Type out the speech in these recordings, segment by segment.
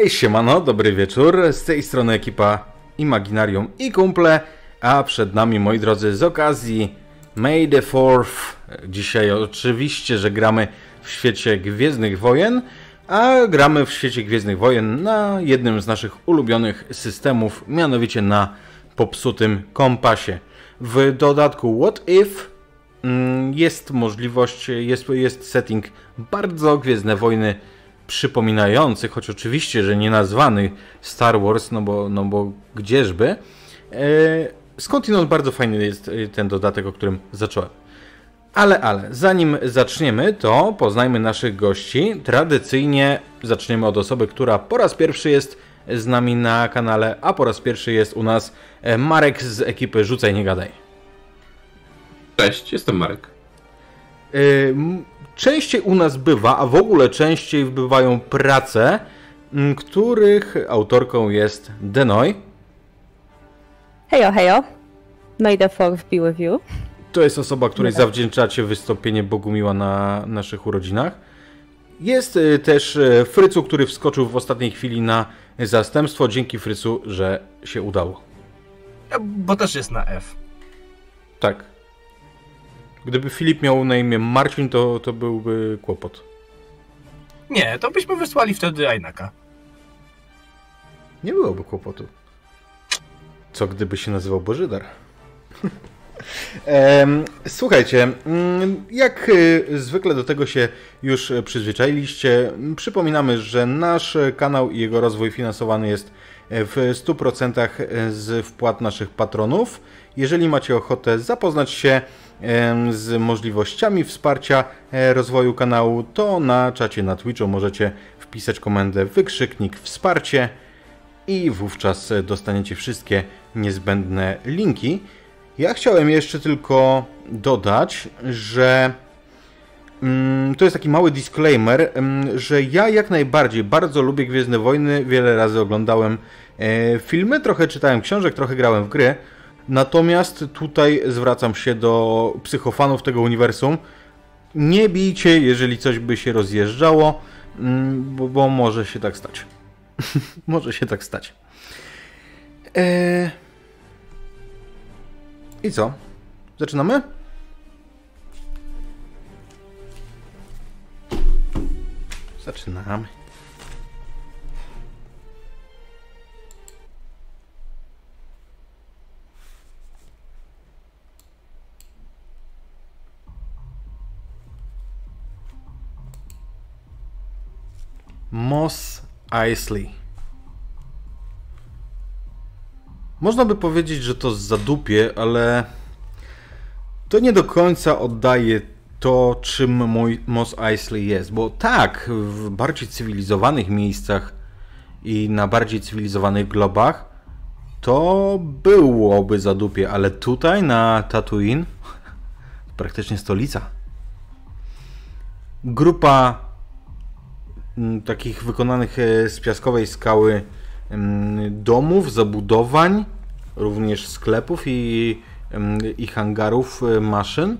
Hej, siemano, dobry wieczór. Z tej strony ekipa Imaginarium i kumple, a przed nami, moi drodzy, z okazji May the 4th. Dzisiaj oczywiście, że gramy w świecie Gwiezdnych Wojen, a gramy w świecie Gwiezdnych Wojen na jednym z naszych ulubionych systemów, mianowicie na popsutym kompasie. W dodatku What If mm, jest możliwość, jest, jest setting bardzo Gwiezdne Wojny przypominający, choć oczywiście, że nie nazwany Star Wars, no bo, no bo gdzieżby. E, skądinąd bardzo fajny jest e, ten dodatek, o którym zacząłem. Ale, ale, zanim zaczniemy, to poznajmy naszych gości. Tradycyjnie zaczniemy od osoby, która po raz pierwszy jest z nami na kanale, a po raz pierwszy jest u nas e, Marek z ekipy Rzucaj Nie Gadaj. Cześć, jestem Marek. Częściej u nas bywa, a w ogóle częściej bywają prace, których autorką jest Denoy. Hejo, hejo. May the fourth be with you. To jest osoba, której zawdzięczacie wystąpienie Bogumiła na naszych urodzinach. Jest y, też y, Frycu, który wskoczył w ostatniej chwili na zastępstwo. Dzięki Frycu, że się udało. Bo też jest na F. Tak. Gdyby Filip miał na imię Marcin, to, to byłby kłopot. Nie, to byśmy wysłali wtedy Ainaka. Nie byłoby kłopotu. Co gdyby się nazywał Bożydar? Słuchajcie, mm, jak y, zwykle do tego się już przyzwyczailiście, przypominamy, że nasz kanał i jego rozwój finansowany jest w 100% z wpłat naszych patronów. Jeżeli macie ochotę zapoznać się z możliwościami wsparcia e, rozwoju kanału, to na czacie na Twitchu możecie wpisać komendę wykrzyknik wsparcie i wówczas dostaniecie wszystkie niezbędne linki. Ja chciałem jeszcze tylko dodać, że mm, to jest taki mały disclaimer, mm, że ja jak najbardziej bardzo lubię Gwiezdne Wojny, wiele razy oglądałem e, filmy, trochę czytałem książek, trochę grałem w gry. Natomiast tutaj zwracam się do psychofanów tego uniwersum. Nie bijcie, jeżeli coś by się rozjeżdżało, mm, bo, bo może się tak stać. może się tak stać. Eee... I co? Zaczynamy? Zaczynamy. Moss Eisley. Można by powiedzieć, że to zadupie, ale to nie do końca oddaje to, czym mój Moss Eisley jest. Bo tak, w bardziej cywilizowanych miejscach i na bardziej cywilizowanych globach to byłoby zadupie, ale tutaj na Tatooine praktycznie stolica. Grupa takich wykonanych e, z piaskowej skały mm, domów, zabudowań, również sklepów i, mm, i hangarów e, maszyn.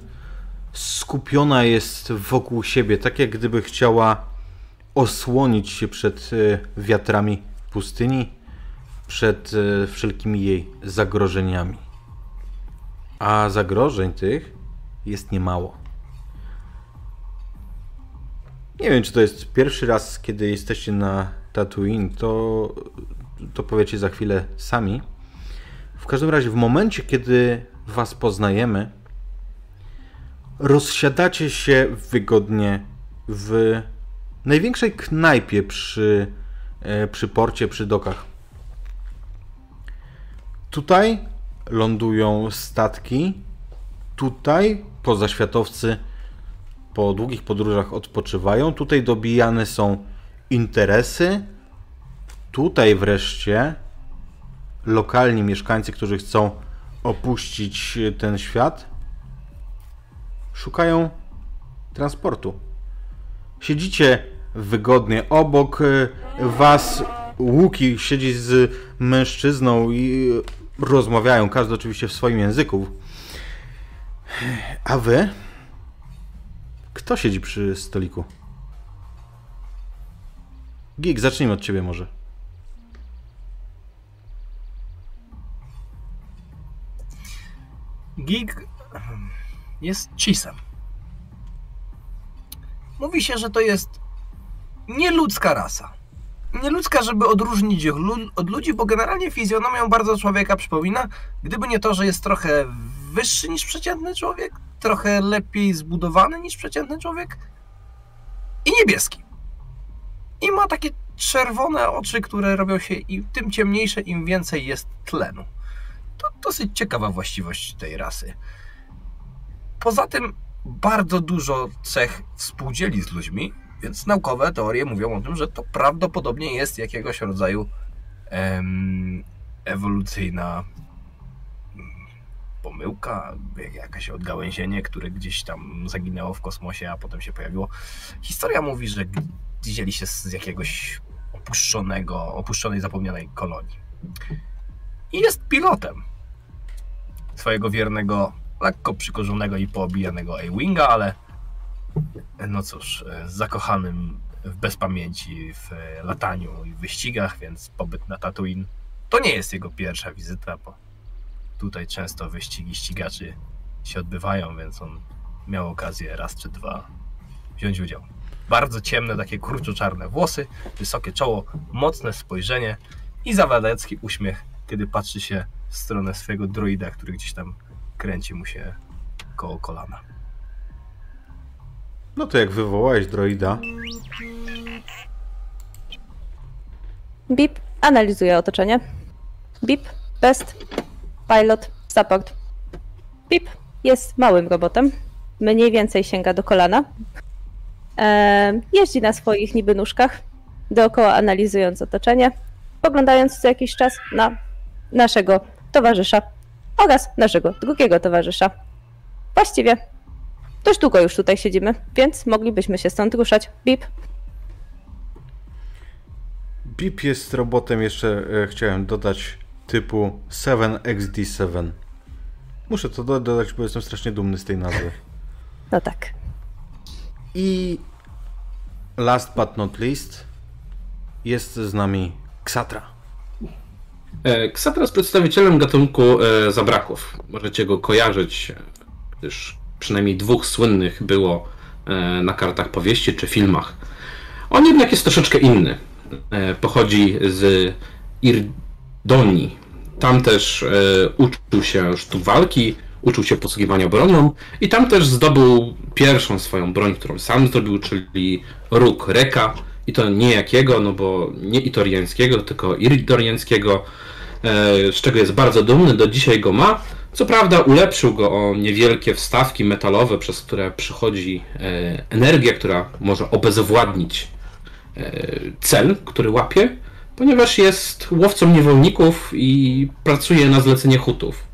Skupiona jest wokół siebie, tak jak gdyby chciała osłonić się przed e, wiatrami pustyni, przed wszelkimi jej zagrożeniami. A zagrożeń tych jest niemało. Nie wiem, czy to jest pierwszy raz, kiedy jesteście na Tatooine, to, to powiecie za chwilę sami. W każdym razie, w momencie, kiedy Was poznajemy, rozsiadacie się wygodnie w największej knajpie przy, e, przy porcie, przy dokach. Tutaj lądują statki, tutaj pozaświatowcy po długich podróżach odpoczywają. Tutaj dobijane są interesy. Tutaj wreszcie lokalni mieszkańcy, którzy chcą opuścić ten świat, szukają transportu. Siedzicie wygodnie obok y, was. Łuki siedzi z mężczyzną i rozmawiają, każdy oczywiście w swoim języku. A wy kto siedzi przy stoliku? Gig, zacznijmy od ciebie może. Gig ehm, jest cisem. Mówi się, że to jest nieludzka rasa. Nieludzka, żeby odróżnić ich od ludzi, bo generalnie fizjonomią bardzo człowieka przypomina, gdyby nie to, że jest trochę wyższy niż przeciętny człowiek, trochę lepiej zbudowany niż przeciętny człowiek i niebieski. I ma takie czerwone oczy, które robią się i tym ciemniejsze, im więcej jest tlenu. To dosyć ciekawa właściwość tej rasy. Poza tym bardzo dużo cech współdzieli z ludźmi, więc naukowe teorie mówią o tym, że to prawdopodobnie jest jakiegoś rodzaju em, ewolucyjna pomyłka, jak- jakaś odgałęzienie, które gdzieś tam zaginęło w kosmosie, a potem się pojawiło. Historia mówi, że wzięli się z jakiegoś opuszczonego, opuszczonej, zapomnianej kolonii. I jest pilotem swojego wiernego, lekko przykorzonego i poobijanego A-Winga, ale no cóż, e, zakochanym w bezpamięci, w e, lataniu i wyścigach, więc pobyt na Tatooine to nie jest jego pierwsza wizyta, bo tutaj często wyścigi ścigaczy się odbywają, więc on miał okazję raz czy dwa wziąć udział. Bardzo ciemne, takie kurczo-czarne włosy, wysokie czoło, mocne spojrzenie i zawadecki uśmiech, kiedy patrzy się w stronę swojego droida, który gdzieś tam kręci mu się koło kolana. No to jak wywołałeś droida, Bip analizuje otoczenie. Bip, best, pilot, support. Bip jest małym robotem. Mniej więcej sięga do kolana. Jeździ na swoich niby nóżkach, dookoła analizując otoczenie, poglądając co jakiś czas na naszego towarzysza oraz naszego drugiego towarzysza. Właściwie dość długo już tutaj siedzimy, więc moglibyśmy się stąd ruszać. Bip, BIP jest robotem jeszcze, e, chciałem dodać, typu 7XD7. Muszę to do- dodać, bo jestem strasznie dumny z tej nazwy. no tak. I last but not least jest z nami Ksatra. E, Ksatra jest przedstawicielem gatunku e, zabraków. Możecie go kojarzyć, e, gdyż przynajmniej dwóch słynnych było e, na kartach powieści czy filmach. On jednak jest troszeczkę inny. E, Pochodzi z Irdonii. Tam też e, uczył się sztuk walki, uczył się posługiwania bronią i tam też zdobył pierwszą swoją broń, którą sam zdobył, czyli róg Reka. I to nie jakiego, no bo nie itoriańskiego, tylko iridoriańskiego, e, z czego jest bardzo dumny, do dzisiaj go ma. Co prawda ulepszył go o niewielkie wstawki metalowe, przez które przychodzi e, energia, która może obezwładnić cel, który łapie, ponieważ jest łowcą niewolników i pracuje na zlecenie hutów.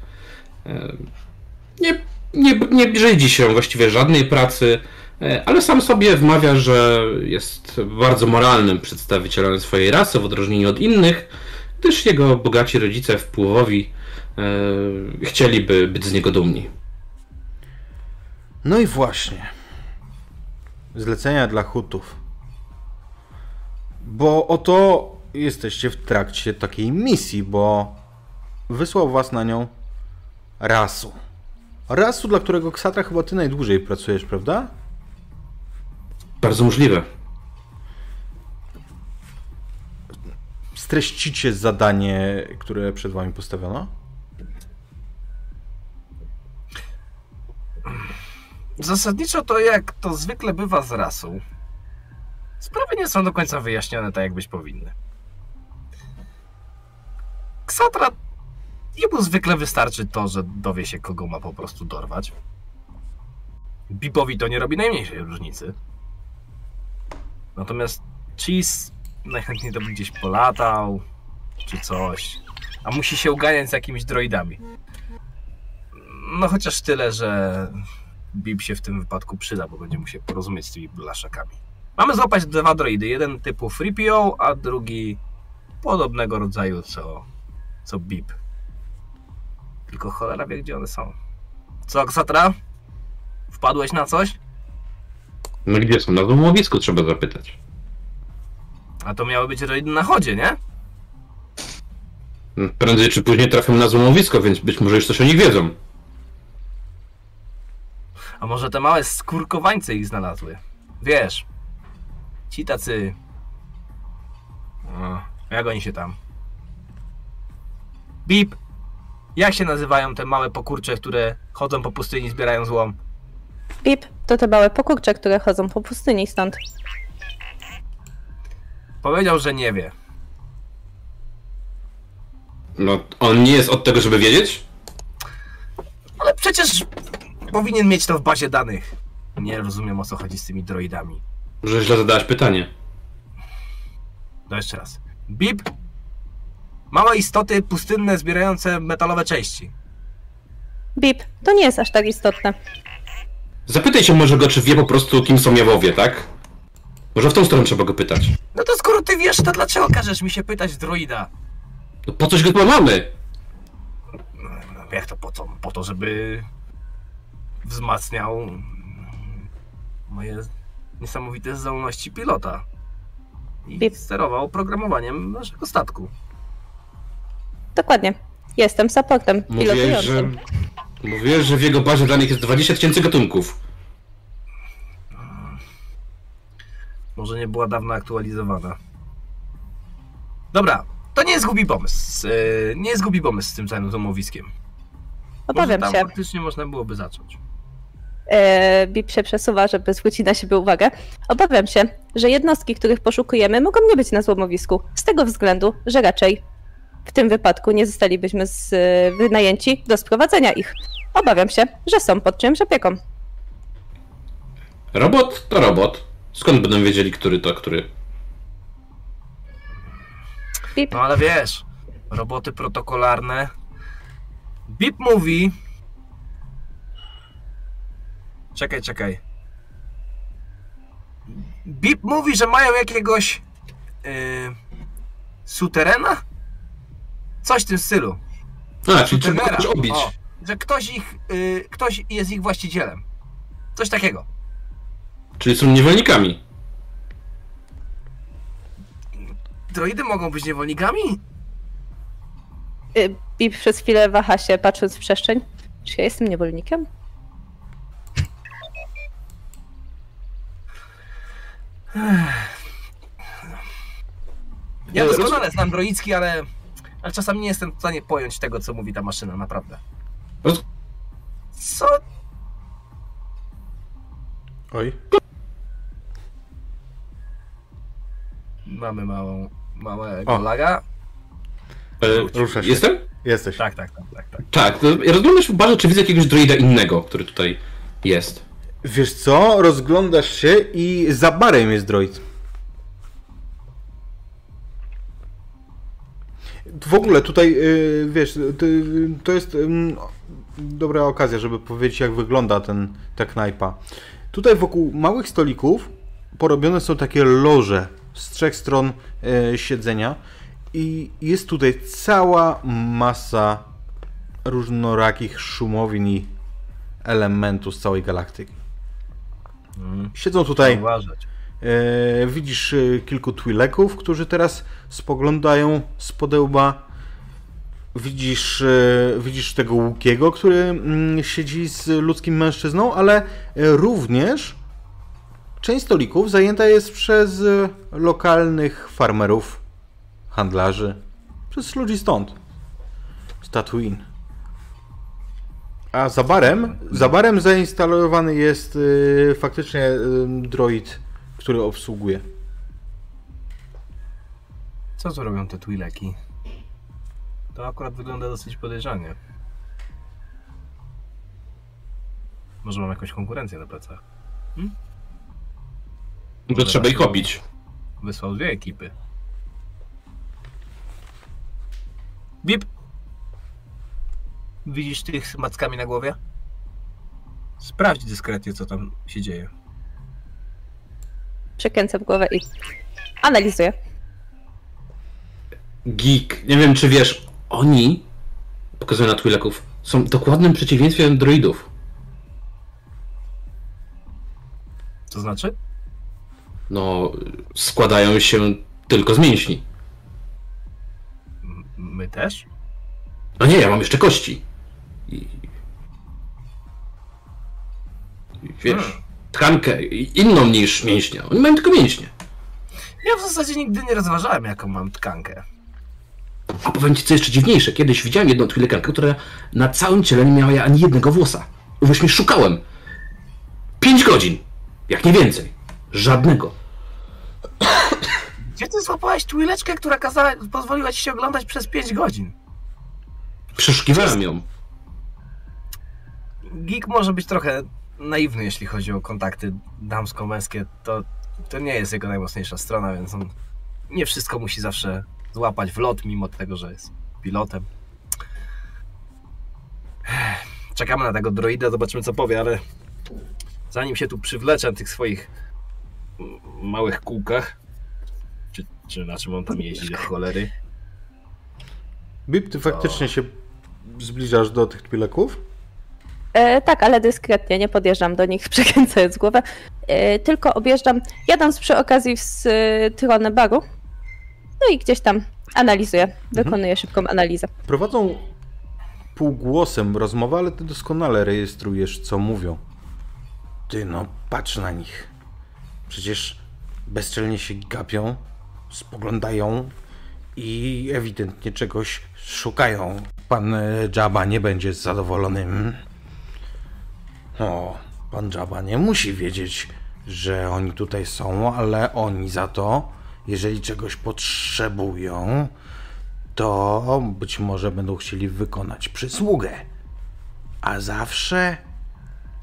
Nie, nie, nie brzydzi się właściwie żadnej pracy, e, ale sam sobie wmawia, że jest bardzo moralnym przedstawicielem swojej rasy w odróżnieniu od innych, gdyż jego bogaci rodzice wpływowi e, chcieliby być z niego dumni. No i właśnie. Zlecenia dla hutów. Bo oto jesteście w trakcie takiej misji, bo wysłał was na nią Rasu. Rasu, dla którego Ksatra chyba ty najdłużej pracujesz, prawda? Bardzo możliwe. Streścicie zadanie, które przed wami postawiono? Zasadniczo to jak to zwykle bywa z rasą. Sprawy nie są do końca wyjaśnione tak, jak być powinny. Ksatra jemu zwykle wystarczy to, że dowie się, kogo ma po prostu dorwać. Bipowi to nie robi najmniejszej różnicy. Natomiast Cheese najchętniej to by gdzieś polatał, czy coś. A musi się uganiać z jakimiś droidami. No chociaż tyle, że Bib się w tym wypadku przyda, bo będzie mu się porozumieć z tymi blaszakami. Mamy złapać dwa droidy. Jeden typu FreePO, a drugi podobnego rodzaju co, co Bib. Tylko cholera wie, gdzie one są. Co, Ksatra? Wpadłeś na coś? No gdzie są? Na domowisku trzeba zapytać. A to miały być droidy na chodzie, nie? Prędzej czy później trafią na złomowisko, więc być może już coś o nich wiedzą. A może te małe skórkowańce ich znalazły? Wiesz, ci tacy... O, jak oni się tam? Bip! Jak się nazywają te małe pokurcze, które chodzą po pustyni i zbierają złom? Bip, to te małe pokurcze, które chodzą po pustyni stąd. Powiedział, że nie wie. No, on nie jest od tego, żeby wiedzieć? Ale przecież powinien mieć to w bazie danych. Nie rozumiem o co chodzi z tymi droidami. Może źle zadałeś pytanie. No jeszcze raz. Bip! Małe istoty pustynne zbierające metalowe części. Bip, to nie jest aż tak istotne. Zapytaj się może go, czy wie po prostu, kim są jawowie, tak? Może w tą stronę trzeba go pytać. No to skoro ty wiesz, to dlaczego każesz mi się pytać droida? No po coś go tu mamy? No, jak to po co? Po to, żeby wzmacniał moje niesamowite zdolności pilota. I Bip. sterował programowaniem naszego statku. Dokładnie. Jestem supportem Mówiłeś, że... pilotującym. Mówiłeś, że w jego bazie danych jest 20 tysięcy gatunków. Może nie była dawno aktualizowana. Dobra, to nie jest głupi pomysł. Yy, nie jest głupi pomysł z tym całym domowiskiem. Obawiam się. faktycznie można byłoby zacząć. E, Bip się przesuwa, żeby zwrócić na siebie uwagę. Obawiam się, że jednostki, których poszukujemy, mogą nie być na złomowisku. Z tego względu, że raczej w tym wypadku nie zostalibyśmy z, e, wynajęci do sprowadzenia ich. Obawiam się, że są pod czymś opieką. Robot to robot. Skąd będą wiedzieli, który to który? Bip, No ale wiesz, roboty protokolarne. BIP mówi. Czekaj, czekaj. BIP mówi, że mają jakiegoś. Yy, suterena? Coś w tym stylu. A, czyli trzeba kogoś obić. O, że ktoś ich. Yy, ktoś jest ich właścicielem. Coś takiego. Czyli są niewolnikami. Droidy mogą być niewolnikami? e, Bip przez chwilę waha się, patrząc w przestrzeń. Czy ja jestem niewolnikiem? Ja No, doskonale znam droicki, ale, ale czasami nie jestem w stanie pojąć tego, co mówi ta maszyna, naprawdę. Roz... Co? Oj. Mamy małą, małego O. laga? E, Rusza się. Jestem? Jesteś. Tak, tak, tak, tak. tak. Tak, ja rozglądasz w barze, czy widzę jakiegoś droida innego, który tutaj jest. Wiesz co? Rozglądasz się i za barem jest droid. W ogóle tutaj, y, wiesz, to jest dobra okazja, żeby powiedzieć, jak wygląda ten, ta knajpa. Tutaj wokół małych stolików porobione są takie loże z trzech stron y, siedzenia i jest tutaj cała masa różnorakich szumowin i elementów z całej galaktyki. Mm. Siedzą tutaj Uważać. E, widzisz e, kilku twileków, którzy teraz spoglądają z podełba. Widzisz, e, widzisz tego Łukiego, który mm, siedzi z ludzkim mężczyzną, ale również część stolików zajęta jest przez lokalnych farmerów, handlarzy, przez ludzi stąd, z Tatooine. A za barem, za barem zainstalowany jest faktycznie droid, który obsługuje. Co tu robią te twileki? To akurat wygląda dosyć podejrzanie. Może mam jakąś konkurencję na plecach. To trzeba ich obić. Wysłał dwie ekipy. Bip! Widzisz tych z mackami na głowie? Sprawdź dyskretnie, co tam się dzieje. Przekręcam głowę i analizuję. Geek, nie wiem czy wiesz, oni, pokazują na Twi'leków, są dokładnym przeciwieństwem droidów. To znaczy? No, składają się tylko z mięśni. My też? No nie, ja mam jeszcze kości. I... wiesz, Hmm. Tkankę inną niż mięśnie. Oni mają tylko mięśnie. Ja w zasadzie nigdy nie rozważałem, jaką mam tkankę. A powiem ci, co jeszcze dziwniejsze. Kiedyś widziałem jedną twilekankę, która na całym ciele nie miała ani jednego włosa. Uwierz mi, szukałem. Pięć godzin. Jak nie więcej. Żadnego. Gdzie ty złapałeś twileczkę, która kazała, pozwoliła ci się oglądać przez 5 godzin? Przeszukiwałem ją. Geek może być trochę naiwny, jeśli chodzi o kontakty damsko-męskie. To, to nie jest jego najmocniejsza strona, więc on nie wszystko musi zawsze złapać w lot, mimo tego, że jest pilotem. Czekamy na tego droida, zobaczymy co powie, ale zanim się tu przywleczę na tych swoich małych kółkach, czy, czy na czym on tam jeździ do cholery, Bip, ty faktycznie się zbliżasz do tych twileków? E, tak, ale dyskretnie, nie podjeżdżam do nich przekręcając głowę. E, tylko objeżdżam, jadąc przy okazji w stronę baru. No i gdzieś tam analizuję, wykonuję szybką analizę. Prowadzą półgłosem rozmowę, ale ty doskonale rejestrujesz, co mówią. Ty no, patrz na nich. Przecież bezczelnie się gapią, spoglądają i ewidentnie czegoś szukają. Pan e, Jabba nie będzie zadowolonym. O, pan Jabba nie musi wiedzieć, że oni tutaj są, ale oni za to, jeżeli czegoś potrzebują, to być może będą chcieli wykonać przysługę. A zawsze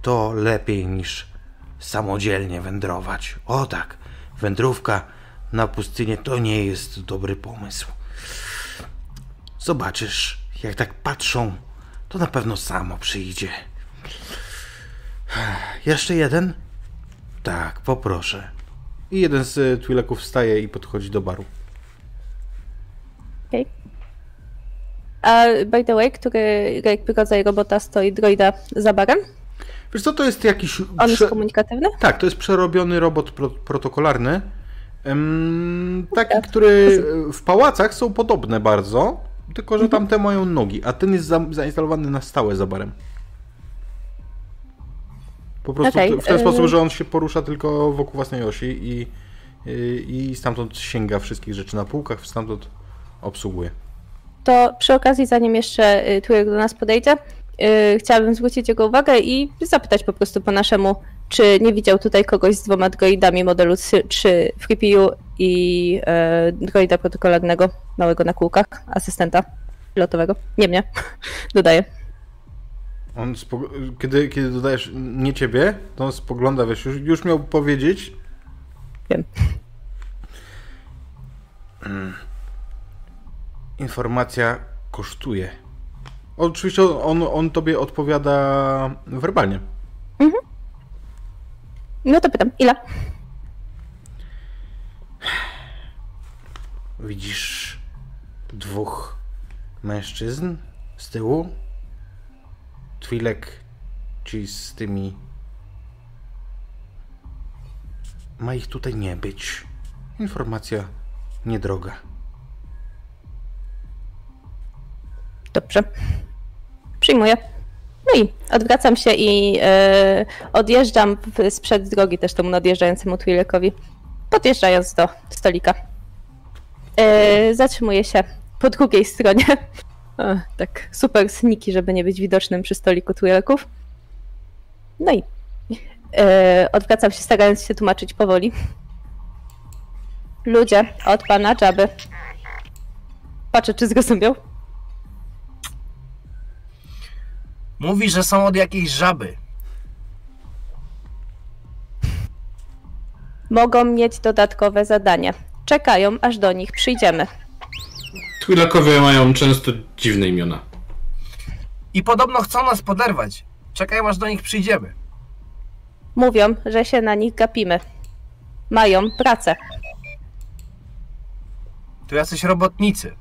to lepiej niż samodzielnie wędrować. O tak, wędrówka na pustynię to nie jest dobry pomysł. Zobaczysz, jak tak patrzą, to na pewno samo przyjdzie. Jeszcze jeden? Tak, poproszę. I jeden z e, Twileków wstaje i podchodzi do baru. Okej. A by the way, który jakby rodzaj robota stoi droida za barem? Wiesz co, to jest jakiś... On prze- jest komunikatywny? Tak, to jest przerobiony robot pro protokolarny. Em, taki, Tak. który w pałacach są podobne bardzo, tylko Mhm. że tamte mają nogi, a ten jest za zainstalowany na stałe za barem. Po prostu t- w ten sposób, że on się porusza tylko wokół własnej osi i, i, i stamtąd sięga wszystkich rzeczy na półkach, stamtąd obsługuje. To przy okazji, zanim jeszcze y, Turek do nas podejdzie, y, chciałabym zwrócić jego uwagę i zapytać po prostu po naszemu, czy nie widział tutaj kogoś z dwoma droidami modelu 3, 3 FreePU i e, droida protokolarnego, małego na kółkach, asystenta pilotowego. Nie mnie, dodaję. On kiedy, kiedy dodajesz nie ciebie, to on spogląda, wiesz, już, już miał powiedzieć. Wiem. Mm. Informacja kosztuje. Oczywiście on, on tobie odpowiada werbalnie. No to pytam, ile? Widzisz dwóch mężczyzn z tyłu? Twilek ci z tymi. Ma ich tutaj nie być. Informacja niedroga. Dobrze. Przyjmuję. No i odwracam się i e, odjeżdżam sprzed drogi też temu nadjeżdżającemu Twilekowi, podjeżdżając do stolika. E, zatrzymuję się po drugiej stronie. O, tak super sniki, żeby nie być widocznym przy stoliku Twileków. No i e, odwracam się, starając się tłumaczyć powoli. Ludzie od pana Dżaby. Patrzę, czy zrozumiał. mówi, że są od jakiejś żaby. Mogą mieć dodatkowe zadanie. Czekają, aż do nich przyjdziemy. Twilakowie mają często dziwne imiona. I podobno chcą nas poderwać. Czekaj, aż do nich przyjdziemy. Mówią, że się na nich gapimy. Mają pracę. Tu jacyś robotnicy.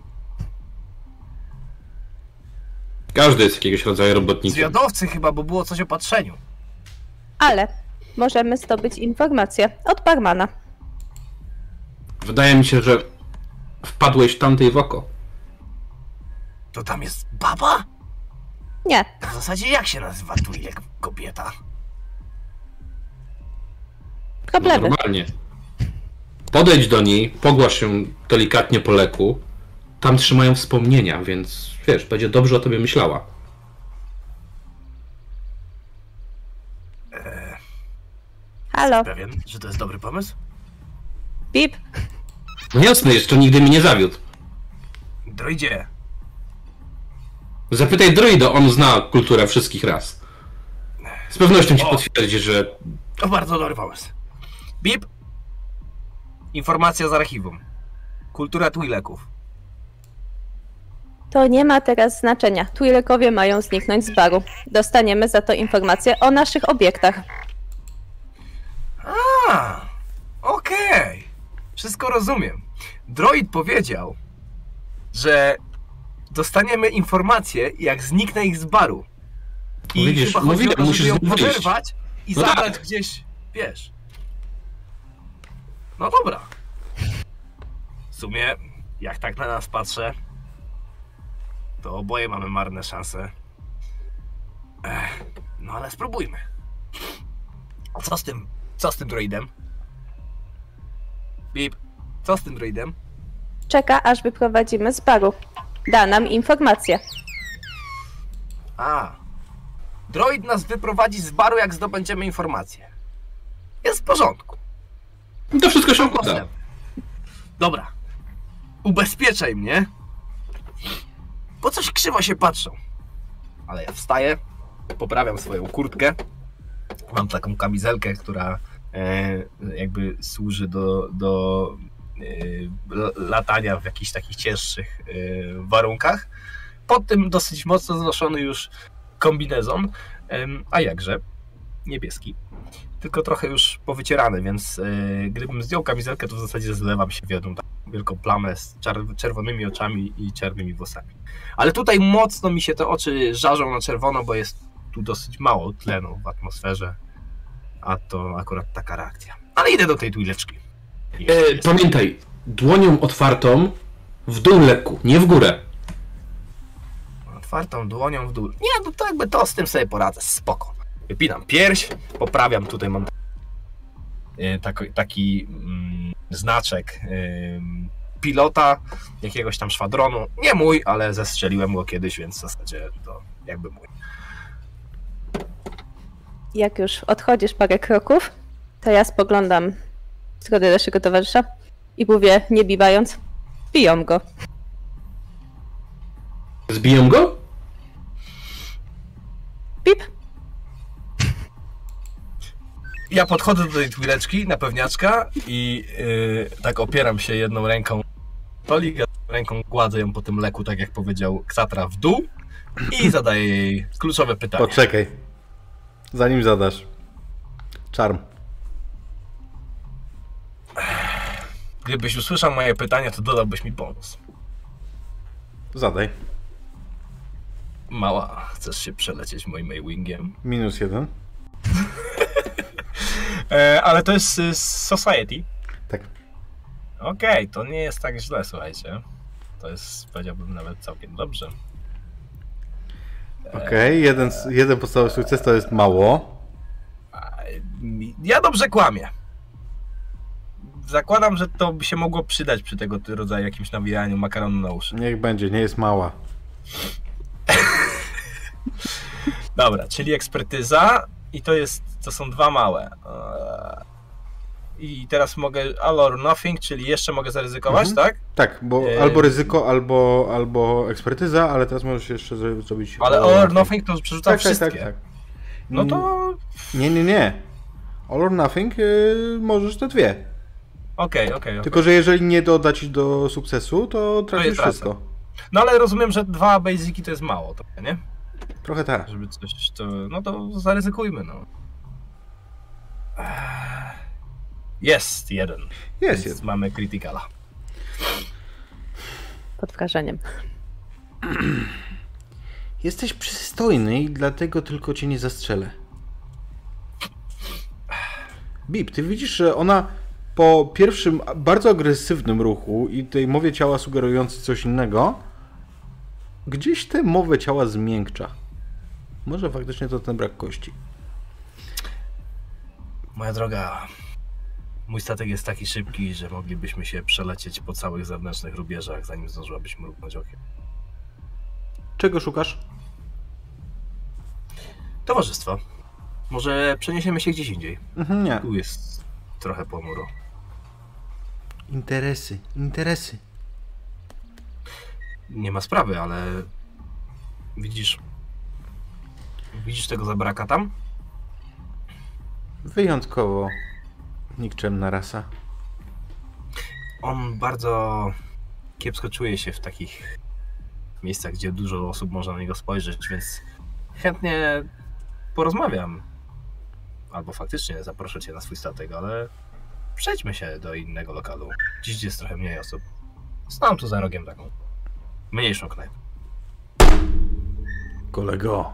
Każdy jest jakiegoś rodzaju robotnikiem. Zwiadowcy chyba, bo było coś o patrzeniu. Ale możemy zdobyć informacje od barmana. Wydaje mi się, że wpadłeś tamtej w oko. To tam jest baba? Nie, W zasadzie jak się nazywa tu jak kobieta? No, normalnie. Podejdź do niej, pogłasz się delikatnie po leku. Tam trzymają wspomnienia, więc wiesz, będzie dobrze o tobie myślała. Halo, Pewien, że to jest dobry pomysł? Bip, No jasne, jeszcze nigdy mi nie zawiódł. Droidzie, Zapytaj droida, on zna kulturę wszystkich ras. Z pewnością ci O. potwierdzi, że to bardzo dobry pomysł. Bip. Informacja z archiwum. Kultura Twi'leków. to nie ma teraz znaczenia. Twi'lekowie mają zniknąć z baru. Dostaniemy za to informacje o naszych obiektach. A, okej. Wszystko rozumiem. Droid powiedział, że dostaniemy informację, jak zniknę ich z baru. I Widzisz, chyba chodzi mówiłem, o to, musisz żeby ją z nim wyjść. poderwać i No zabrać tak. gdzieś, wiesz. No dobra. W sumie, jak tak na nas patrzę, to oboje mamy marne szanse. Ech, no ale spróbujmy. A co z tym? Co z tym droidem? Bip, co z tym droidem? Czeka, aż wyprowadzimy z baru. Da nam informację. A. Droid nas wyprowadzi z baru, jak zdobędziemy informację. Jest w porządku. to wszystko się układa. Dobra. Ubezpieczaj mnie. Bo coś krzywo się patrzą. Ale ja wstaję, poprawiam swoją kurtkę. Mam taką kamizelkę, która e, jakby służy do, do latania w jakichś takich cięższych e, warunkach. Pod tym dosyć mocno znoszony już kombinezon. A jakże? Niebieski tylko trochę już powycierany, więc e, gdybym zdjął kamizelkę, to w zasadzie zlewam się w jedną taką wielką plamę z czerwonymi oczami i czerwymi włosami. Ale tutaj mocno mi się te oczy żarzą na czerwono, bo jest tu dosyć mało tlenu w atmosferze, a to akurat taka reakcja. Ale idę do tej twileczki. E, pamiętaj, dłonią otwartą w dół lekku, nie w górę. Otwartą dłonią w dół. Nie, no to jakby to z tym sobie poradzę, spoko. Wypinam pierś, poprawiam, tutaj mam e, taki, taki mm, znaczek ym, pilota jakiegoś tam szwadronu. Nie mój, ale zestrzeliłem go kiedyś, więc w zasadzie to jakby mój. Jak już odchodzisz parę kroków, to ja spoglądam stronę naszego towarzysza i mówię, nie biwając, biją go. Zbiją go? Pip, Ja podchodzę do tej twileczki na pewniaczka i yy, tak opieram się jedną ręką stolik, a drugą ręką gładzę ją po tym leku, tak jak powiedział Ksatra, w dół i zadaję jej kluczowe pytanie. Poczekaj. Zanim zadasz. Charm. Gdybyś usłyszał moje pytanie, to dodałbyś mi bonus. Zadaj. Mała, chcesz się przelecieć moim Maywingiem? Minus jeden. E, ale to jest y, Society. Tak. Okej, to nie jest tak źle, słuchajcie. To jest, powiedziałbym, nawet całkiem dobrze. Okej, jeden, s- jeden podstawowy sukces to jest mało. Ja dobrze kłamię. Zakładam, że to by się mogło przydać przy tego rodzaju jakimś nawijaniu makaronu na uszy. Niech będzie, nie jest mała. Dobra, czyli ekspertyza i to jest, to są dwa małe. Eee, I teraz mogę all or nothing, czyli jeszcze mogę zaryzykować, Mhm. tak? Tak, bo Eee. albo ryzyko, albo, albo ekspertyza, ale teraz możesz jeszcze zro- zrobić. Ale all or nothing to przerzuca Tak, tak, wszystkie. tak, tak. No to Nie, nie, nie. All or nothing y, możesz te dwie. Okej, okej. okej. Tylko, że jeżeli nie dodać do sukcesu, to tracisz wszystko. No ale rozumiem, że dwa basiki to jest mało trochę, nie? Trochę tak. Żeby coś to... No to zaryzykujmy, no. Jest jeden. Jest, Więc jest. mamy criticala. pod wrażeniem. Jesteś przystojny i dlatego tylko cię nie zastrzelę. Bip, ty widzisz, że ona po pierwszym bardzo agresywnym ruchu i tej mowie ciała sugerującej coś innego, gdzieś tę mowę ciała zmiękcza. Może faktycznie to ten brak kości. Moja droga, Mój statek jest taki szybki, że moglibyśmy się przelecieć po całych zewnętrznych rubieżach, zanim zdążyłabyś mrugnąć okiem. Czego szukasz? Towarzystwo. Może przeniesiemy się gdzieś indziej. Mhm, nie. Tu jest trochę ponuro. Interesy, interesy. Nie ma sprawy, ale widzisz. Widzisz tego zabraka tam? Wyjątkowo nikczemna rasa. On bardzo kiepsko czuje się w takich miejscach, gdzie dużo osób może na niego spojrzeć, więc chętnie porozmawiam. Albo faktycznie zaproszę cię na swój statek, ale przejdźmy się do innego lokalu. Dziś jest trochę mniej osób. Znam tu za rogiem taką mniejszą knajpę. Kolego,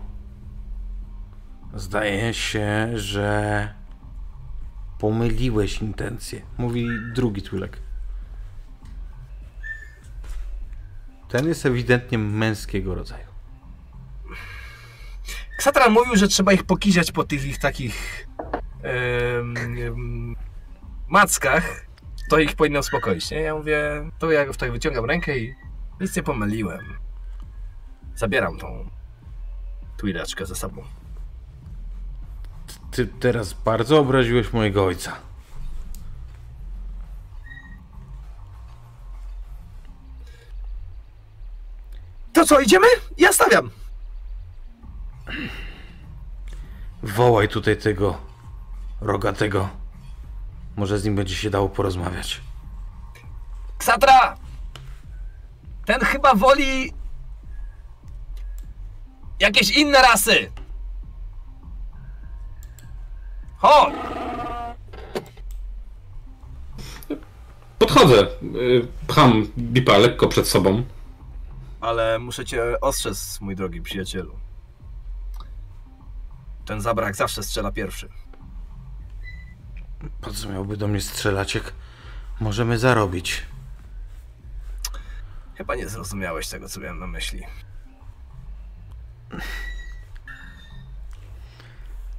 zdaje się, że pomyliłeś intencje. Mówi drugi Twilek. Ten jest ewidentnie męskiego rodzaju. Ksatran mówił, że trzeba ich pokiziać po tych ich takich em, em, mackach. To ich powinno uspokoić, nie? Ja mówię, to ja tutaj wyciągam rękę i nic nie pomyliłem. Zabieram tą twilaczkę ze sobą. Ty teraz bardzo obraziłeś mojego ojca. To co, idziemy? Ja stawiam. Wołaj tutaj tego rogatego. Może z nim będzie się dało porozmawiać. Ksatra! Ten chyba woli jakieś inne rasy. Chodź! Podchodzę, y, pcham Bipa lekko przed sobą. Ale muszę cię ostrzec, mój drogi przyjacielu. Ten zabrak zawsze strzela pierwszy. Po co miałby do mnie strzelać, jak możemy zarobić? Chyba nie zrozumiałeś tego, co miałem na myśli.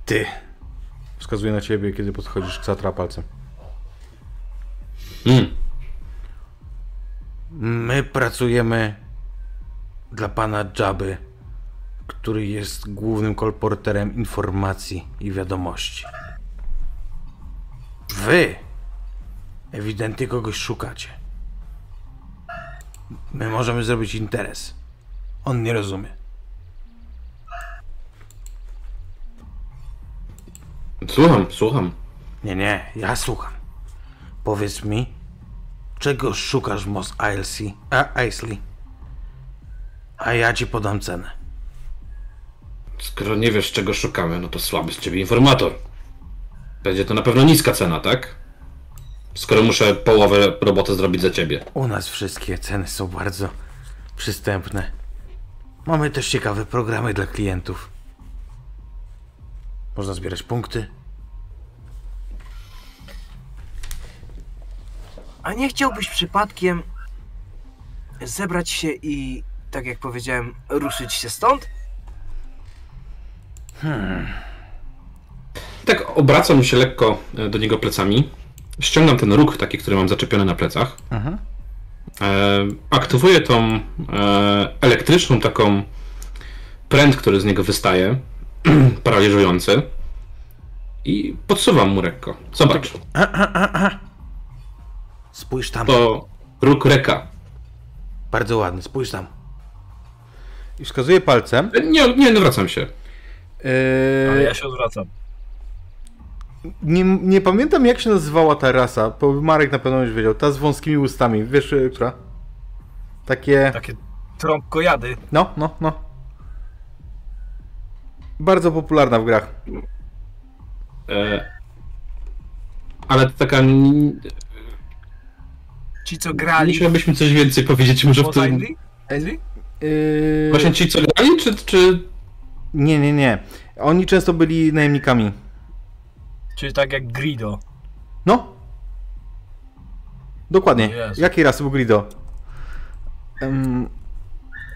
Ty. Wskazuję na ciebie, kiedy podchodzisz k Satra palcem. Mm. My pracujemy dla pana Dżaby, który jest głównym kolporterem informacji i wiadomości. Wy ewidentnie kogoś szukacie. My możemy zrobić interes. On nie rozumie. Słucham, słucham. Nie, nie, ja słucham. Powiedz mi, czego szukasz w Mos Eisley, a Eisley? A ja ci podam cenę. Skoro nie wiesz, czego szukamy, no to słaby z ciebie informator. Będzie to na pewno niska cena, tak? Skoro muszę połowę roboty zrobić za ciebie. U nas wszystkie ceny są bardzo przystępne. Mamy też ciekawe programy dla klientów. Można zbierać punkty. A nie chciałbyś przypadkiem zebrać się i, tak jak powiedziałem, ruszyć się stąd? Tak obracam się lekko e, do niego plecami. Ściągam ten róg taki, który mam zaczepiony na plecach. Mhm. E, aktywuję tą e, elektryczną taką pręt, który z niego wystaje, paraliżujący. I podsuwam mu lekko. Zobacz, Spójrz tam. to róg reka. Bardzo ładny, spójrz tam. I wskazuję palcem. E, Nie, nie, nie wracam się. Ale Yy, ja się odwracam. Nie, nie pamiętam jak się nazywała ta rasa, bo Marek na pewno już wiedział. Ta z wąskimi ustami. Wiesz, yy, która? Takie... Takie trąbkojady. No, no, no. Bardzo popularna w grach. E, ale to taka. Ci, co grali Musiałbyś mi coś więcej powiedzieć, może w w tym. Yy... Właśnie ci, co grali, czy, czy Nie, nie, nie. Oni często byli najemnikami. Czyli tak jak Grido. No. Dokładnie. Jezu. Jakiej rasy był Grido? Um,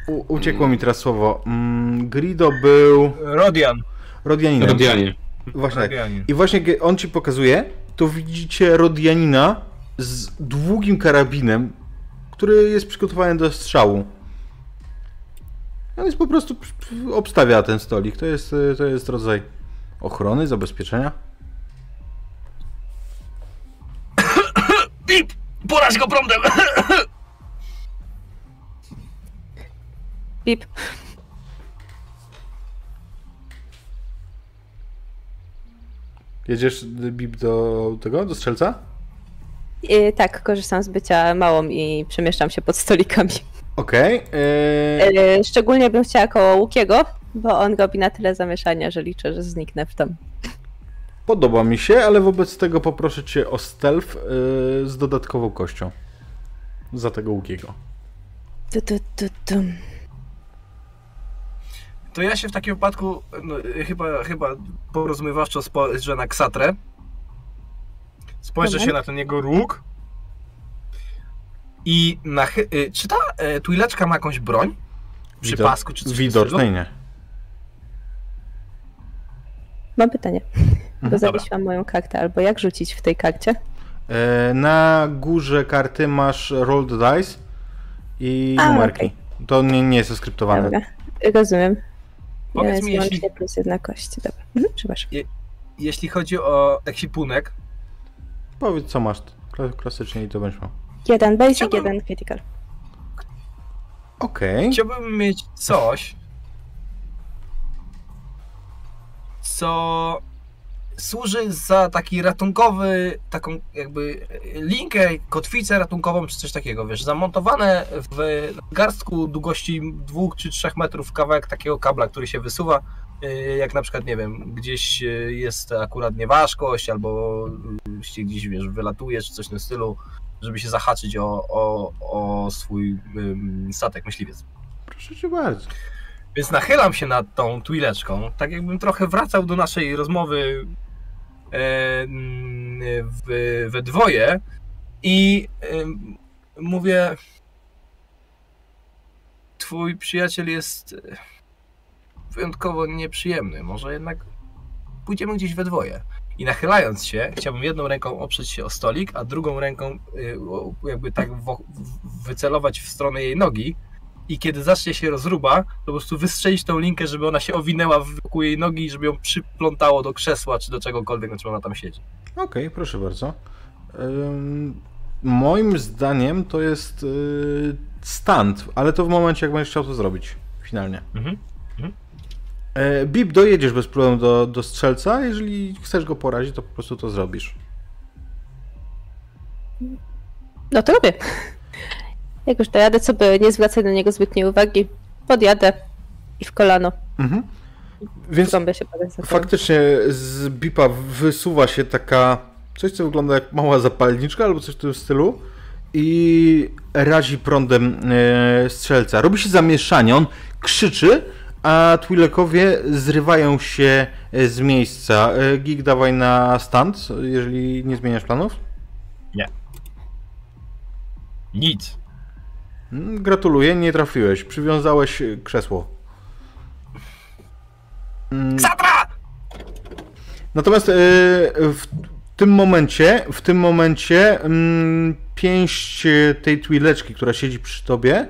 u, uciekło mi teraz słowo. Um, Grido był Rodian. Rodianinem. Rodianie? Właśnie tak. Rodianin. I właśnie on ci pokazuje to widzicie Rodianina z długim karabinem, który jest przygotowany do strzału. On jest po prostu obstawia ten stolik. To jest, to jest rodzaj ochrony, zabezpieczenia. Bip! Poraź go prądem! Bip. Jedziesz bip do tego, do strzelca? I tak, korzystam z bycia małą i przemieszczam się pod stolikami. Okej. Okay, yy... Szczególnie bym chciała koło Łukiego, bo on robi na tyle zamieszania, że liczę, że zniknę w tam. Podoba mi się, ale wobec tego poproszę cię o stealth yy, z dodatkową kością. Za tego Łukiego. Tu, tu, tu, tu. To ja się w takim wypadku no, chyba, chyba porozumiewawczo spojrzę na Ksatrę. Spojrzę mhm. się na ten jego róg. I na, y, czy ta y, Twileczka ma jakąś broń? Przy Widok, pasku czy coś Widocznej nie. Mam pytanie, bo mhm. zawiesiłam moją kartę, albo jak rzucić w tej karcie? E, na górze karty masz roll the dice i A, numerki. Okay. To nie, nie jest skryptowane. Dobra, rozumiem. Powiedz ja mi, jeśli... plus jedna kość. Dobra, mhm, przepraszam. Je, jeśli chodzi o ekwipunek... Powiedz, co masz klasycznie i to będziesz miał. Jeden basic, Chciałbym... jeden critical. Okej. Okay. Chciałbym mieć coś, co służy za taki ratunkowy, taką jakby linkę, kotwicę ratunkową czy coś takiego, wiesz, zamontowane w garstku długości dwóch czy trzech metrów kawałek takiego kabla, który się wysuwa, y, jak na przykład, nie wiem, gdzieś y, jest akurat nieważkość albo się gdzieś, wiesz, wylatuje czy coś w tym stylu, żeby się zahaczyć o, o, o swój statek myśliwiec. Proszę cię bardzo. Więc nachylam się nad tą twileczką, tak jakbym trochę wracał do naszej rozmowy w, we dwoje i mówię twój przyjaciel jest wyjątkowo nieprzyjemny, może jednak pójdziemy gdzieś we dwoje. I nachylając się, chciałbym jedną ręką oprzeć się o stolik, a drugą ręką y, jakby tak wycelować w stronę jej nogi, i kiedy zacznie się rozruba, to po prostu wystrzelić tą linkę, żeby ona się owinęła wokół jej nogi i żeby ją przyplątało do krzesła czy do czegokolwiek, na czym ona tam siedzi. Okej, okay, proszę bardzo. moim zdaniem to jest yy, stand, ale to w momencie, jak będziesz chciał to zrobić finalnie. Mhm. mhm. E, Bip, dojedziesz bez problemu do, do strzelca. Jeżeli chcesz go porazić, to po prostu to zrobisz. No to robię. Jak już dojadę, co by nie zwracać na niego zbytniej uwagi, podjadę i w kolano. Mhm. Więc się faktycznie z bipa wysuwa się taka coś, co wygląda jak mała zapalniczka albo coś w tym stylu i razi prądem e, strzelca. Robi się zamieszanie, on krzyczy, a Twilekowie zrywają się z miejsca. E, Gig, dawaj na stand, jeżeli nie zmieniasz planów. Nie. Nic. Mm, gratuluję, nie trafiłeś. Przywiązałeś krzesło. Ksatra! Mm. Natomiast yy, w tym momencie, w tym momencie yy, pięść tej twileczki, która siedzi przy tobie,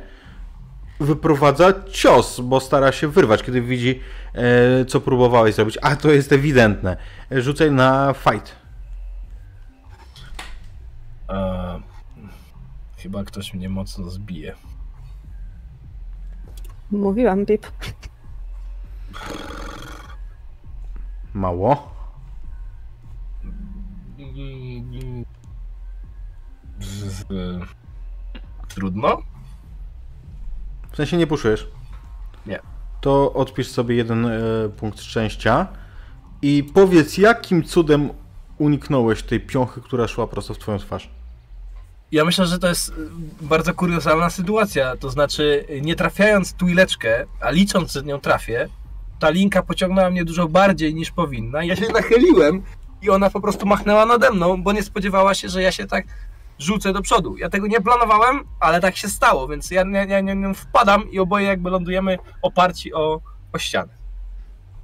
wyprowadza cios, bo stara się wyrwać, kiedy widzi, yy, co próbowałeś zrobić. A to jest ewidentne. Rzucaj na fight. Uh Chyba ktoś mnie mocno zbije. Mówiłam, Bip. Mało? Trudno? W sensie nie puszujesz? Nie. To odpisz sobie jeden e, punkt szczęścia i powiedz, jakim cudem uniknąłeś tej piąchy, która szła prosto w twoją twarz. Ja myślę, że to jest y, bardzo kuriozalna sytuacja. To znaczy, nie trafiając tuileczkę, a licząc, że nią trafię, ta linka pociągnęła mnie dużo bardziej niż powinna. Ja się nachyliłem i ona po prostu machnęła nade mną, bo nie spodziewała się, że ja się tak rzucę do przodu. Ja tego nie planowałem, ale tak się stało, więc ja nie, nie, nie, nie wpadam i oboje jakby lądujemy oparci o, o ścianę.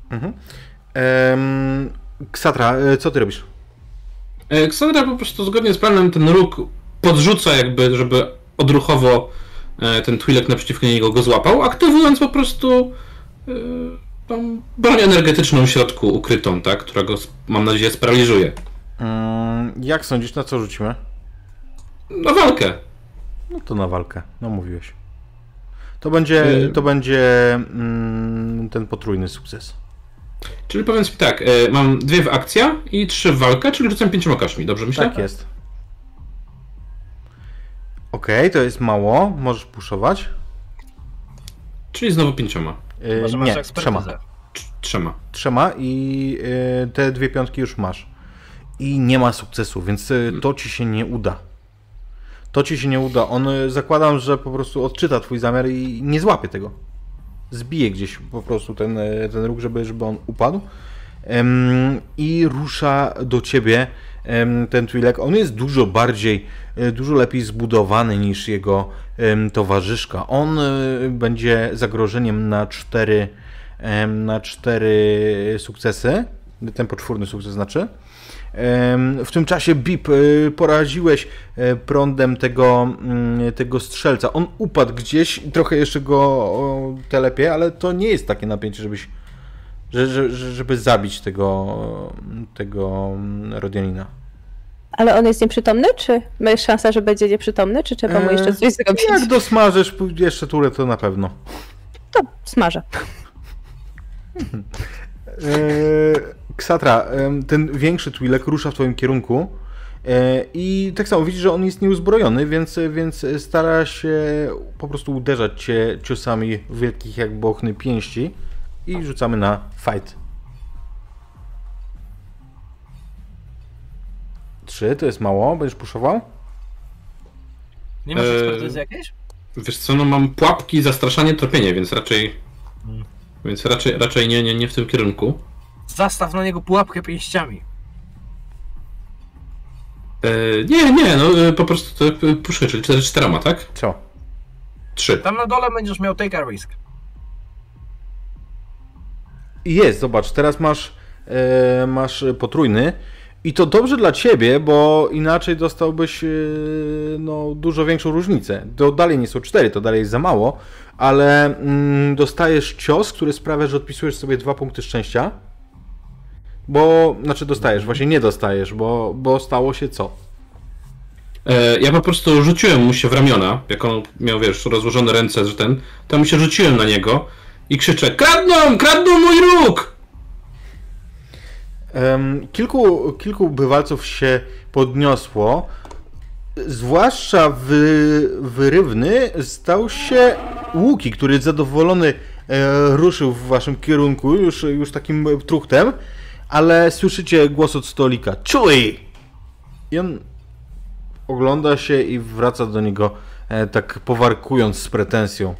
Mhm. Ehm, Ksatra, e, co ty robisz? E, Ksandra po prostu zgodnie z planem ten róg podrzuca jakby, żeby odruchowo e, ten Twilek naprzeciwko niego go złapał, aktywując po prostu e, tą broń energetyczną w środku ukrytą, tak, która go, mam nadzieję, sparaliżuje. Mm, jak sądzisz, na co rzucimy? Na walkę. No to na walkę, no mówiłeś. To będzie, Y- to będzie mm, ten potrójny sukces. Czyli powiedz mi tak, e, mam dwie w akcja i trzy w walkę, czyli rzucam pięcioma kaszmi, dobrze myślę? Tak jest. Okej, to jest mało, możesz puszować. Czyli znowu pięcioma. Yy, Może nie, trzema. Trz- Trzema. Trzema i yy, te dwie piątki już masz. I nie ma sukcesu, więc yy, to ci się nie uda. To ci się nie uda. On yy, zakładam, że po prostu odczyta twój zamiar i nie złapie tego. Zbije gdzieś po prostu ten, yy, ten róg, żeby, żeby on upadł. Em, I rusza do ciebie ten Twi'lek. On jest dużo bardziej, e, dużo lepiej zbudowany niż jego towarzyszka. On e, będzie zagrożeniem na cztery, na cztery sukcesy. Ten poczwórny sukces znaczy. W tym czasie Bip e, poraziłeś prądem tego, mm, tego strzelca. On upadł gdzieś trochę jeszcze go telepie, ale to nie jest takie napięcie, żebyś że, że, że- żeby zabić tego, tego Rodianina. Ale on jest nieprzytomny, czy ma szansę, że będzie nieprzytomny, czy trzeba mu jeszcze Eee, coś zrobić? Jak dosmażysz jeszcze turę, to na pewno. To smażę. Eee, Ksatra, ten większy Twilek rusza w twoim kierunku e, i tak samo widzisz, że on jest nieuzbrojony, więc, więc stara się po prostu uderzać cię ciosami wielkich jak bochny pięści i rzucamy na fight. Trzy, to jest mało, będziesz puszował? Nie masz Eee, ekspertyzy jakiejś? Wiesz co, no mam pułapki, zastraszanie, tropienie, więc raczej... Więc raczej, raczej nie, nie, nie w tym kierunku. Zastaw na niego pułapkę pięściami. E, nie, nie, no e, po prostu to e, puszczę, czyli cztery, czterema, tak? Co? Trzy. Tam na dole będziesz miał take a risk. I Jest, zobacz, teraz masz, e, masz potrójny i to dobrze dla ciebie, bo inaczej dostałbyś e, no, dużo większą różnicę. To dalej nie są cztery, to dalej jest za mało, ale mm, dostajesz cios, który sprawia, że odpisujesz sobie dwa punkty szczęścia. Bo, znaczy dostajesz, właśnie nie dostajesz, bo, bo stało się co? E, ja po prostu rzuciłem mu się w ramiona, jak on miał, wiesz, rozłożone ręce, że ten, to mu się rzuciłem na niego i krzyczę, kradną, kradną mój róg! Kilku, kilku bywalców się podniosło. Zwłaszcza wy, wyrywny stał się Łuki, który zadowolony e, ruszył w waszym kierunku, już, już takim truchtem, ale słyszycie głos od stolika. Czuj! I on ogląda się i wraca do niego e, tak powarkując z pretensją.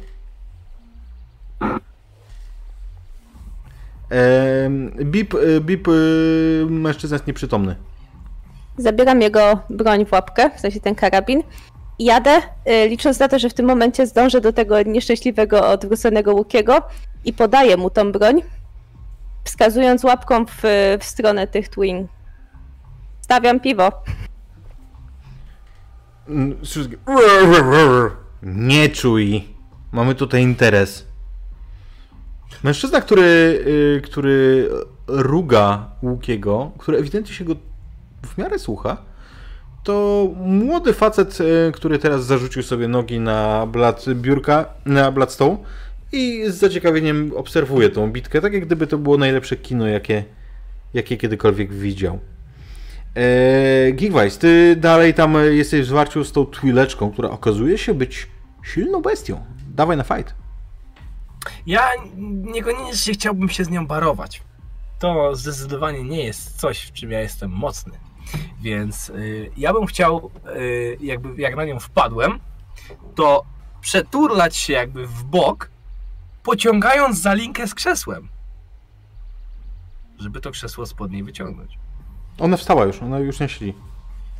Bip, e, Bip, e, mężczyzna jest nieprzytomny. Zabieram jego broń w łapkę, w sensie ten karabin. i Jadę, y, licząc na to, że w tym momencie zdążę do tego nieszczęśliwego, odwróconego Łukiego i podaję mu tą broń, wskazując łapką w, w stronę tych twin. Stawiam piwo. Mm. Nie czuj. Mamy tutaj interes. Mężczyzna, który, y, który ruga Łukiego, który ewidentnie się go w miarę słucha, to młody facet, y, który teraz zarzucił sobie nogi na blat biurka, na blat stołu i z zaciekawieniem obserwuje tą bitkę, tak jak gdyby to było najlepsze kino, jakie, jakie kiedykolwiek widział. Eee, Gigwise, ty dalej tam jesteś w zwarciu z tą twileczką, która okazuje się być silną bestią. Dawaj na fight. Ja niekoniecznie chciałbym się z nią barować. To zdecydowanie nie jest coś, w czym ja jestem mocny. Więc y, ja bym chciał, y, jakby jak na nią wpadłem, to przeturlać się jakby w bok, pociągając za linkę z krzesłem. Żeby to krzesło spod niej wyciągnąć. Ona wstała już, ona już nie siedzi.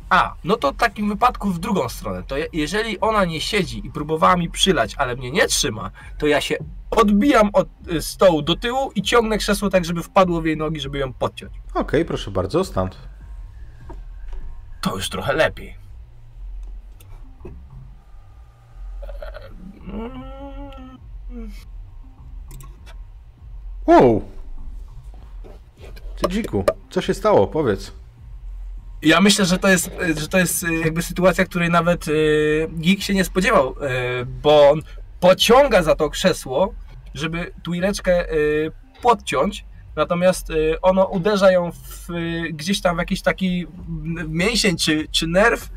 A, no to w takim wypadku w drugą stronę. To je- jeżeli ona nie siedzi i próbowała mi przylać, ale mnie nie trzyma, to ja się odbijam od y, stołu do tyłu i ciągnę krzesło tak, żeby wpadło w jej nogi, żeby ją podciąć. Okej, proszę bardzo, stąd. To już trochę lepiej. Wow! Ty dziku, co się stało? Powiedz. Ja myślę, że to jest, że to jest y, jakby sytuacja, której nawet y, Geek się nie spodziewał, y, bo on pociąga za to krzesło, żeby tuileczkę y, podciąć, natomiast y, ono uderza ją w, y, gdzieś tam w jakiś taki mięsień czy, czy nerw.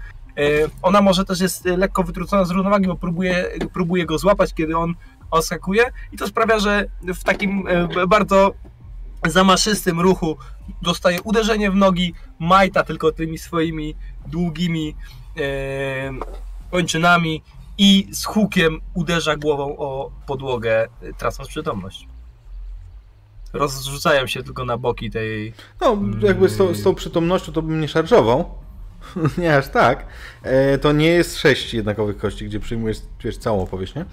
Ona może też jest lekko wytrócona z równowagi, bo próbuje, próbuje go złapać, kiedy on oskakuje i to sprawia, że w takim bardzo zamaszystym ruchu dostaje uderzenie w nogi, majta tylko tymi swoimi długimi kończynami i z hukiem uderza głową o podłogę, e, tracąc przytomność. Rozrzucają się tylko na boki tej. No, jakby z tą, z tą przytomnością to bym nie szarżował. nie aż tak. E, to nie jest sześć jednakowych kości, gdzie przyjmujesz wiesz, całą powierzchnię.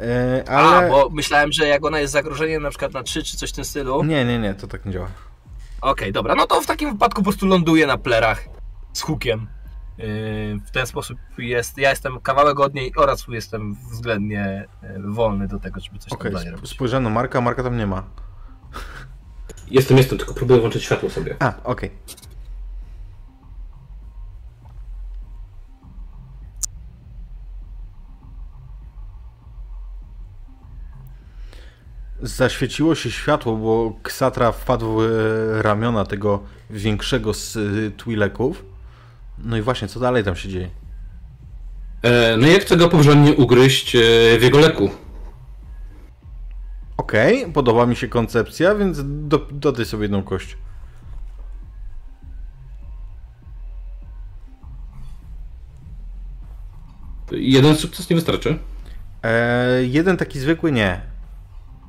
E, ale... A, bo myślałem, że jak ona jest zagrożeniem na przykład na trzy czy coś w tym stylu. Nie, nie, nie, to tak nie działa. Okej, dobra, no to w takim wypadku po prostu ląduje na plerach z hukiem. Yy, W ten sposób jest, ja jestem kawałek od niej oraz jestem względnie yy, wolny do tego, żeby coś Okej, tam robić. spojrzałem na Marka, Marka tam nie ma. Jestem, jestem, tylko próbuję włączyć światło sobie. A, okej. Zaświeciło się światło, bo Ksatra wpadł w e, ramiona tego większego z e, Twi'leków. No i właśnie, co dalej tam się dzieje? E, no jak chcę go porządnie ugryźć e, w jego leku. Okej, podoba mi się koncepcja, więc do, dodaj sobie jedną kość. Jeden sukces nie wystarczy. E, jeden taki zwykły nie.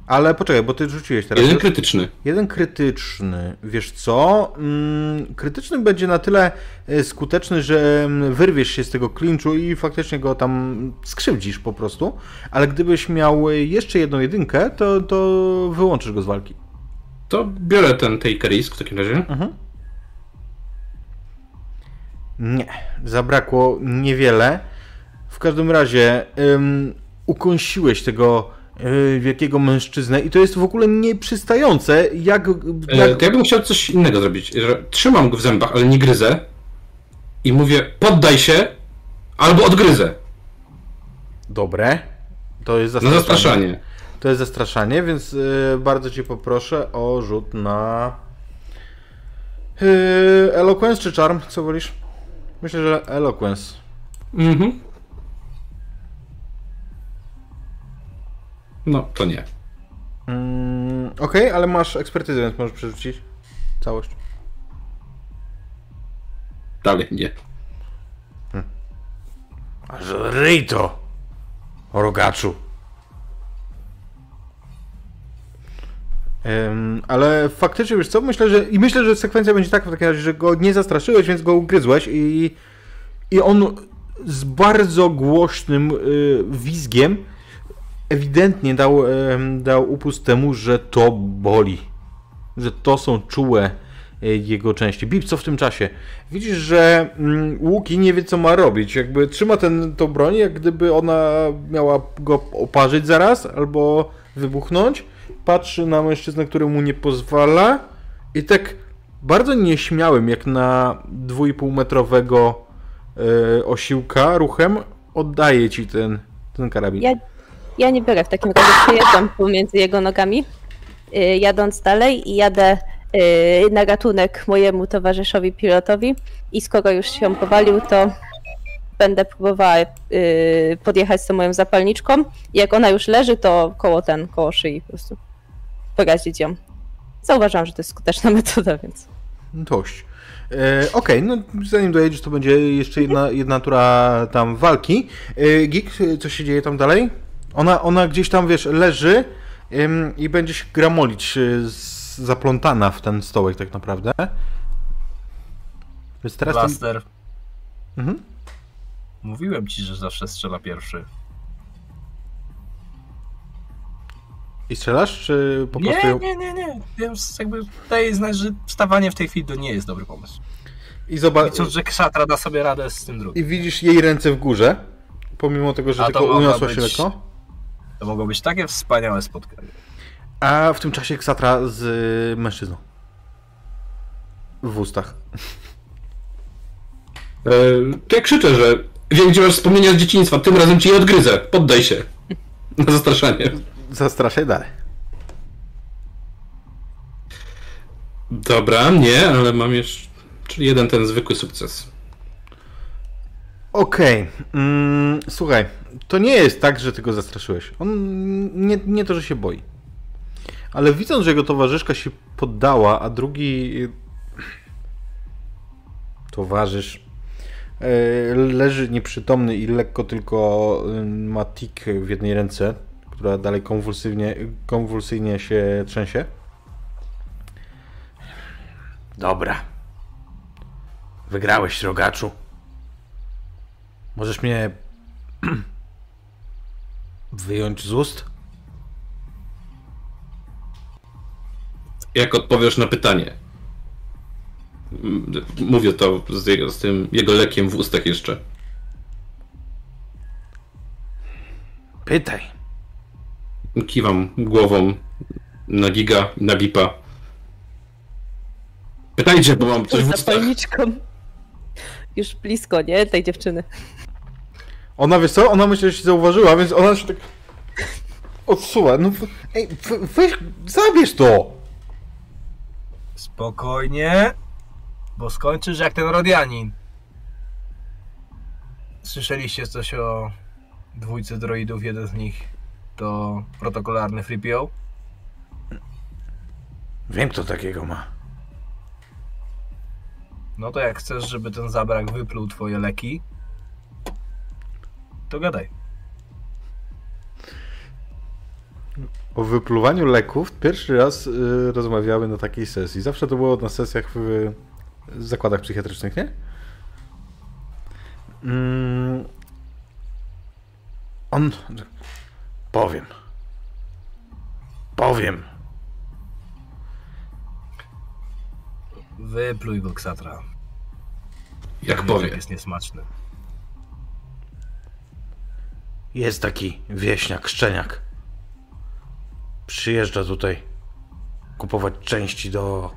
Ale poczekaj, bo ty rzuciłeś teraz. Jeden krytyczny. Jeden krytyczny. Wiesz co? Mm, krytyczny będzie na tyle e, skuteczny, że mm, wyrwiesz się z tego klinczu i faktycznie go tam skrzywdzisz po prostu. Ale gdybyś miał jeszcze jedną jedynkę, to, to wyłączysz go z walki. To biorę ten take risk w takim razie. Mhm. Nie, zabrakło niewiele. W każdym razie ym, ukąsiłeś tego wielkiego mężczyznę i to jest w ogóle nieprzystające, jak... E, jak... to ja bym chciał coś innego zrobić. Że trzymam go w zębach, ale nie gryzę. I mówię, poddaj się, albo odgryzę. Dobre. To jest Na zastraszanie. zastraszanie. To jest zastraszanie, więc y, bardzo Cię poproszę o rzut na y, Eloquence czy Charm, co wolisz? Myślę, że Eloquence. Mhm. No, to nie. Mm, Okej, ale masz ekspertyzę, więc możesz przerzucić całość. Dalej nie. Aż ryj to, rogaczu. Ym, ale faktycznie, wiesz co, myślę, że i myślę, że sekwencja będzie taka w takim razie, że go nie zastraszyłeś, więc go ugryzłeś i, i on z bardzo głośnym y, wizgiem ewidentnie dał, dał upust temu, że to boli. Że to są czułe e, jego części. Bip, co w tym czasie? Widzisz, że mm, Łuki nie wie, co ma robić. Jakby trzyma ten, tą broń, jak gdyby ona miała go oparzyć zaraz albo wybuchnąć. Patrzy na mężczyznę, który mu nie pozwala i tak bardzo nieśmiałym, jak na 2,5 metrowego e, osiłka ruchem oddaje ci ten, ten karabin. Ja, ja nie biorę w takim razie, przejeżdżam pomiędzy jego nogami, y, jadąc dalej i jadę y, na ratunek mojemu towarzyszowi pilotowi i skoro już się powalił, to będę próbowała y, podjechać z tą moją zapalniczką jak ona już leży, to koło ten, koło szyi po prostu porazić ją. Zauważam, że to jest skuteczna metoda, więc... Dość. E, Okej, no zanim dojedziesz, to będzie jeszcze jedna, jedna tura tam walki. E, co się dzieje tam dalej? Ona, ona gdzieś tam, wiesz, leży ym, i będzie się gramolić, y, z, zaplątana w ten stołek tak naprawdę. Więc teraz ten... Blaster. Mhm. Mówiłem ci, że zawsze strzela pierwszy. I strzelasz, czy po prostu... Nie, ją- nie, nie, nie. Wiem, jakby daję znać, że wstawanie w tej chwili to nie jest dobry pomysł. I zobacz. Licząc, że Kszatra da sobie radę z tym drugim. I widzisz jej ręce w górze. Pomimo tego, że A to tylko mogła uniosła się być- lekko. To mogło być takie wspaniałe spotkanie. A w tym czasie Ksatra z mężczyzną. W ustach. E, to ja krzyczę, że wiem, gdzie masz wspomnienia z dzieciństwa, tym razem ci je odgryzę. Poddaj się. Na zastraszanie. Zastraszaj dalej. Dobra, nie, ale mam jeszcze... Czyli jeden ten zwykły sukces. Okej. Mm, słuchaj, to nie jest tak, że ty go zastraszyłeś. On nie, nie to, że się boi. Ale widząc, że jego towarzyszka się poddała, a drugi y, towarzysz y, leży nieprzytomny i lekko tylko y, ma tik w jednej ręce, która dalej konwulsywnie, konwulsyjnie się trzęsie. Dobra. Wygrałeś, rogaczu. Możesz mnie wyjąć z ust? Jak odpowiesz na pytanie? Mówię to z, jego, z tym jego lekiem w ustach jeszcze. Pytaj. Kiwam głową na giga, na bipa. Pytajcie, bo mam coś w ustach. Już blisko, nie? Tej dziewczyny. Ona, wiesz co? Ona myślę, że się zauważyła, więc ona się tak odsuwa. No, ej, weź, zabierz to! Spokojnie, bo skończysz jak ten Rodianin. Słyszeliście coś o dwójce droidów? Jeden z nich to protokolarny FreePO? Wiem, kto takiego ma. No to jak chcesz, żeby ten zabrak wypluł twoje leki, to gadaj. O wypluwaniu leków pierwszy raz y, rozmawiały na takiej sesji. Zawsze to było na sesjach w, w zakładach psychiatrycznych, nie? Mm, on. Powiem. Powiem. Wypluj go, Ksatra. Jak Wiem, powie. że jest niesmaczny. Jest taki wieśniak, szczeniak. Przyjeżdża tutaj kupować części do,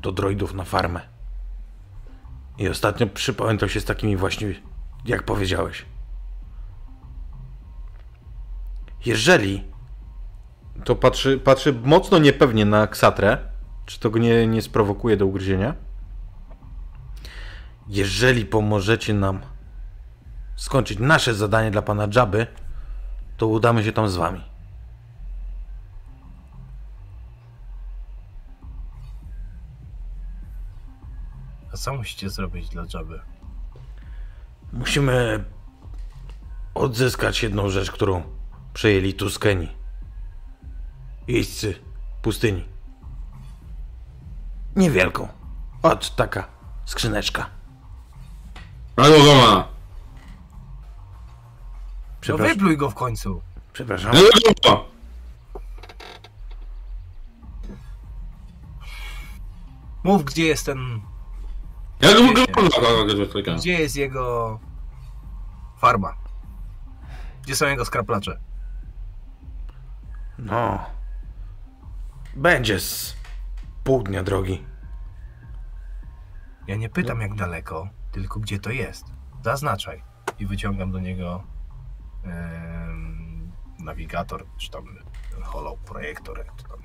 do droidów na farmę. I ostatnio przypamiętał się z takimi właśnie, jak powiedziałeś. Jeżeli. To patrzy, patrzy mocno niepewnie na ksatrę. Czy to go nie, nie sprowokuje do ugryzienia? Jeżeli pomożecie nam skończyć nasze zadanie dla pana Dżaby, to udamy się tam z wami. A co musicie zrobić dla Jabby? Musimy odzyskać jedną rzecz, którą przejęli Tuskeni. Jeźdźcy pustyni. Niewielką. Ot, taka skrzyneczka. Ale Roma! No Przepraszam. wypluj go w końcu. Przepraszam. Mów, gdzie jest ten... Wygląda? Gdzie jest jego... farma? Gdzie są jego skraplacze? No. Będzie z pół dnia drogi. Ja nie pytam jak daleko, tylko gdzie to jest. Zaznaczaj. I wyciągam do niego nawigator, czy tam holo projektor, jak to tam.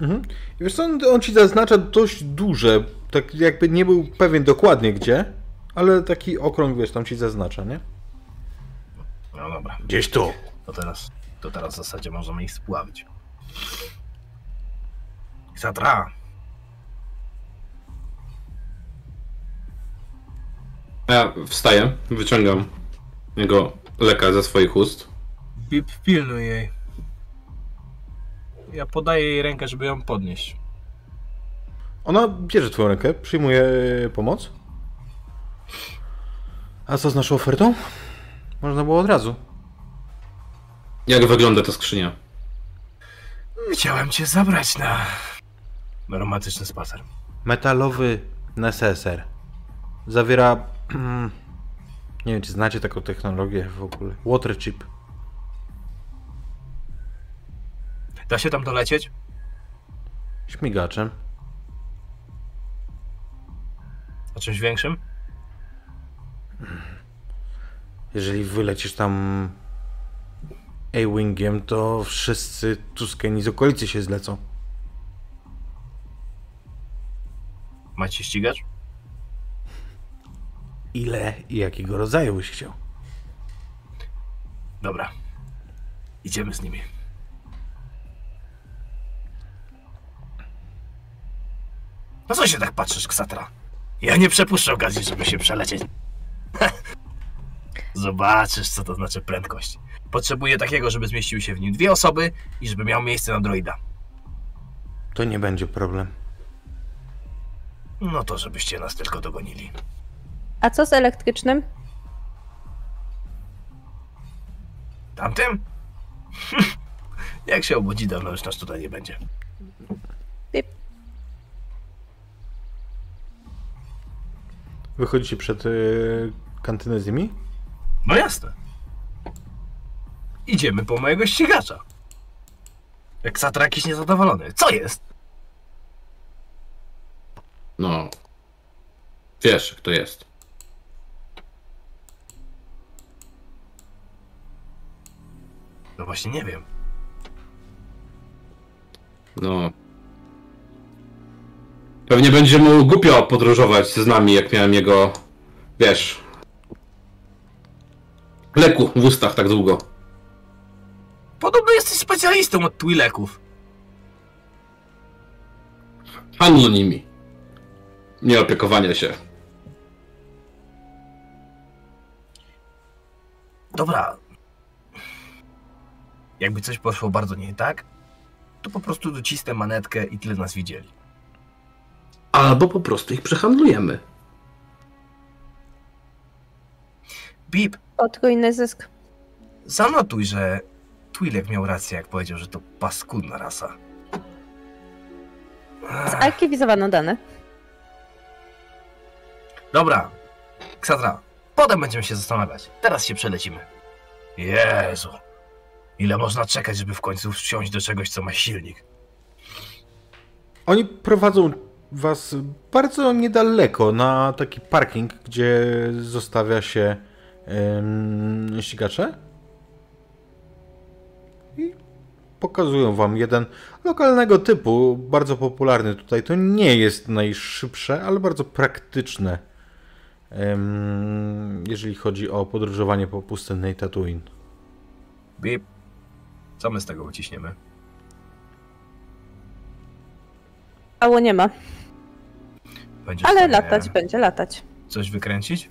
Mhm. I wiesz co, on, on ci zaznacza dość duże, tak jakby nie był pewien dokładnie gdzie, ale taki okrąg, wiesz, tam ci zaznacza, nie? No dobra, Gdzieś tu. to teraz, to teraz w zasadzie możemy ich spławić. Ksatra, Ja wstaję, wyciągam jego leka ze swoich ust. Bip, pilnuj jej. Ja podaję jej rękę, żeby ją podnieść. Ona bierze twoją rękę, przyjmuje pomoc. A co z naszą ofertą? Można było od razu. Jak wygląda ta skrzynia? Chciałem cię zabrać na romantyczny spacer. Metalowy neseser. zawiera. Nie wiem, czy znacie taką technologię w ogóle. Water chip. Da się tam dolecieć? Śmigaczem. O czymś większym? Jeżeli wylecisz tam A-Wingiem, to wszyscy Tuskeni z okolicy się zlecą. Macie ścigacz? Ile i jakiego rodzaju byś chciał? Dobra. Idziemy z nimi. No co się tak patrzysz, Ksatra? Ja nie przepuszczę okazji, żeby się przelecieć. Zobaczysz, co to znaczy prędkość. Potrzebuję takiego, żeby zmieściły się w nim dwie osoby i żeby miał miejsce na droida. To nie będzie problem. No to żebyście nas tylko dogonili. A co z elektrycznym? Tamtym? Jak się obudzi, dawno już nas tutaj nie będzie. Pip. Wychodzicie przed y, kantynę z nimi? No jasne. Idziemy po mojego ścigacza. Jak Satra jakiś niezadowolony. Co jest? No. Wiesz, kto jest. No właśnie nie wiem. No. Pewnie będzie mu głupio podróżować z nami, jak miałem jego. Wiesz. Leku w ustach tak długo. Podobno jesteś specjalistą od Twileków. Handlu nimi. Nie opiekowania się. Dobra. Jakby coś poszło bardzo nie tak, to po prostu docisnę manetkę i tyle nas widzieli. Albo po prostu ich przehandlujemy. Bip, Podwójny zysk. zanotuj, że Twilek miał rację, jak powiedział, że to paskudna rasa. Zarchiwizowano dane. Dobra, Ksatra, potem będziemy się zastanawiać. Teraz się przelecimy. Jezu, ile można czekać, żeby w końcu wsiąść do czegoś, co ma silnik? Oni prowadzą was bardzo niedaleko na taki parking, gdzie zostawia się em, ścigacze. I pokazują wam jeden lokalnego typu, bardzo popularny tutaj. To nie jest najszybsze, ale bardzo praktyczne, jeżeli chodzi o podróżowanie po pustynnej Tatooine. Bip, co my z tego wyciśniemy? Mało nie ma. Będziesz Ale sobie latać będzie latać. Coś wykręcić?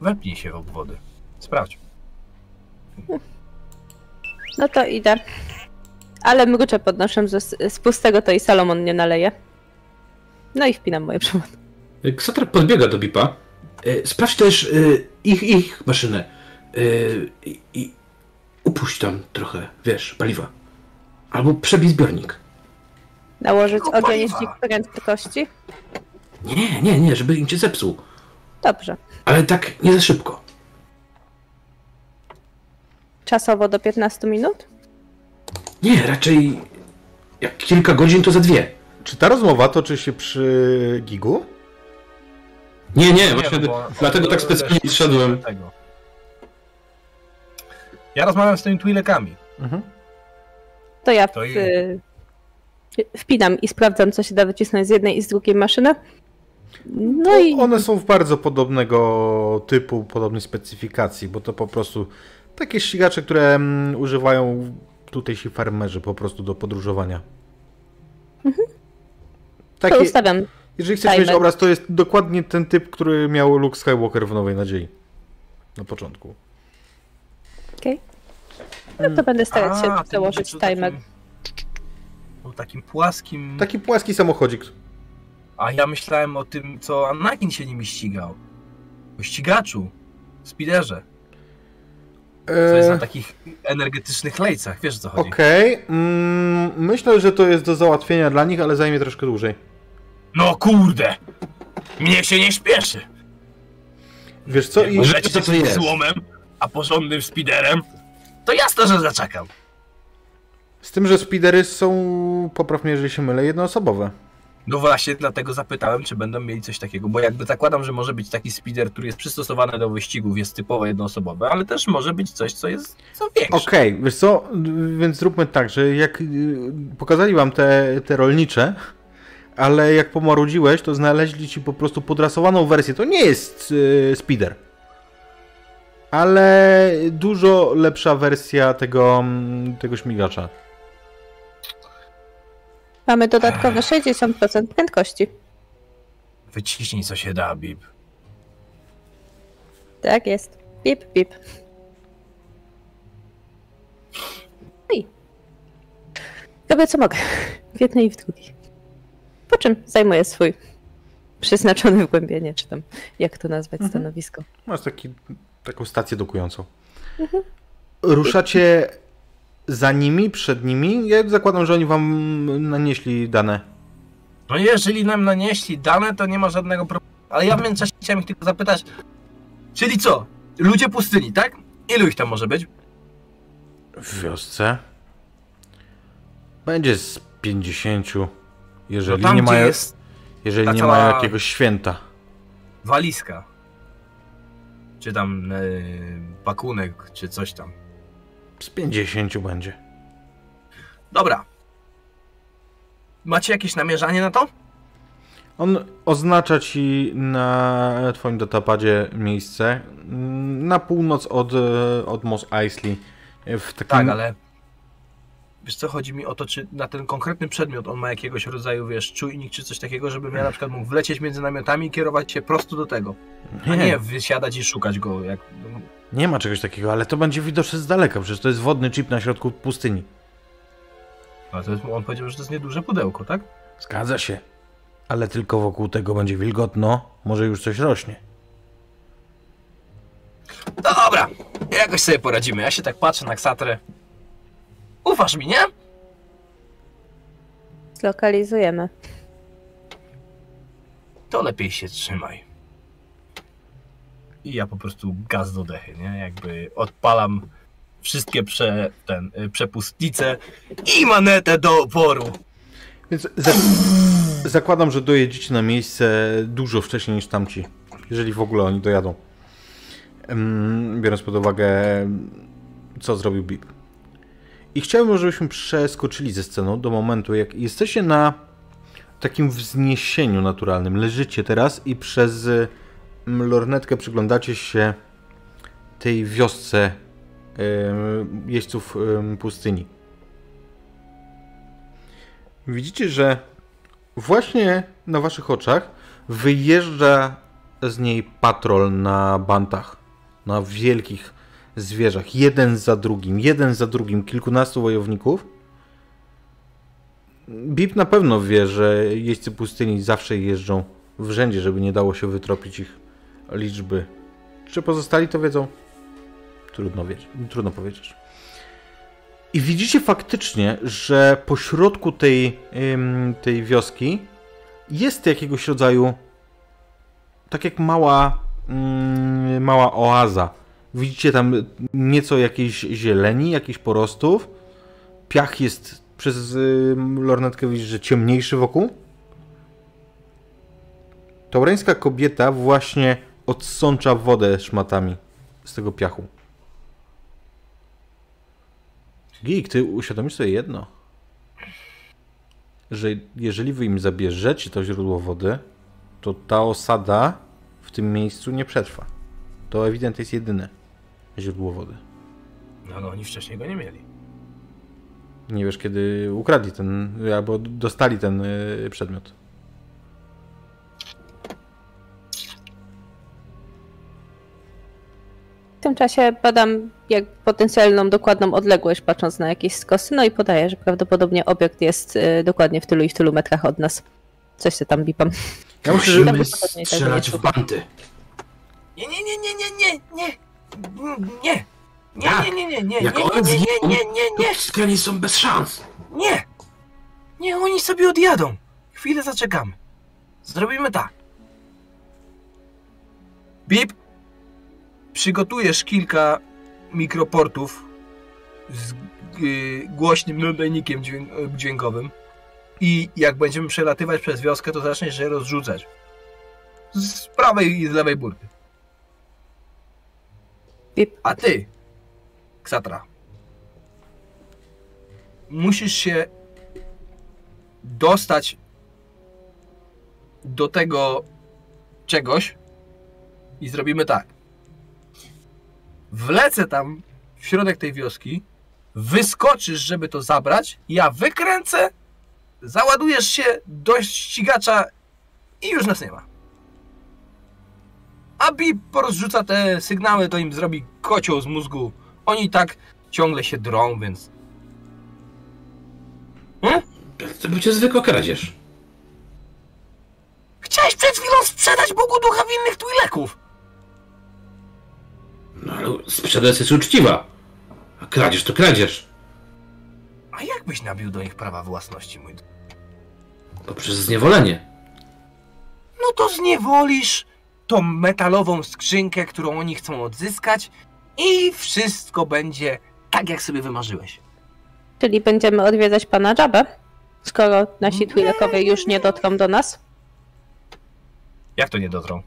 Wepnij się w obwody. Sprawdź. No to idę. Ale mruczę pod nosem, że z, z pustego to i Salomon nie naleje. No i wpinam moje przewody. Ksatra podbiega do Bipa. E, Sprawdź też e, ich, ich maszynę. I upuść tam trochę, wiesz, paliwa. Albo przebij zbiornik. Nałożyć Tylko ogień jeśli prędkości? Nie, nie, nie, żeby im cię zepsuł. Dobrze. Ale tak nie za szybko. Czasowo do 15 minut? Nie, raczej jak kilka godzin to za dwie. Czy ta rozmowa toczy się przy gigu? Nie, nie, właśnie no bo- dlatego tak specjalnie też- szedłem. Tego. Ja rozmawiam z tymi Twilekami. Mhm. To ja w, To i- y, wpinam i sprawdzam, co się da wycisnąć z jednej i z drugiej maszyny. No i One są w bardzo podobnego typu, podobnej specyfikacji, bo to po prostu takie ścigacze, które mm, używają tutejsi farmerzy po prostu do podróżowania. to Takie, ustawiam. jeżeli chcesz mieć timer. obraz, to jest dokładnie ten typ, który miał Luke Skywalker w Nowej Nadziei. Na początku. Okej. No to będę starać się A, o timer. takim- O takim płaskim... Taki płaski samochodzik. A ja myślałem o tym, co Anakin się nimi ścigał. O ścigaczu. Speederze. Co jest na E, takich energetycznych lejcach. Wiesz o co chodzi? Okej, mm, myślę, że to jest do załatwienia dla nich, ale zajmie troszkę dłużej. No kurde! Mnie się nie śpieszy. Wiesz co, i Możecie co to z jest? złomem, a porządnym speederem, to jasne, że zaczekam. z tym, że speedery są, popraw mnie, jeżeli się mylę, jednoosobowe. No właśnie, dlatego zapytałem, czy będą mieli coś takiego, bo jakby zakładam, że może być taki speeder, który jest przystosowany do wyścigów, jest typowo jednoosobowy, ale też może być coś, co jest co większe. Okej, wiesz co, więc zróbmy tak, że jak y, pokazali wam te, te rolnicze, ale jak pomarudziłeś, to znaleźli ci po prostu podrasowaną wersję. To nie jest y, speeder. Ale dużo lepsza wersja tego, mm, tego śmigacza. Mamy dodatkowe 60% prędkości. Wyciśnij co się da, Bib. Tak jest. Pip, pip. No i robię co mogę. W jednej i w drugiej. Po czym zajmuję swój przeznaczony wgłębienie, czy tam jak to nazwać stanowisko. Masz taki, taką stację dokującą. Ruszacie za nimi, przed nimi? Ja zakładam, że oni wam nanieśli dane. No jeżeli nam nanieśli dane, to nie ma żadnego problemu. Ale ja w międzyczasie chciałem ich tylko zapytać, czyli co? Ludzie pustyni, tak? Ilu ich tam może być? W wiosce? Będzie z 50, jeżeli No tam, nie mają, jest jeżeli nie cała- mają jakiegoś święta. walizka, czy tam e, pakunek, czy coś tam. Z 50 będzie. Dobra. Macie jakieś namierzanie na to? On oznacza ci na twoim datapadzie miejsce na północ od, e, od Mos Eisley. W takim... Tak, ale wiesz co, chodzi mi o to, czy na ten konkretny przedmiot on ma jakiegoś rodzaju, wiesz, czujnik czy coś takiego, żebym ja na przykład mógł wlecieć między namiotami i kierować się prosto do tego, a nie, nie wysiadać i szukać go, jak... nie ma czegoś takiego, ale to będzie widoczne z daleka, przecież to jest wodny chip na środku pustyni. Ale to jest, on powiedział, że to jest nieduże pudełko, tak? Zgadza się. Ale tylko wokół tego będzie wilgotno, może już coś rośnie. Dobra, jakoś sobie poradzimy. Ja się tak patrzę na ksatrę. Ufasz mi, nie? Zlokalizujemy. To lepiej się trzymaj. I ja po prostu gaz do dechy, nie? Jakby odpalam wszystkie prze, ten, y, przepustnice i manetę do oporu. Więc za zakładam, że dojedziecie na miejsce dużo wcześniej niż tamci. Jeżeli w ogóle oni dojadą. Biorąc pod uwagę, co zrobił Bip. I chciałbym, żebyśmy przeskoczyli ze sceną do momentu, jak jesteście na takim wzniesieniu naturalnym. Leżycie teraz i przez em, lornetkę przyglądacie się tej wiosce em, jeźdźców em, pustyni. Widzicie, że właśnie na waszych oczach wyjeżdża z niej patrol na bantach, na wielkich zwierzach, jeden za drugim, jeden za drugim, kilkunastu wojowników. Bip na pewno wie, że jeźdźcy pustyni zawsze jeżdżą w rzędzie, żeby nie dało się wytropić ich liczby. Czy pozostali to wiedzą? Trudno, wiedzieć, trudno powiedzieć. I widzicie faktycznie, że po środku tej, tej wioski jest jakiegoś rodzaju, tak jak mała, ym, mała oaza. Widzicie tam nieco jakiejś zieleni, jakichś porostów. Piach jest przez ym, lornetkę widzisz, że ciemniejszy wokół. Taureńska kobieta właśnie odsącza wodę szmatami z tego piachu. Gig, ty uświadomisz sobie jedno. Że jeżeli wy im zabierzecie to źródło wody, to ta osada w tym miejscu nie przetrwa. To ewidentnie jest jedyne źródło wody. No, no oni wcześniej go nie mieli. Nie wiesz, kiedy ukradli ten, albo dostali ten y, przedmiot. W tym czasie badam jak potencjalną dokładną odległość, patrząc na jakieś skosy, no i podaję, że prawdopodobnie obiekt jest y, dokładnie w tylu i w tylu metrach od nas. Coś się tam bipam. Ja Musimy- Musimy strzelać w banty. Nie, nie, nie, nie, nie, nie, nie. Nie. Nie, nie, nie, nie, nie, nie, nie, nie, nie, nie, nie, Tuskeni są bez szans. nie. Nie, oni sobie odjadą. Chwilę zaczekamy. Zrobimy tak. Bip, przygotujesz kilka mikroportów z yy, głośnym nadajnikiem dźwięk, dźwiękowym i jak będziemy przelatywać przez wioskę, to zaczniesz się rozrzucać. Z prawej i z lewej burty. Bip. A ty, Ksatra, musisz się dostać do tego czegoś i zrobimy tak. Wlecę tam w środek tej wioski, wyskoczysz, żeby to zabrać, ja wykręcę, załadujesz się do ścigacza i już nas nie ma. A Bip porozrzuca te sygnały, to im zrobi kocioł z mózgu. Oni tak ciągle się drą, więc... To będzie zwykła kradzież. Chciałeś przed chwilą sprzedać Bogu ducha winnych twileków! No ale sprzedaż jest uczciwa. A kradzież to kradzież. A jak byś nabił do nich prawa własności, mój? Poprzez zniewolenie. No to zniewolisz tą metalową skrzynkę, którą oni chcą odzyskać i wszystko będzie tak, jak sobie wymarzyłeś. Czyli będziemy odwiedzać pana Jabę, skoro nasi Twi'lekowie już nie dotrą do nas. Jak to nie dotrą?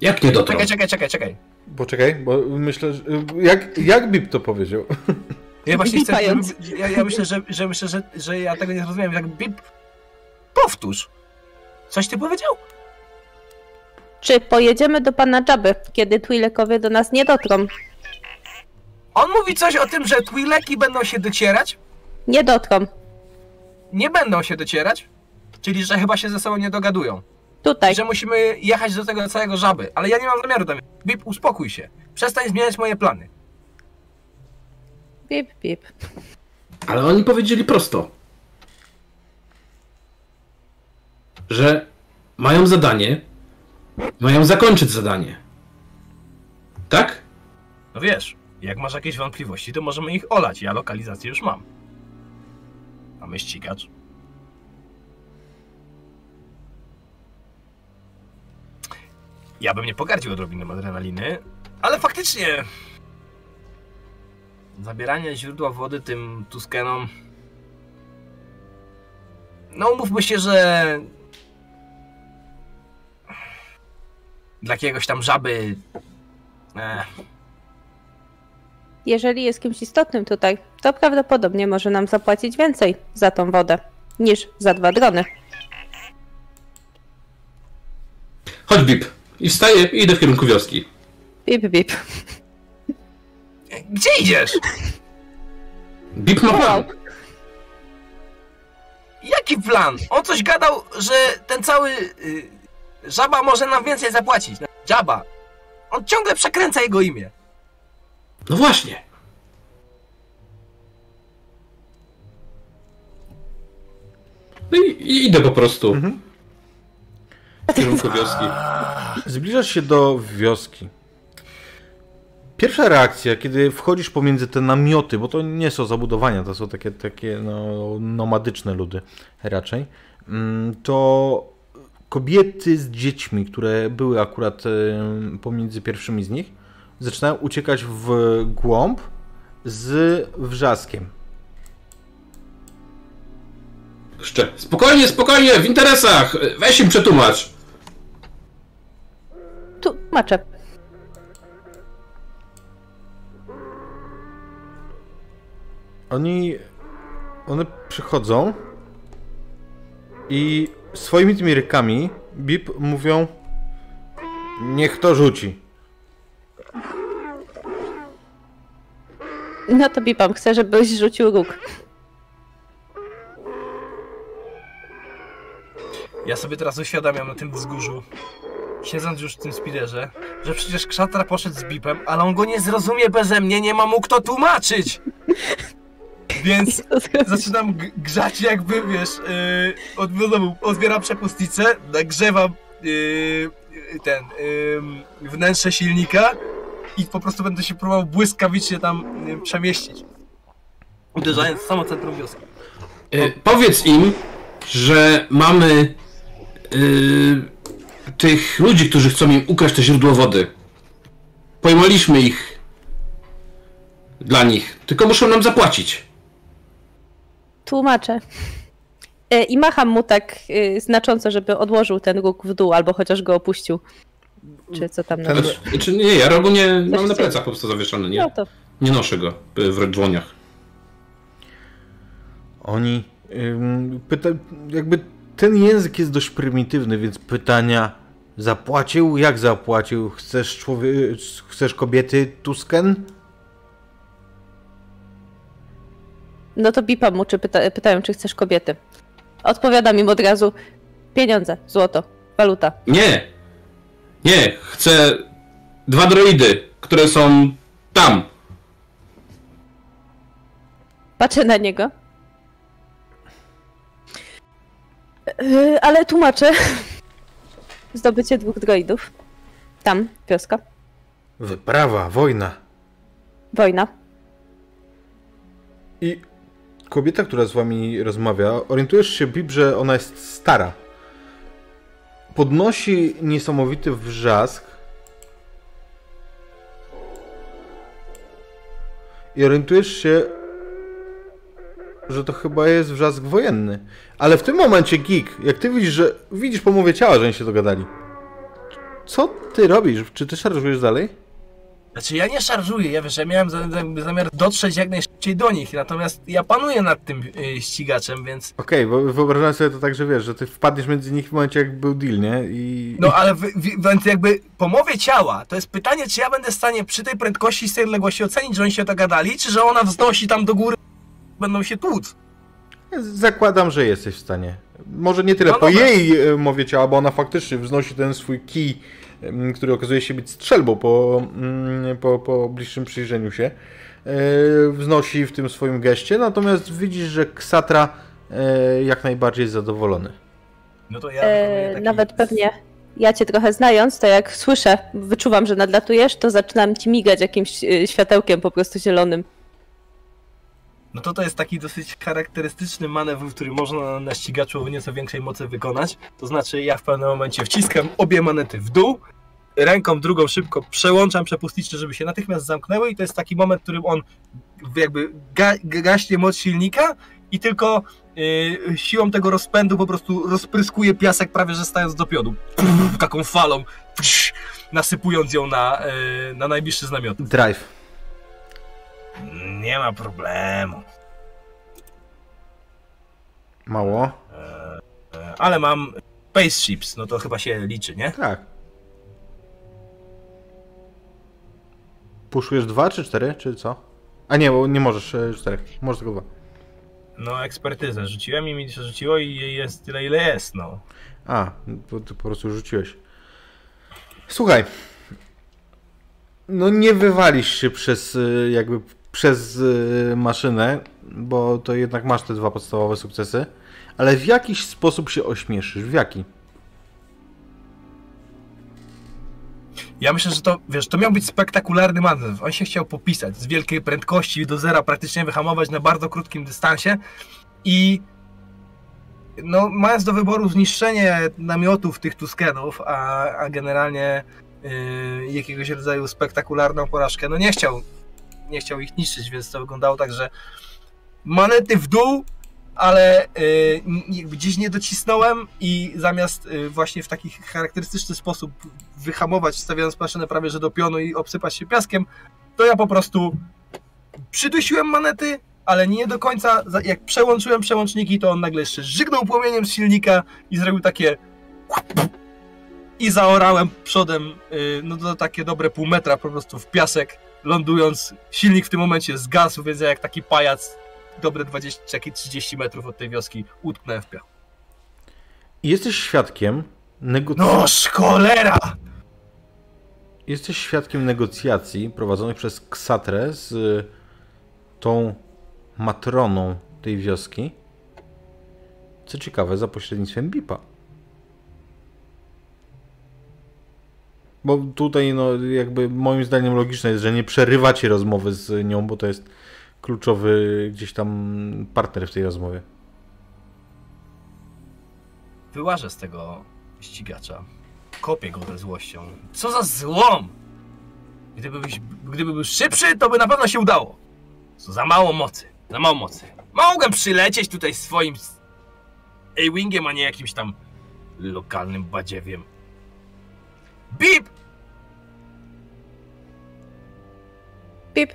Jak nie dotrą? Czekaj, czekaj, czekaj, czekaj. Poczekaj, bo myślę, że... Jak, jak Bip to powiedział? Ja właśnie chcę. Ja, ja myślę, że, że myślę, że, że ja tego nie zrozumiałem. Tak bip. Powtórz. Coś ty powiedział? Czy pojedziemy do pana Jaby, kiedy Twi'lekowie do nas nie dotrą? On mówi coś o tym, że Twileki będą się docierać. Nie dotrą. Nie będą się docierać. Czyli, że chyba się ze sobą nie dogadują. Tutaj. Że musimy jechać do tego całego żaby. Ale ja nie mam zamiaru tam. Bip, uspokój się. Przestań zmieniać moje plany. Bip, bip. Ale oni powiedzieli prosto, że mają zadanie, mają zakończyć zadanie. Tak? No wiesz, jak masz jakieś wątpliwości, to możemy ich olać. Ja lokalizację już mam. Mamy ścigacz. Ja bym nie pogardził odrobiną adrenaliny, ale faktycznie zabieranie źródła wody tym Tuskenom no umówmy się, że dla jakiegoś tam żaby eh, Jeżeli jest kimś istotnym tutaj, to prawdopodobnie może nam zapłacić więcej za tą wodę niż za dwa drony. Chodź Bip. I wstaję i idę w kierunku wioski. Bip, bip. Gdzie idziesz? Bip ma plan. Jaki plan? On coś gadał, że ten cały y, żaba może nam więcej zapłacić. Żaba. On ciągle przekręca jego imię. No właśnie. No i, i idę po prostu w kierunku wioski. Zbliżasz się do wioski. Pierwsza reakcja, kiedy wchodzisz pomiędzy te namioty, bo to nie są zabudowania, to są takie, takie no, nomadyczne ludy raczej, mm, to kobiety z dziećmi, które były akurat pomiędzy pierwszymi z nich, zaczynają uciekać w głąb z wrzaskiem. Jeszcze. Spokojnie, spokojnie, w interesach. Weź im przetłumacz. Tu maczę. Oni. One przychodzą i swoimi tymi rykami Bip mówią: Niech to rzuci. No to bipam, chcę, żebyś rzucił róg. Ja sobie teraz uświadamiam na tym wzgórzu, siedząc już w tym spiderze, że przecież Kszatra poszedł z bipem, ale on go nie zrozumie beze mnie, nie ma mu kto tłumaczyć. Więc zaczynam grzać jakby, wiesz, yy, od, znowu, otwieram przepustnicę, nagrzewam yy, ten yy, wnętrze silnika i po prostu będę się próbował błyskawicznie tam yy, przemieścić. Uderzając w samo centrum wioski. Y, powiedz im, że mamy y, tych ludzi, którzy chcą im ukraść to źródło wody. Pojmaliśmy ich. Dla nich. Tylko muszą nam zapłacić. Tłumaczę. E, I macham mu tak y, znacząco, żeby odłożył ten róg w dół, albo chociaż go opuścił. Czy co tam na Znaczy, nie, ja rogu nie mam na chce. plecach po prostu zawieszony, nie? No to Nie noszę go y, w dłoniach. Oni ym, pyta, jakby ten język jest dość prymitywny, więc pytania zapłacił? Jak zapłacił? Chcesz człowie... chcesz kobiety Tusken? No to bipam mu, czy pyta, pytają, czy chcesz kobiety. Odpowiadam im od razu. Pieniądze, złoto, waluta. Nie! Nie, chcę dwa droidy, które są tam. Patrzę na niego. Yy, ale tłumaczę. Zdobycie dwóch droidów. Tam, wioska. Wyprawa, wojna. Wojna. I kobieta, która z wami rozmawia, orientujesz się, Bib, że ona jest stara. Podnosi niesamowity wrzask. I orientujesz się, że to chyba jest wrzask wojenny. Ale w tym momencie, Geek, jak ty widzisz, że widzisz po mowie ciała, że oni się dogadali. Co ty robisz? Czy ty szarżujesz dalej? Znaczy ja nie szarżuję, ja wiesz, ja miałem za, za, zamiar dotrzeć jak najszybciej do nich, natomiast ja panuję nad tym y, ścigaczem, więc... Okej, bo wyobrażam sobie to tak, że wiesz, że ty wpadniesz między nich w momencie, jak był deal, nie? I... No ale wy, wy, więc jakby po mowie ciała, to jest pytanie, czy ja będę w stanie przy tej prędkości i z tej odległości ocenić, że oni się dogadali, czy że ona wznosi tam do góry, będą się tłuc. Zakładam, że jesteś w stanie. Może nie tyle No po dobra. jej e, mowie ciała, bo ona faktycznie wznosi ten swój kij, który okazuje się być strzelbą po, mm, po, po bliższym przyjrzeniu się. E, Wznosi w tym swoim geście, natomiast widzisz, że Ksatra e, jak najbardziej jest zadowolony. No to ja E, taki- nawet pewnie ja cię trochę znając, to jak słyszę, wyczuwam, że nadlatujesz, to zaczynam ci migać jakimś światełkiem po prostu zielonym. No to to jest taki dosyć charakterystyczny manewr, który można na ścigaczu o nieco większej mocy wykonać. To znaczy ja w pewnym momencie wciskam obie manety w dół, ręką drugą szybko przełączam przepustnicze, żeby się natychmiast zamknęły i to jest taki moment, w którym on jakby ga gaśnie moc silnika i tylko yy, siłą tego rozpędu po prostu rozpryskuje piasek prawie że stając do piodu. Taką falą, nasypując ją na, yy, na najbliższy z namiotów. Drive. Nie ma problemu. Mało? E, Ale mam spaceships, no to chyba się liczy, nie? Tak. Puszujesz dwa czy cztery, czy co? A nie, bo nie możesz e, czterech. Możesz tylko dwa. No ekspertyzę rzuciłem i mi się rzuciło i jest tyle ile jest, no. A, ty po prostu rzuciłeś. Słuchaj. No nie wywalisz się przez jakby przez y, maszynę, bo to jednak masz te dwa podstawowe sukcesy, ale w jakiś sposób się ośmieszysz. W jaki? Ja myślę, że to, wiesz, to miał być spektakularny manewr. On się chciał popisać z wielkiej prędkości do zera, praktycznie wyhamować na bardzo krótkim dystansie i no, mając do wyboru zniszczenie namiotów tych Tuskenów, a, a generalnie yy, jakiegoś rodzaju spektakularną porażkę, no nie chciał, nie chciał ich niszczyć, więc to wyglądało tak, że manety w dół, ale jakby gdzieś nie docisnąłem i zamiast yy, właśnie w taki charakterystyczny sposób wyhamować, stawiając maszynę prawie że do pionu i obsypać się piaskiem, to ja po prostu przydusiłem manety, ale nie do końca. Jak przełączyłem przełączniki, to on nagle jeszcze żygnął płomieniem z silnika i zrobił takie i zaorałem przodem, yy, no to takie dobre pół metra po prostu w piasek, lądując. Silnik w tym momencie zgasł, więc ja jak taki pajac dobre 20, czy 30 metrów od tej wioski utknąłem w piach. Jesteś świadkiem negocjacji. No cholera! Jesteś świadkiem negocjacji prowadzonych przez Ksatrę z y, tą matroną tej wioski. Co ciekawe, za pośrednictwem Bipa. Bo tutaj, no, jakby moim zdaniem logiczne jest, że nie przerywacie rozmowy z nią, bo to jest kluczowy gdzieś tam partner w tej rozmowie. Wyłażę z tego ścigacza. Kopię go ze złością. Co za złom! Gdyby, byś, gdyby był szybszy, to by na pewno się udało. Co za mało mocy. Za mało mocy. Mogłem przylecieć tutaj swoim A-Wingiem, a nie jakimś tam lokalnym badziewiem. Bip! Pip.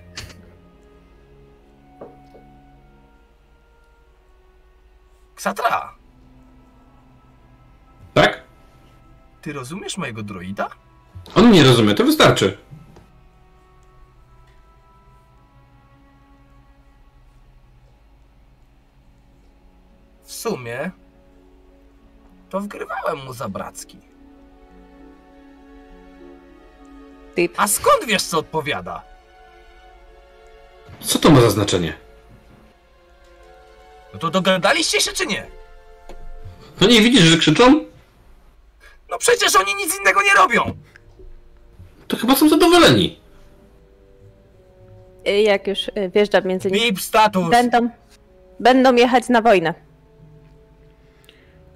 Ksatra, Tak? ty rozumiesz mojego droida? On nie rozumie, to wystarczy. W sumie to wgrywałem mu za Pip. A skąd wiesz, co odpowiada? Co to ma za znaczenie? No to dogadaliście się, czy nie? No nie widzisz, że krzyczą? No przecież oni nic innego nie robią! To chyba są zadowoleni. Y, Jak już y, wjeżdżam między nimi. Bip status! Będą, będą jechać na wojnę.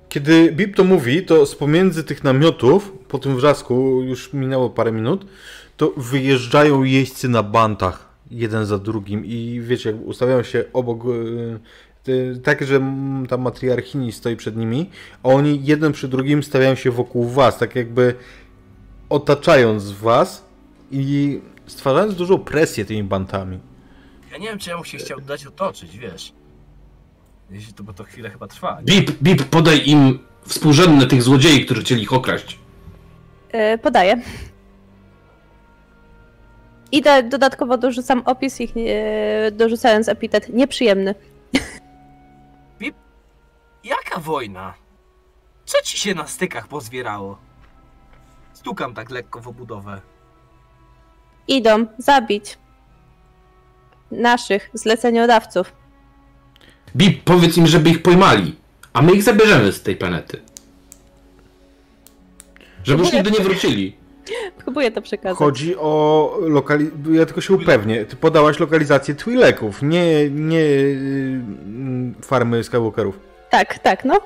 Kiedy Bip to mówi, to z pomiędzy tych namiotów, po tym wrzasku, już minęło parę minut, to wyjeżdżają jeźdźcy na bantach, jeden za drugim i wiecie, jak ustawiają się obok, y, tak, że ta matriarchini stoi przed nimi, a oni jeden przy drugim stawiają się wokół was, tak jakby otaczając was i stwarzając dużą presję tymi bantami. Ja nie wiem, czy ja mu się chciał dać otoczyć, wiesz. Jeśli to, bo to chwilę chyba trwa. nie? Bip, bip, podaj im współrzędne tych złodziei, którzy chcieli ich okraść. Y, Podaję. I do, dodatkowo dorzucam opis ich, y, dorzucając epitet nieprzyjemny. Jaka wojna? Co ci się na stykach pozwierało? Stukam tak lekko w obudowę. Idą zabić naszych zleceniodawców. Bip, powiedz im, żeby ich pojmali, a my ich zabierzemy z tej planety. Żeby już nigdy nie wrócili. Próbuję to przekazać. Chodzi o lokali... Ja tylko się upewnię. Ty podałaś lokalizację Twi'leków, nie, nie y, farmy Skywalkerów. Tak, tak, no.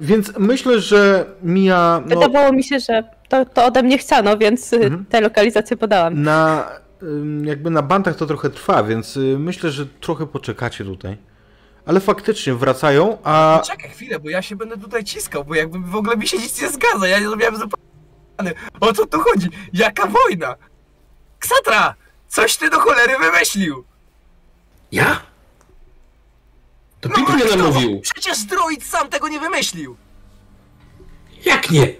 Więc myślę, że mija no, Wydawało mi się, że to, to ode mnie chciano, więc Mhm. te lokalizacje podałam. na jakby na bantach to trochę trwa, więc y, myślę, że trochę poczekacie tutaj. Ale faktycznie wracają, a Czekaj chwilę, bo ja się będę tutaj ciskał, bo jakby w ogóle mi się nic nie zgadza. Ja nie zrobiłem zupełnie. O co tu chodzi? Jaka wojna? Ksatra! Coś ty do cholery wymyślił! Ja? To No Bip mnie namówił. Przecież droid sam tego nie wymyślił! Jak nie?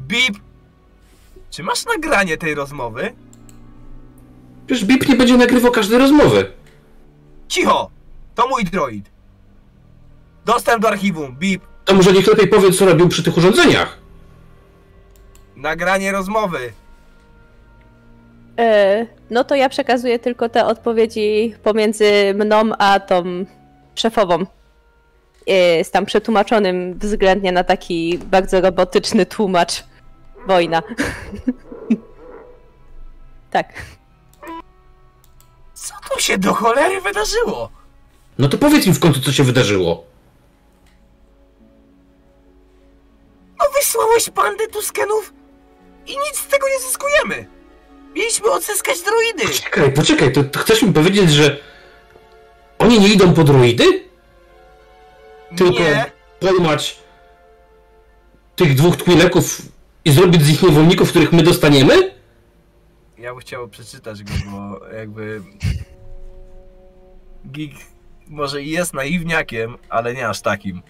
Bip! Czy masz nagranie tej rozmowy? Przecież Bip nie będzie nagrywał każdej rozmowy. Cicho! To mój droid. Dostęp do archiwum. Bip. To może niech lepiej powie, co robił przy tych urządzeniach. Nagranie rozmowy. E, no to ja przekazuję tylko te odpowiedzi pomiędzy mną a tą szefową. E, z tam przetłumaczonym względnie na taki bardzo robotyczny tłumacz. Wojna. tak. Co tu się do cholery wydarzyło? No to powiedz im w końcu, co się wydarzyło. No wysłałeś bandę Tuskenów i nic z tego nie zyskujemy. Mieliśmy odzyskać droidy. Poczekaj, poczekaj, to, to chcesz mi powiedzieć, że oni nie idą po droidy? Tylko Nie. pojmać tych dwóch Twi'leków i zrobić z nich niewolników, których my dostaniemy? Ja bym chciał przeczytać go, bo jakby... Gig może i jest naiwniakiem, ale nie aż takim.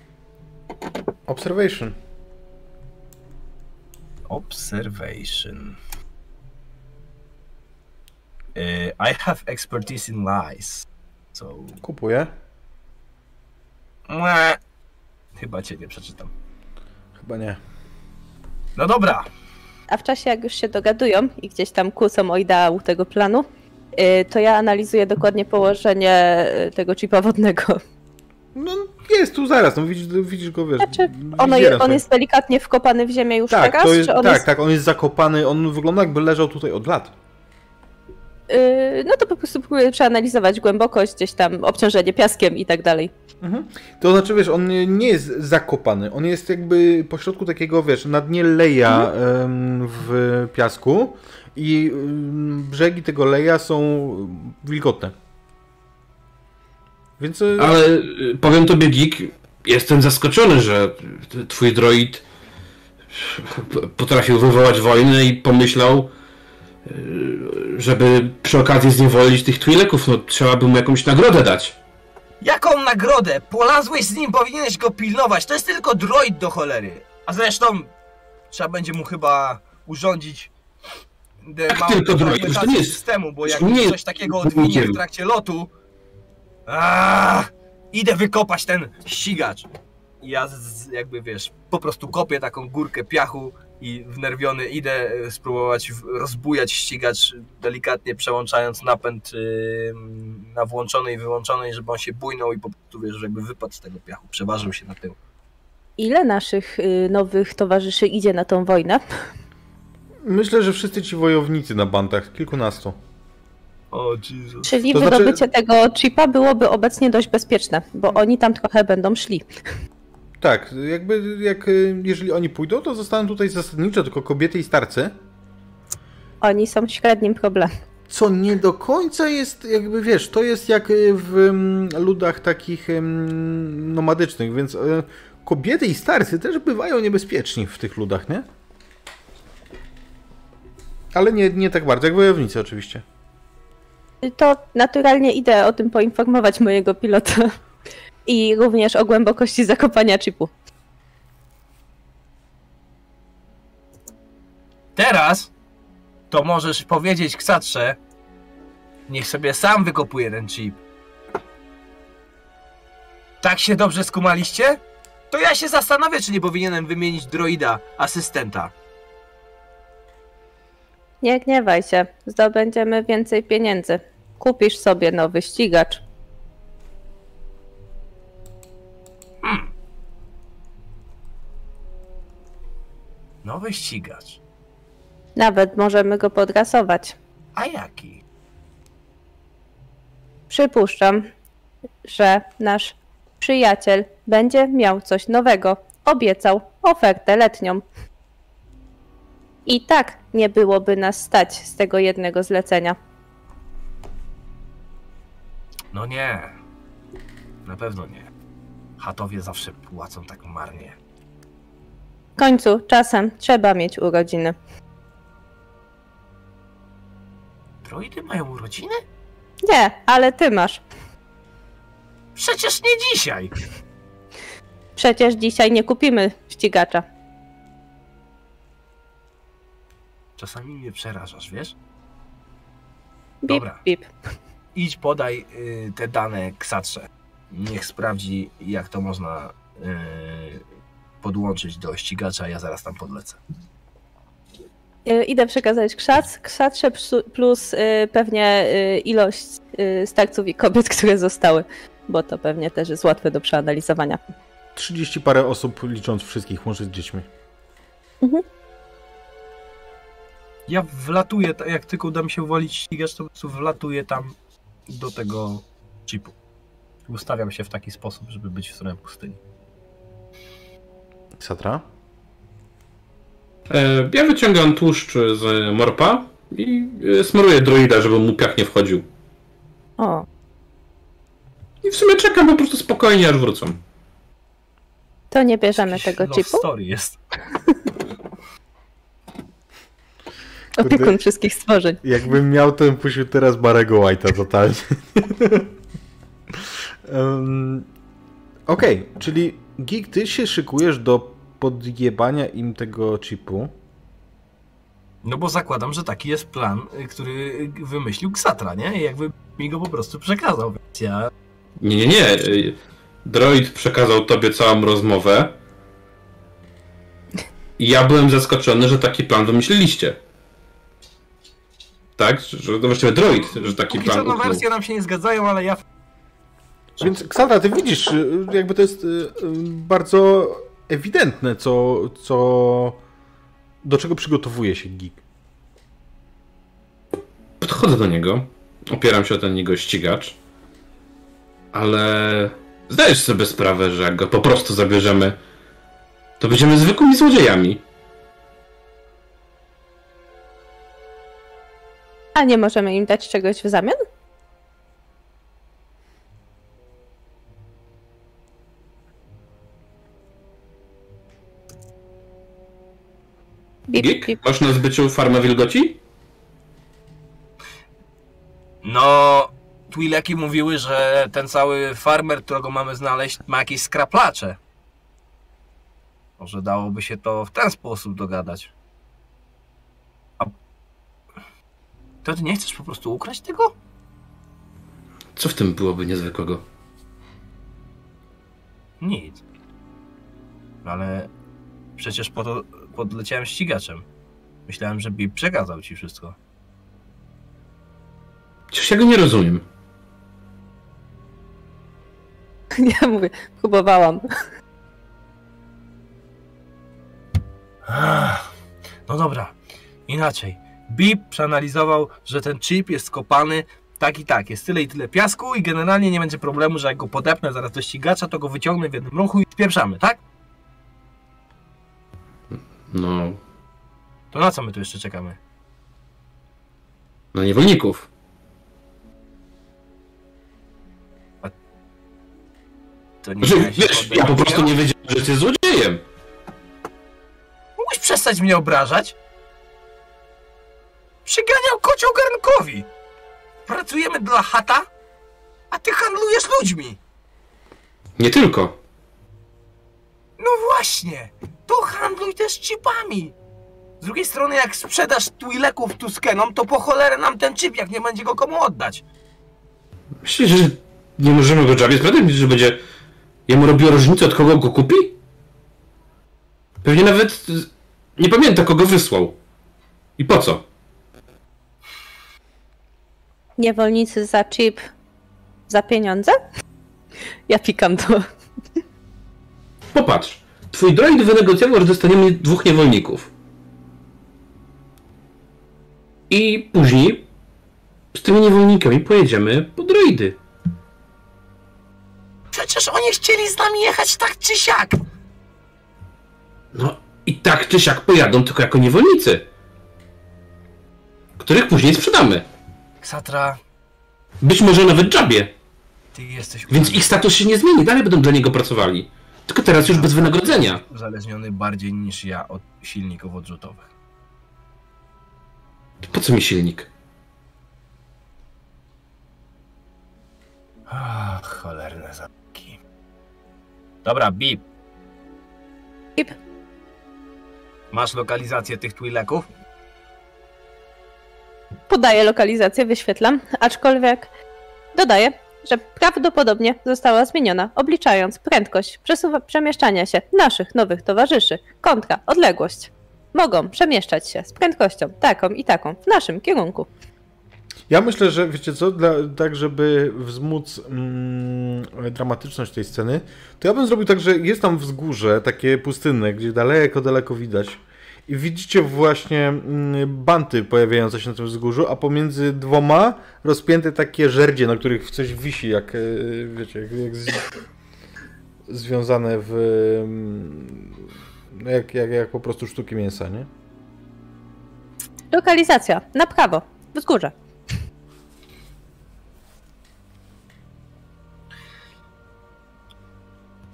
observation. Observation. Y, I have expertise in lies. So... Kupuję. Mue. Chyba cię nie przeczytam. Chyba nie. No dobra. A w czasie, jak już się dogadują i gdzieś tam kłócą o ideał tego planu, y, to ja analizuję dokładnie położenie y, tego chipa wodnego. No jest tu zaraz, no widzisz, widzisz go, wiesz. Znaczy, ono, jeden on jest delikatnie wkopany w ziemię już Tak, teraz? to jest, czy on tak, jest... tak, on jest zakopany, on wygląda jakby leżał tutaj od lat. Yy, no to po prostu próbuję przeanalizować głębokość, gdzieś tam obciążenie piaskiem i tak dalej. Mhm. To znaczy, wiesz, on nie- jest zakopany. On jest jakby pośrodku takiego, wiesz, na dnie leja em, w piasku i brzegi tego leja są wilgotne. Więc e, Ale y, powiem tobie, Geek, jestem zaskoczony, że twój droid potrafił wywołać wojnę i pomyślał, żeby przy okazji zniewolić tych Twi'leków, no trzeba by mu jakąś nagrodę dać. Jaką nagrodę? Polazłeś z nim, powinieneś go pilnować. To jest tylko droid do cholery. A zresztą trzeba będzie mu chyba urządzić małą tylko droid? To nie jest- systemu, bo jak nie coś takiego odwinie w trakcie lotu... Aaa, idę wykopać ten ścigacz. I ja z, jakby wiesz, po prostu kopię taką górkę piachu i wnerwiony idę e, spróbować rozbujać ścigacz, delikatnie przełączając napęd y, na włączony i wyłączony, żeby on się bujnął i po prostu wiesz, jakby wypadł z tego piachu, przeważył się na tył. Ile naszych y, nowych towarzyszy idzie na tą wojnę? myślę, że wszyscy ci wojownicy na bandach, kilkunastu. O Jezus. Czyli To znaczy- wydobycie tego chipa byłoby obecnie dość bezpieczne, bo oni tam trochę będą szli. Tak, jakby jak, y, jeżeli oni pójdą, to zostaną tutaj zasadniczo tylko kobiety i starcy. Oni są średnim problemem. Co nie do końca jest, jakby wiesz, to jest jak y, w mm, ludach takich nomadycznych, więc y, kobiety i starcy też bywają niebezpieczni w tych ludach, nie? Ale nie, nie tak bardzo, jak wojownicy oczywiście. To naturalnie idę o tym poinformować mojego pilota. I również o głębokości zakopania chipu. Teraz to możesz powiedzieć Ksatrze, niech sobie sam wykopuje ten chip. Tak się dobrze skumaliście? To ja się zastanowię, czy nie powinienem wymienić droida, asystenta. Nie gniewaj się, zdobędziemy więcej pieniędzy. Kupisz sobie nowy ścigacz. Nowy ścigacz. Nawet możemy go podrasować. A jaki? Przypuszczam, że nasz przyjaciel będzie miał coś nowego. Obiecał ofertę letnią. I tak nie byłoby nas stać z tego jednego zlecenia. No nie. Na pewno nie. Chatowie zawsze płacą tak marnie. W końcu czasem trzeba mieć urodziny. Droidy mają urodziny? Nie, ale ty masz. Przecież nie dzisiaj! Przecież dzisiaj nie kupimy ścigacza. Czasami mnie przerażasz, wiesz? Bip, Dobra. bip. Idź podaj y, te dane Ksatrze. Niech sprawdzi, jak to można y, podłączyć do ścigacza, ja zaraz tam podlecę. Y, Idę przekazać krzac, krzacze plus y, pewnie ilość starców i kobiet, które zostały, bo to pewnie też jest łatwe do przeanalizowania. 30 parę osób, licząc wszystkich, może z dziećmi. Ja wlatuję, ta- jak tylko uda mi się uwolić ścigacz, to po prostu wlatuję tam do tego chipu. Ustawiam się w taki sposób, żeby być w stronę pustyni. Satra? E, Ja wyciągam tłuszcz z morpa i e, smaruję droida, żeby mu piach nie wchodził. O, I w sumie czekam po prostu spokojnie, aż wrócą. to nie bierzemy Jakiś tego love chipu. story jest. Opiekun wszystkich stworzeń. Jakbym miał, to bym puścił teraz Barego White'a totalnie. um, Okej, czyli Geek, ty się szykujesz do podjebania im tego chipu. No bo zakładam, że taki jest plan, który wymyślił Ksatra, nie? I jakby mi go po prostu przekazał, więc ja... Nie, nie, nie. Droid przekazał tobie całą rozmowę. I ja byłem zaskoczony, że taki plan wymyśliliście. Tak? Że to właściwie droid, że taki Póki co plan no uknął. wersje nam się nie zgadzają, ale ja... Więc Ksandra, ty widzisz, y, jakby to jest y, y, bardzo ewidentne, co, co do czego przygotowuje się Geek. podchodzę do niego, opieram się o ten jego ścigacz, ale zdajesz sobie sprawę, że jak go po prostu zabierzemy, to będziemy zwykłymi złodziejami. A nie możemy im dać czegoś w zamian? Bip, masz na zbyciu farmę wilgoci? No, Twileki mówiły, że ten cały farmer, którego mamy znaleźć, ma jakieś skraplacze. Może dałoby się to w ten sposób dogadać. A... To ty nie chcesz po prostu ukraść tego? Co w tym byłoby niezwykłego? Nic. Ale przecież po to podleciałem ścigaczem. Myślałem, że Bip przekazał ci wszystko. Przecież ja go nie rozumiem. Ja mówię, próbowałam. Ach, No dobra, inaczej. Bip przeanalizował, że ten chip jest skopany tak i tak. Jest tyle i tyle piasku i generalnie nie będzie problemu, że jak go podepnę zaraz do ścigacza, to go wyciągnę w jednym ruchu i spieprzamy, tak? No, To na co my tu jeszcze czekamy? na niewolników. To nie miałeś wiesz, ja po prostu nie wiedziałem, że jesteś złodziejem. Mógłbyś przestać mnie obrażać? Przyganiał kocioł garnkowi. Pracujemy dla chata, a ty handlujesz ludźmi. Nie tylko. No właśnie, to handluj też chipami. Z drugiej strony, jak sprzedasz Twileków Tuskenom, to po cholerę nam ten chip, jak nie będzie go komu oddać. Myślisz, że nie możemy go Jawie sprzedać? Myślisz, że będzie jemu robiło różnicę, od kogo go kupi? Pewnie nawet nie pamięta, kogo wysłał. I po co? Niewolnicy za chip za pieniądze? Ja pikam to. Popatrz. Twój droid wynegocjował, że dostaniemy dwóch niewolników. I później z tymi niewolnikami pojedziemy po droidy. Przecież oni chcieli z nami jechać tak czy siak. No i tak czy siak pojadą tylko jako niewolnicy. Których później sprzedamy. Ksatra, Być może nawet Jabie. ty jesteś Więc ich status się nie zmieni, dalej będą dla niego pracowali. Tylko teraz już bez wynagrodzenia. uzależniony bardziej niż ja od silników odrzutowych. Po co mi silnik? Ach, cholerne zamki. Dobra, Bip. Bip. Masz lokalizację tych Twileków? Podaję lokalizację, wyświetlam, aczkolwiek dodaję, że prawdopodobnie została zmieniona, obliczając prędkość przemieszczania się naszych nowych towarzyszy kontra odległość. Mogą przemieszczać się z prędkością taką i taką w naszym kierunku. Ja myślę, że wiecie co, dla, tak żeby wzmóc mm, dramatyczność tej sceny, to ja bym zrobił tak, że jest tam wzgórze takie pustynne, gdzie daleko, daleko widać. I widzicie właśnie mm, banty pojawiające się na tym wzgórzu, a pomiędzy dwoma rozpięte takie żerdzie, na których coś wisi, jak e, wiecie, jak, jak z, związane w. mm, Jak, jak, jak po prostu sztuki mięsa, nie? Lokalizacja na prawo, wzgórze.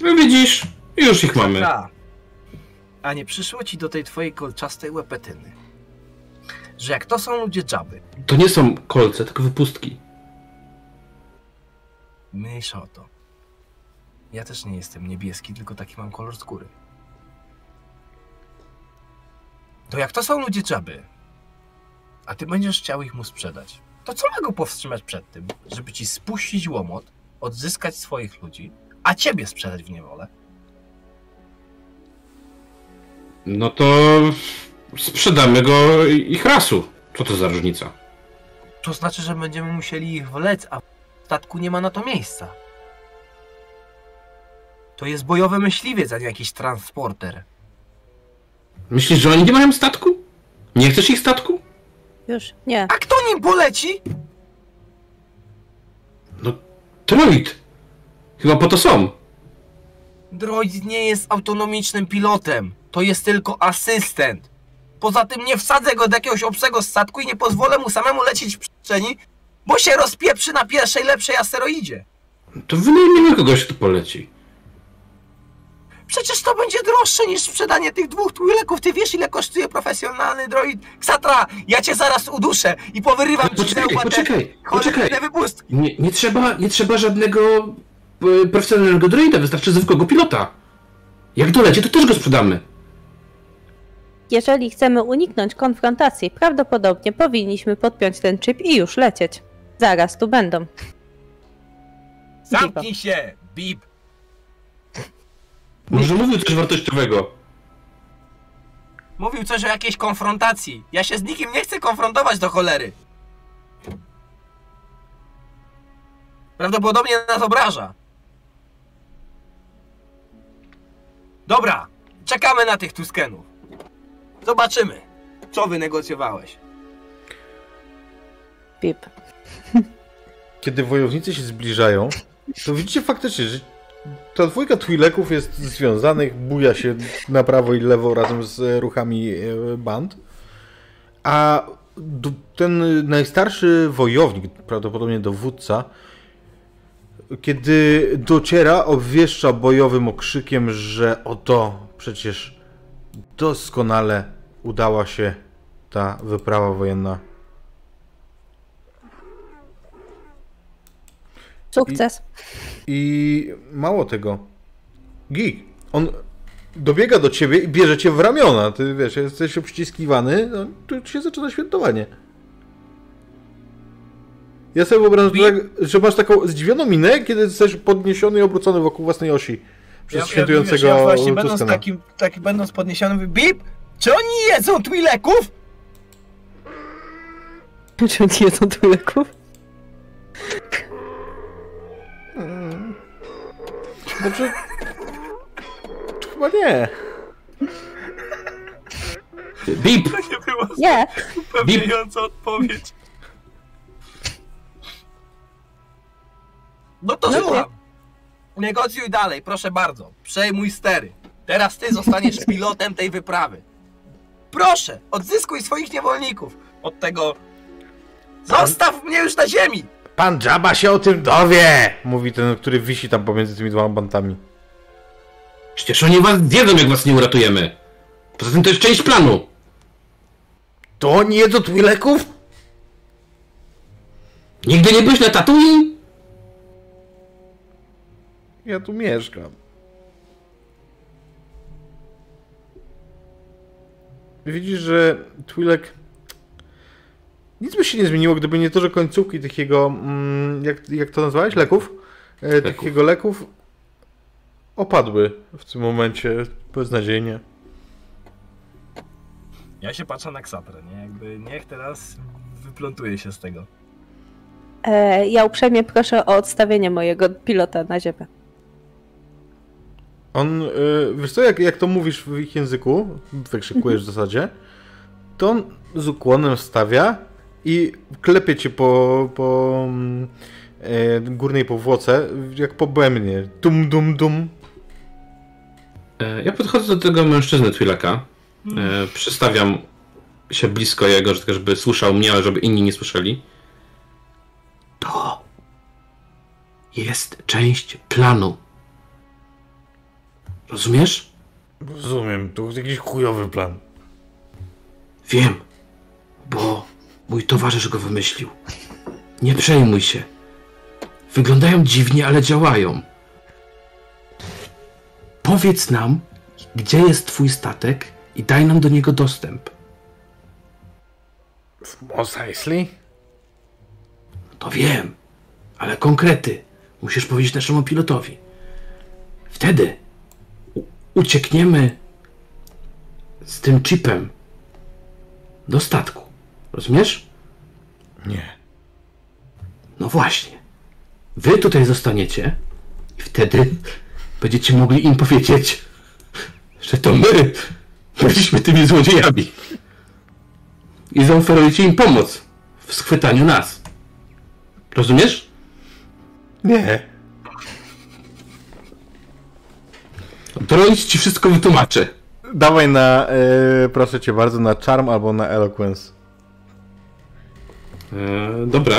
No widzisz, już ich mamy. Ta. A nie przyszło ci do tej twojej kolczastej łepetyny, że jak to są ludzie dżaby, To nie są kolce, tylko wypustki. mniejsza o to. Ja też nie jestem niebieski, tylko taki mam kolor skóry. To jak to są ludzie dżaby, a ty będziesz chciał ich mu sprzedać, to co ma go powstrzymać przed tym, żeby ci spuścić łomot, odzyskać swoich ludzi, a ciebie sprzedać w niewolę? No to sprzedamy go ich rasu. Co to za różnica? To znaczy, że będziemy musieli ich wlec, a w statku nie ma na to miejsca. To jest bojowy myśliwiec, a nie jakiś transporter. Myślisz, że oni nie mają statku? Nie chcesz ich statku? Już, nie. A kto nim poleci? No, droid! Chyba po to są. Droid nie jest autonomicznym pilotem. To jest tylko asystent. Poza tym nie wsadzę go do jakiegoś obcego statku i nie pozwolę mu samemu lecieć w przestrzeni, bo się rozpieprzy na pierwszej lepszej asteroidzie. To wynajmiemy kogoś, kto poleci. Przecież to będzie droższe niż sprzedanie tych dwóch twileków. Ty wiesz, ile kosztuje profesjonalny droid? Ksatra, ja cię zaraz uduszę i powyrywam ci Poczekaj, poczekaj, poczekaj. wypustki. Nie, nie, trzeba, nie trzeba żadnego e, profesjonalnego droida, wystarczy zwykłego pilota. Jak dolecie, to też go sprzedamy. Jeżeli chcemy uniknąć konfrontacji, prawdopodobnie powinniśmy podpiąć ten chip i już lecieć. Zaraz tu będą. Zamknij się, Bip. Może mówił coś wartościowego. Mówił coś o jakiejś konfrontacji. Ja się z nikim nie chcę konfrontować do cholery. Prawdopodobnie nas obraża. Dobra, czekamy na tych Tuskenów. Zobaczymy, co wynegocjowałeś. Pip. Kiedy wojownicy się zbliżają, to widzicie faktycznie, że ta dwójka Twi'leków jest związanych, buja się na prawo i lewo razem z ruchami e, band. A ten najstarszy wojownik, prawdopodobnie dowódca, kiedy dociera, obwieszcza bojowym okrzykiem, że oto przecież doskonale udała się ta wyprawa wojenna. Sukces. I mało tego. Gig, on dobiega do ciebie i bierze cię w ramiona. Ty wiesz, jesteś obściskiwany, no, tu się zaczyna świętowanie. Ja sobie wyobrażam, że, tak, że masz taką zdziwioną minę, kiedy jesteś podniesiony i obrócony wokół własnej osi. Przez świętującego ja, ja właśnie będąc Tuskana. takim, taki, będąc podniesiony, mówię, Bip, czy oni jedzą Twileków? Czy oni jedzą twileków? Znaczy... Chyba nie. Bip! To nie była Nie. upewniająca odpowiedź. No to No słucham. Negocjuj dalej, proszę bardzo. Przejmuj stery. Teraz ty zostaniesz pilotem tej wyprawy. Proszę, odzyskuj swoich niewolników od tego. Zostaw mnie już na ziemi! Pan Jabba się o tym dowie! Mówi ten, który wisi tam pomiędzy tymi dwoma bantami. Przecież oni was zjedzą, jak was nie uratujemy. Poza tym to jest część planu. To oni jedzą Twi'leków? Nigdy nie byłeś na Tatooine? Ja tu mieszkam. Widzisz, że Twilek. Nic by się nie zmieniło, gdyby nie to, że końcówki tych jego. Mm, jak, jak to nazwałeś? Leków? E, Leków. jego leków opadły w tym momencie beznadziejnie. Ja się patrzę na Ksatrę, nie? Jakby niech teraz wyplątuje się z tego. E, ja uprzejmie proszę o odstawienie mojego pilota na ziemię. On, y, wiesz co, jak, jak to mówisz w ich języku, wykrzykujesz w zasadzie, to on z ukłonem stawia i klepie cię po, po e, górnej powłoce, jak po bębnie. Dum, dum, dum. E, Ja podchodzę do tego mężczyzny Twilaka. E, przystawiam się blisko jego, że- żeby słyszał mnie, ale żeby inni nie słyszeli. To jest część planu. Rozumiesz? Rozumiem, to jest jakiś chujowy plan. Wiem, bo mój towarzysz go wymyślił. Nie przejmuj się. Wyglądają dziwnie, ale działają. Powiedz nam, gdzie jest twój statek i daj nam do niego dostęp. Mos Eisley? To wiem, ale konkrety musisz powiedzieć naszemu pilotowi. Wtedy uciekniemy z tym chipem do statku. Rozumiesz? Nie. No właśnie. Wy tutaj zostaniecie i wtedy będziecie mogli im powiedzieć, że to my byliśmy tymi złodziejami. i zaoferujecie im pomoc w schwytaniu nas. Rozumiesz? Nie. Droid ci wszystko wytłumaczy. Dawaj na, e, proszę cię bardzo, na Charm albo na Eloquence. E, dobra.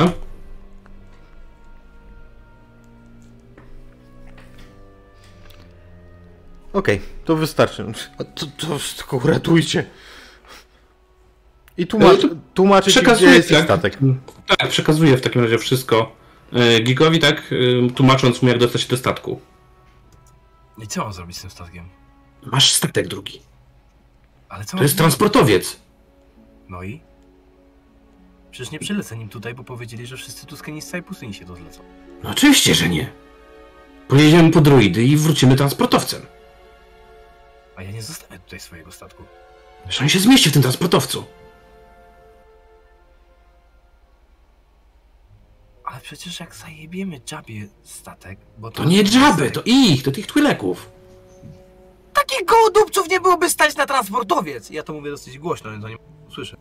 Okej, to wystarczy. A To, to tylko uratujcie. I tłumacz, E, to tłumaczyć, gdzie Przekazuję jest tak, statek. tak, przekazuję w takim razie wszystko Gigowi, tak, tłumacząc mu jak dostać się do statku. I co mam zrobić z tym statkiem? Masz statek drugi. Ale co To jest transportowiec. No i? Przecież nie przylecę nim tutaj, bo powiedzieli, że wszyscy z całej pustyni się dozlecą. No oczywiście, że nie. Pojedziemy po droidy i wrócimy transportowcem. A ja nie zostawię tutaj swojego statku. Że on się zmieści w tym transportowcu. Ale przecież jak zajebiemy Jabie statek, bo To nie dżaby, to ich, to tych twileków. Takich gołodupców nie byłoby stać na transportowiec! Ja to mówię dosyć głośno, więc oni słyszę.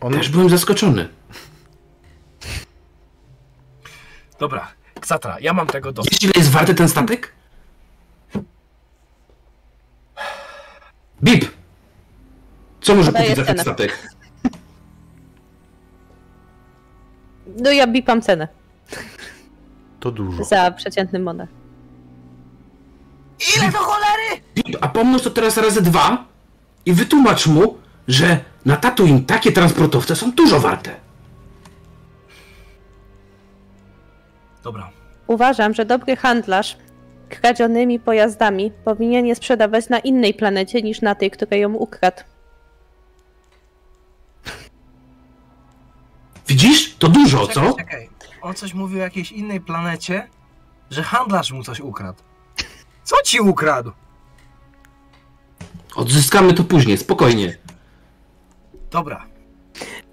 On, Też byłem zaskoczony. Dobra, Ksatra, ja mam tego dosyć. Wiesz ile jest warty ten statek? Bip! Co może kupić za ten statek? No ja bipam cenę to dużo. za przeciętny model. Ile do cholery? Bip, a pomnóż to teraz razy dwa i wytłumacz mu, że na Tatooine takie transportowce są dużo warte. Dobra, Uważam, że dobry handlarz kradzionymi pojazdami powinien je sprzedawać na innej planecie niż na tej, której ją ukradł. Widzisz? To dużo, czekaj, co? czekaj. On coś mówił o jakiejś innej planecie, że handlarz mu coś ukradł. Co ci ukradł? Odzyskamy to później, spokojnie. Dobra,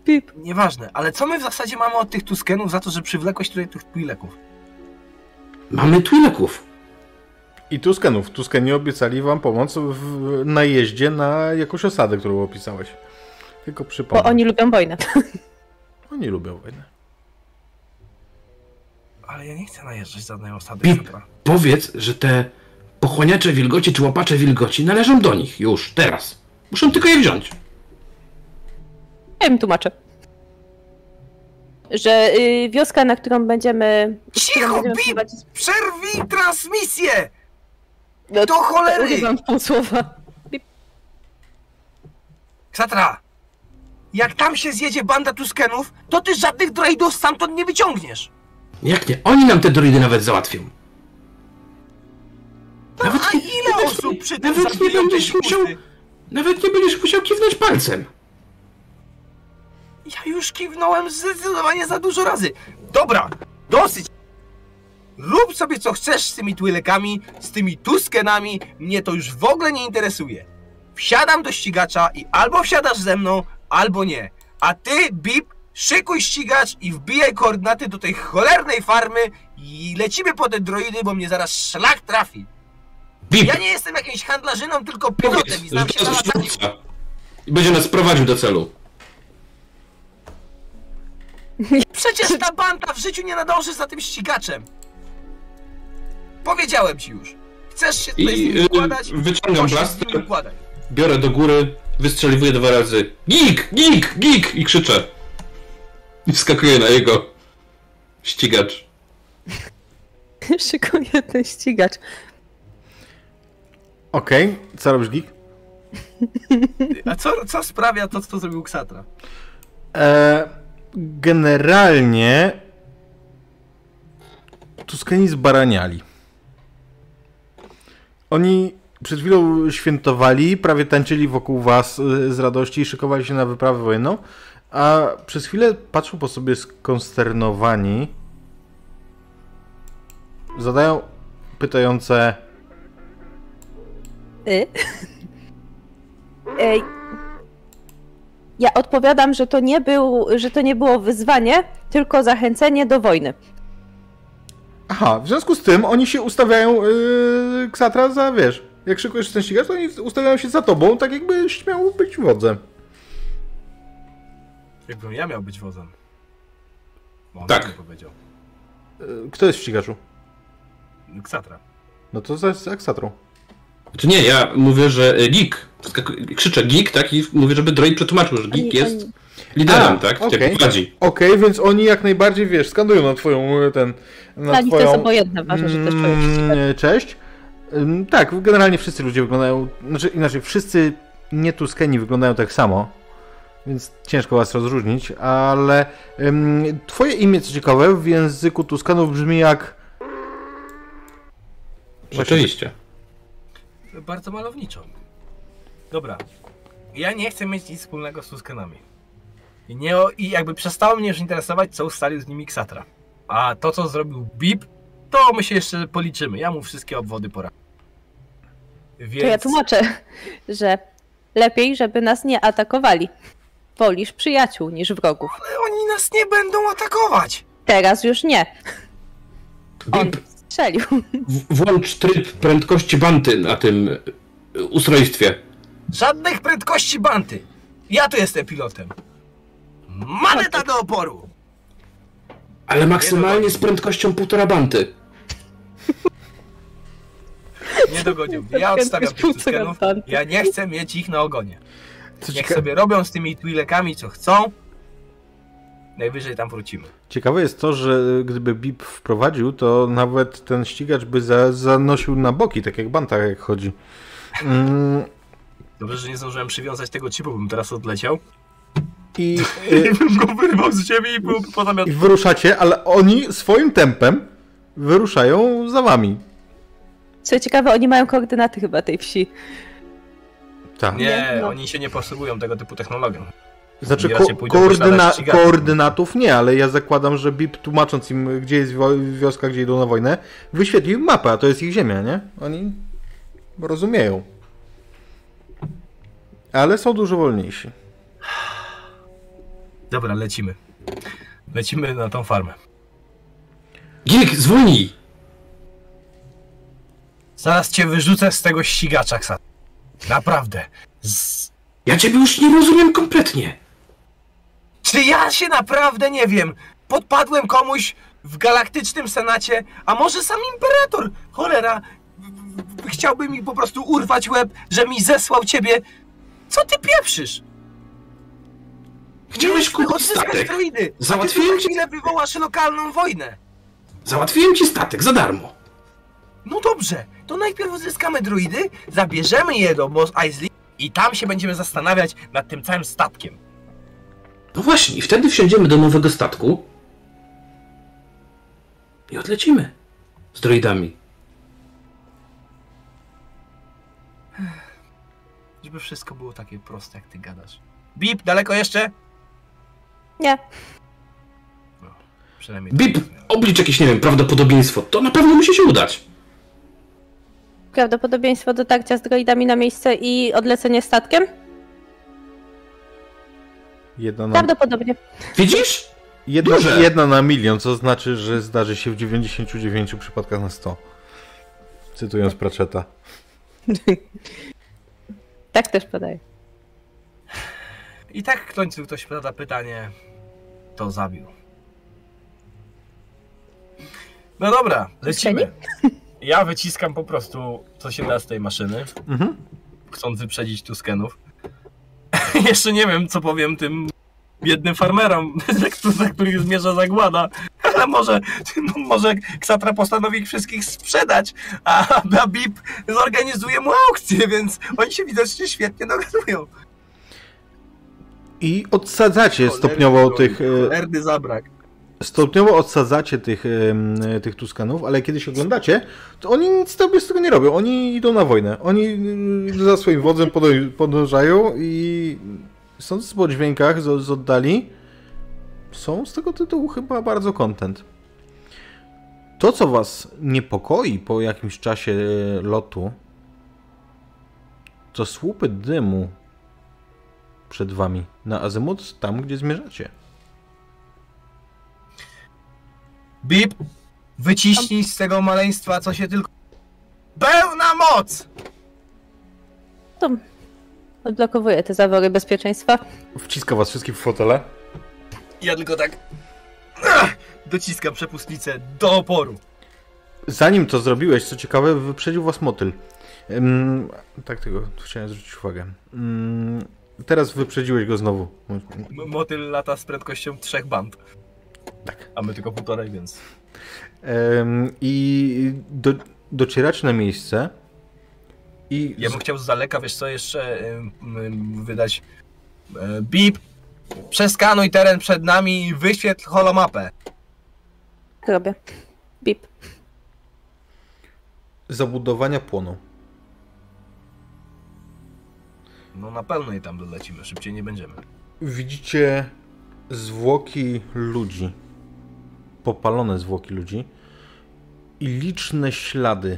Pip. nieważne, ale co my w zasadzie mamy od tych Tuskenów za to, że przywlekłeś tutaj tych Twi'leków? Mamy twileków. I Tuskenów. Tuskeni obiecali wam pomoc w najeździe na jakąś osadę, którą opisałeś. Tylko Bo przypomnę. oni lubią wojnę. Oni lubią wojnę. Ale ja nie chcę najeżdżać żadnej osady, Pip, powiedz, że te pochłaniacze wilgoci czy łapacze wilgoci należą do nich już, teraz. Muszą tylko je wziąć. Ja im tłumaczę. Że y, wioska, na którą będziemy. Cicho, którą będziemy Bip! Przerwij transmisję! No, Do cholery! Urywam pół słowa. Ksatra! Jak tam się zjedzie banda Tuskenów, to ty żadnych droidów stamtąd nie wyciągniesz! Jak nie? Oni nam te droidy nawet załatwią. Nawet A nie- ile nawet osób przy tym nawet nie będziesz musiał, nawet nie będziesz musiał kiwnąć palcem. Ja już kiwnąłem zdecydowanie za dużo razy. Dobra, dosyć. Rób sobie co chcesz z tymi Twilekami, z tymi Tuskenami, mnie to już w ogóle nie interesuje. Wsiadam do ścigacza i albo wsiadasz ze mną, albo nie. A ty, Bip, szykuj ścigacz i wbijaj koordynaty do tej cholernej farmy i lecimy po te droidy, bo mnie zaraz szlak trafi. Bip, Ja nie jestem jakimś handlarzyną, tylko pilotem i znam się na lataniu. I będzie nas prowadził do celu. Przecież ta banda w życiu nie nadąży za tym ścigaczem. Powiedziałem ci już. Chcesz się tutaj z I nim y, układać? wyciągam z blaster, biorę do góry, wystrzeliwuję dwa razy. Gig, gig, gig i krzyczę. I wskakuję na jego ścigacz. Szykuję ten ścigacz. Okej, co robisz, Geek? A co, co sprawia to, co zrobił Ksatra? E, generalnie Tuskeni zbaraniali. Oni przed chwilą świętowali, prawie tańczyli wokół was y, z radości i szykowali się na wyprawę wojenną, a przez chwilę patrzą po sobie skonsternowani. Zadają pytające Y? Ej. Ja odpowiadam, że to nie był, że to nie było wyzwanie, tylko zachęcenie do wojny. Aha, w związku z tym oni się ustawiają yy, Ksatra za, wiesz, jak szykujesz ten ścigacz, to oni ustawiają się za tobą, tak jakbyś miał być wodzem. Jakbym ja miał być wozem. Bo on Tak. tak powiedział. E, Kto jest w ścigaczu? Ksatra. No to za z Aksatrą. Czy nie, ja mówię, że e, geek. Krzyczę geek, tak? I mówię, żeby droid przetłumaczył, że geek jest liderem, A, tak? okej. Prowadzi. Okej, więc oni jak najbardziej, wiesz, skandują na twoją, e, ten, na Dla nich to twoją... jest obojętne, ważne, że też człowiek Mm, Cześć. Tak, generalnie wszyscy ludzie wyglądają, znaczy inaczej, wszyscy nietuskeni wyglądają tak samo, więc ciężko was rozróżnić, ale ym, twoje imię, co ciekawe, w języku Tuskanów brzmi jak... Rzeczywiście. Bardzo malowniczo. Dobra. Ja nie chcę mieć nic wspólnego z Tuskanami. I, nie, I jakby przestało mnie już interesować, co ustalił z nimi Ksatra. A to, co zrobił Bip, to my się jeszcze policzymy. Ja mu wszystkie obwody pora. Więc... To ja tłumaczę, że lepiej, żeby nas nie atakowali. Wolisz przyjaciół niż wrogów. Ale oni nas nie będą atakować! Teraz już nie. On strzelił. włącz tryb prędkości banty na tym e, ustrojstwie. Żadnych prędkości banty! Ja tu jestem pilotem. Maneta do oporu! Ale maksymalnie z prędkością półtora banty. Nie dogodził. Ja odstawiam tych Tuskenów. Ja nie chcę mieć ich na ogonie. Niech sobie robią z tymi Twilekami co chcą. Najwyżej tam wrócimy. Ciekawe jest to, że gdyby BIP wprowadził, to nawet ten ścigacz by za, zanosił na boki, tak jak Banta jak chodzi. Mm, Dobrze, że nie zdążyłem przywiązać tego chipu, bym teraz odleciał. I, I y, bym go wyrwał z ziemi i był potem... I wyruszacie, ale oni swoim tempem wyruszają za wami. Co ciekawe, oni mają koordynaty chyba tej wsi. Tak. Nie, no. oni się nie posługują tego typu technologią. Znaczy ko- koordyna- koordynatów nie, ale ja zakładam, że BIP tłumacząc im, gdzie jest wio- wioska, gdzie idą na wojnę, wyświetlił mapę, a to jest ich ziemia, nie? Oni rozumieją. Ale są dużo wolniejsi. Dobra, lecimy. Lecimy na tą farmę. Geek, zwolnij! Zaraz cię wyrzucę z tego ścigacza, Ksat. Naprawdę. Z... Ja ciebie już nie rozumiem kompletnie. Czy ja się naprawdę nie wiem? Podpadłem komuś w galaktycznym senacie, a może sam imperator? Cholera, chciałby mi po prostu urwać łeb, że mi zesłał ciebie. Co ty pieprzysz? Chciałeś kupić statek. droidy, Załatwiłem ci- chwilę wywołasz lokalną wojnę. Załatwiłem ci statek za darmo. No dobrze, to najpierw uzyskamy druidy, zabierzemy je do Mos Eisley i tam się będziemy zastanawiać nad tym całym statkiem. No właśnie, i wtedy wsiądziemy do nowego statku i odlecimy z droidami. Żeby wszystko było takie proste, jak ty gadasz. Bip, daleko jeszcze? Nie. Przynajmniej Bip, oblicz jakieś, nie wiem, prawdopodobieństwo. To na pewno musi się udać. Prawdopodobieństwo dotarcia z droidami na miejsce i odlecenie statkiem? Jedna na, Prawdopodobnie. Widzisz? jedna, duże. jedna na milion, co znaczy, że zdarzy się w 99 przypadkach na 100. Cytując Pratchetta. Tak też podaję. I tak w końcu ktoś zada pytanie, to zabił. No dobra, lecimy. Ja wyciskam po prostu, co się da z tej maszyny, Mhm. chcąc wyprzedzić Tuskenów. Jeszcze nie wiem, co powiem tym biednym farmerom, za których zmierza zagłada. Ale może, może Ksatra postanowi ich wszystkich sprzedać, a, a BIP zorganizuje mu aukcję, więc oni się widocznie świetnie dogadują. I odsadzacie stopniowo tych... e, Erdy zabrak. Stopniowo odsadzacie tych, tych Tuskanów, ale kiedy się oglądacie, to oni nic sobie z tego nie robią. Oni idą na wojnę. Oni y, za swoim wodzem podąż- podążają i sądząc po dźwiękach z, z oddali, są z tego tytułu chyba bardzo content. To, co was niepokoi po jakimś czasie e, lotu, to słupy dymu przed wami na azymut, tam gdzie zmierzacie. Bip, wyciśnij z tego maleństwa, co się tylko... Pełna moc! To odblokowuję te zawory bezpieczeństwa. Wciska was wszystkich w fotele. Ja tylko tak... Dociskam przepustnicę do oporu. Zanim to zrobiłeś, co ciekawe, wyprzedził was motyl. Ym, tak tego chciałem zwrócić uwagę. Ym, teraz wyprzedziłeś go znowu. M- Motyl lata z prędkością trzech band. Tak. A my tylko półtorej, więc... Ym, I do, docieracie na miejsce i Ja bym chciał z daleka, wiesz co, jeszcze wydać... E, bip! Przeskanuj teren przed nami i wyświetl holomapę. Robię. Bip. zabudowania płoną. No na pewno i tam dolecimy, szybciej nie będziemy. Widzicie zwłoki ludzi, popalone zwłoki ludzi i liczne ślady.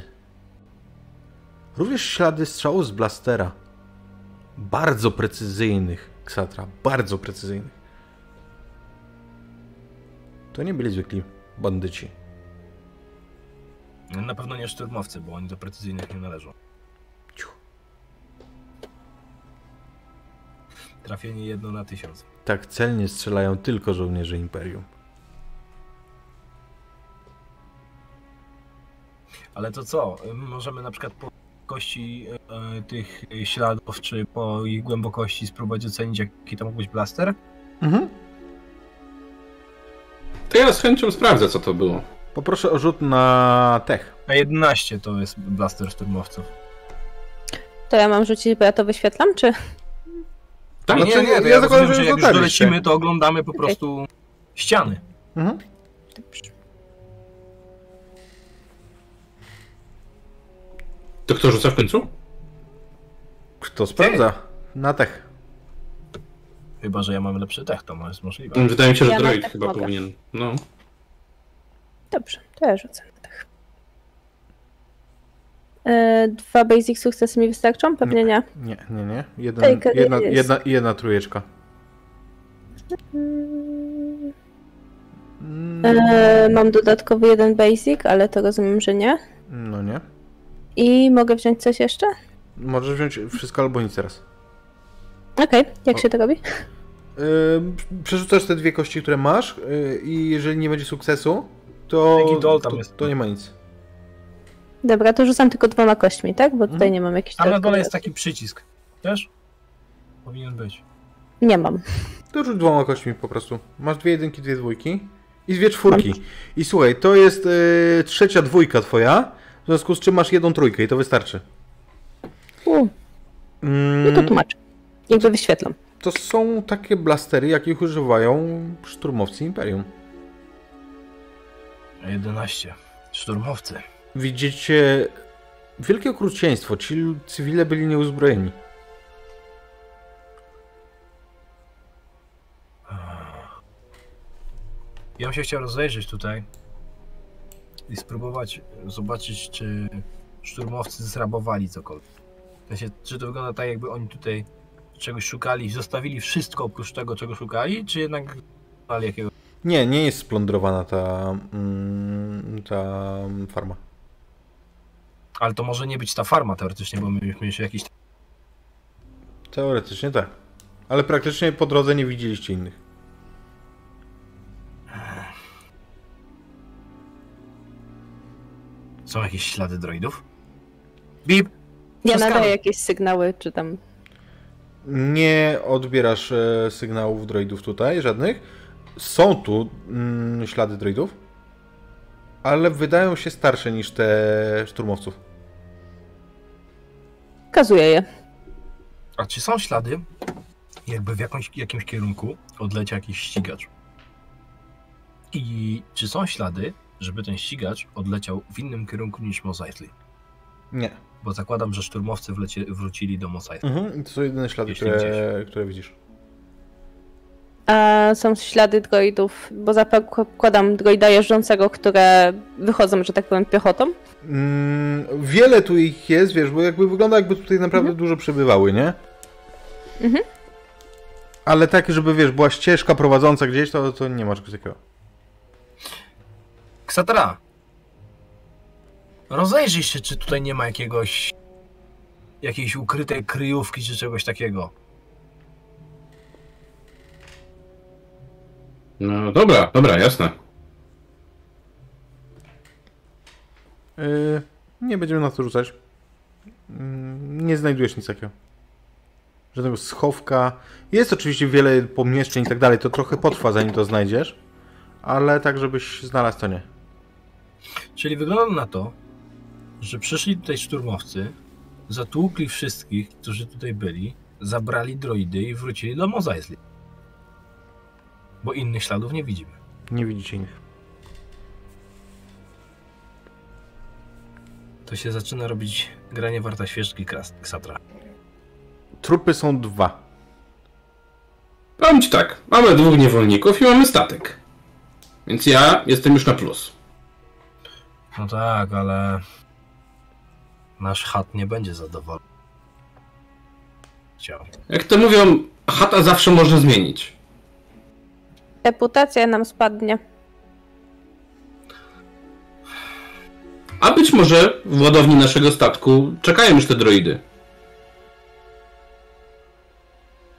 Również ślady strzałów z blastera. Bardzo precyzyjnych, Ksatra, bardzo precyzyjnych. To nie byli zwykli bandyci. Na pewno nie szturmowcy, bo oni do precyzyjnych nie należą. Ciu. Trafienie jedno na tysiąc. Tak celnie strzelają tylko żołnierze Imperium. Ale to co? Możemy na przykład po kości e, tych śladów, czy po ich głębokości spróbować ocenić, jaki to mógł być blaster? Mhm. To ja z chęcią sprawdzę, co to było. Poproszę o rzut na tech. A 11 to jest blaster szturmowców. To ja mam rzucić, bo ja to wyświetlam, czy? Tak, nie, Znaczy, nie, nie, to ja ja, zakładam, rozumiem, że że jak już dolecimy, to oglądamy po prostu ściany. Mhm. Dobrze. To kto rzuca w końcu? Kto sprawdza? Na tech. Chyba, że ja mam lepszy tech, to jest możliwe. Wydaje mi się, że Ja na droid chyba mogę. powinien. No. Dobrze, to ja rzucę na tych. E, Dwa basic sukcesy mi wystarczą? Pewnie nie. Nie, nie, nie. Jeden, jedna, jest. jedna, jedna trójeczka. Mm, Mm, E, mam dodatkowy jeden basic, ale to rozumiem, że nie. No nie. I mogę wziąć coś jeszcze? Możesz wziąć wszystko albo nic teraz. Okej, jak O. się to robi? Yy, przerzucasz te dwie kości, które masz yy, i jeżeli nie będzie sukcesu, to, to, jest. to nie ma nic. Dobra, to rzucam tylko dwoma kośćmi, tak? Bo tutaj Mhm. nie mam jakichś Tam na dole jest taki przycisk. Wiesz? Powinien być. Nie mam. To rzuć dwoma kośćmi po prostu. Masz dwie jedynki, dwie dwójki i dwie czwórki. I słuchaj, to jest yy, trzecia dwójka twoja, związku z czym masz jedną trójkę i to wystarczy. U, Mm, no to tłumaczę. Jakby wyświetlam. To są takie blastery, jakich używają szturmowcy Imperium. A 11. Szturmowcy. Widzicie wielkie okrucieństwo. Ci cywile byli nieuzbrojeni. Ja bym się chciał rozejrzeć tutaj i spróbować zobaczyć, czy szturmowcy zrabowali cokolwiek. W sensie, czy to wygląda tak, jakby oni tutaj czegoś szukali i zostawili wszystko oprócz tego, czego szukali, czy jednak znali jakiego... Nie, nie jest splądrowana ta, mm, ta farma. Ale to może nie być ta farma teoretycznie, bo my mieliśmy jeszcze jakiś... Teoretycznie tak. Ale praktycznie po drodze nie widzieliście innych. Są jakieś ślady droidów? Bip! Ja nadaję jakieś sygnały, czy tam. Nie odbierasz e, sygnałów droidów tutaj, żadnych. Są tu mm, ślady droidów, ale wydają się starsze niż te szturmowców. Kazuję je. A czy są ślady, jakby w jakąś, jakimś kierunku odleciał jakiś ścigacz? I czy są ślady, żeby ten ścigacz odleciał w innym kierunku niż Mos Eisley? Nie. Bo zakładam, że szturmowcy wlecie, wrócili do Mos Eisley. Mhm. i To są jedyne ślady, które, które widzisz. A są ślady droidów, bo zakładam droida jeżdżącego, które wychodzą, że tak powiem, piechotą. Mm, wiele tu ich jest, wiesz, bo jakby wygląda jakby tutaj naprawdę dużo przebywały, nie? Mhm. Ale takie, żeby wiesz, była ścieżka prowadząca gdzieś, to, to nie ma czegoś takiego. Ksatra! Rozejrzyj się, czy tutaj nie ma jakiegoś... jakiejś ukrytej kryjówki, czy czegoś takiego. No dobra, dobra, jasne. Yy, nie będziemy na to rzucać. Yy, nie znajdujesz nic takiego. Żadnego schowka. Jest oczywiście wiele pomieszczeń i tak dalej. To trochę potrwa, zanim to znajdziesz. Ale tak, żebyś znalazł, to nie. Czyli wygląda na to, że przyszli tutaj szturmowcy, zatłukli wszystkich, którzy tutaj byli, zabrali droidy i wrócili do Mos Eisley. Bo innych śladów nie widzimy. Nie widzicie ich. To się zaczyna robić granie warta świeżki Ksatra. Trupy są dwa. Powiem ci tak, mamy dwóch niewolników i mamy statek. Więc ja jestem już na plus. No tak, ale nasz chat nie będzie zadowolony. Chciał. Jak to mówią, chata zawsze można zmienić. Reputacja nam spadnie. A być może w ładowni naszego statku czekają już te droidy.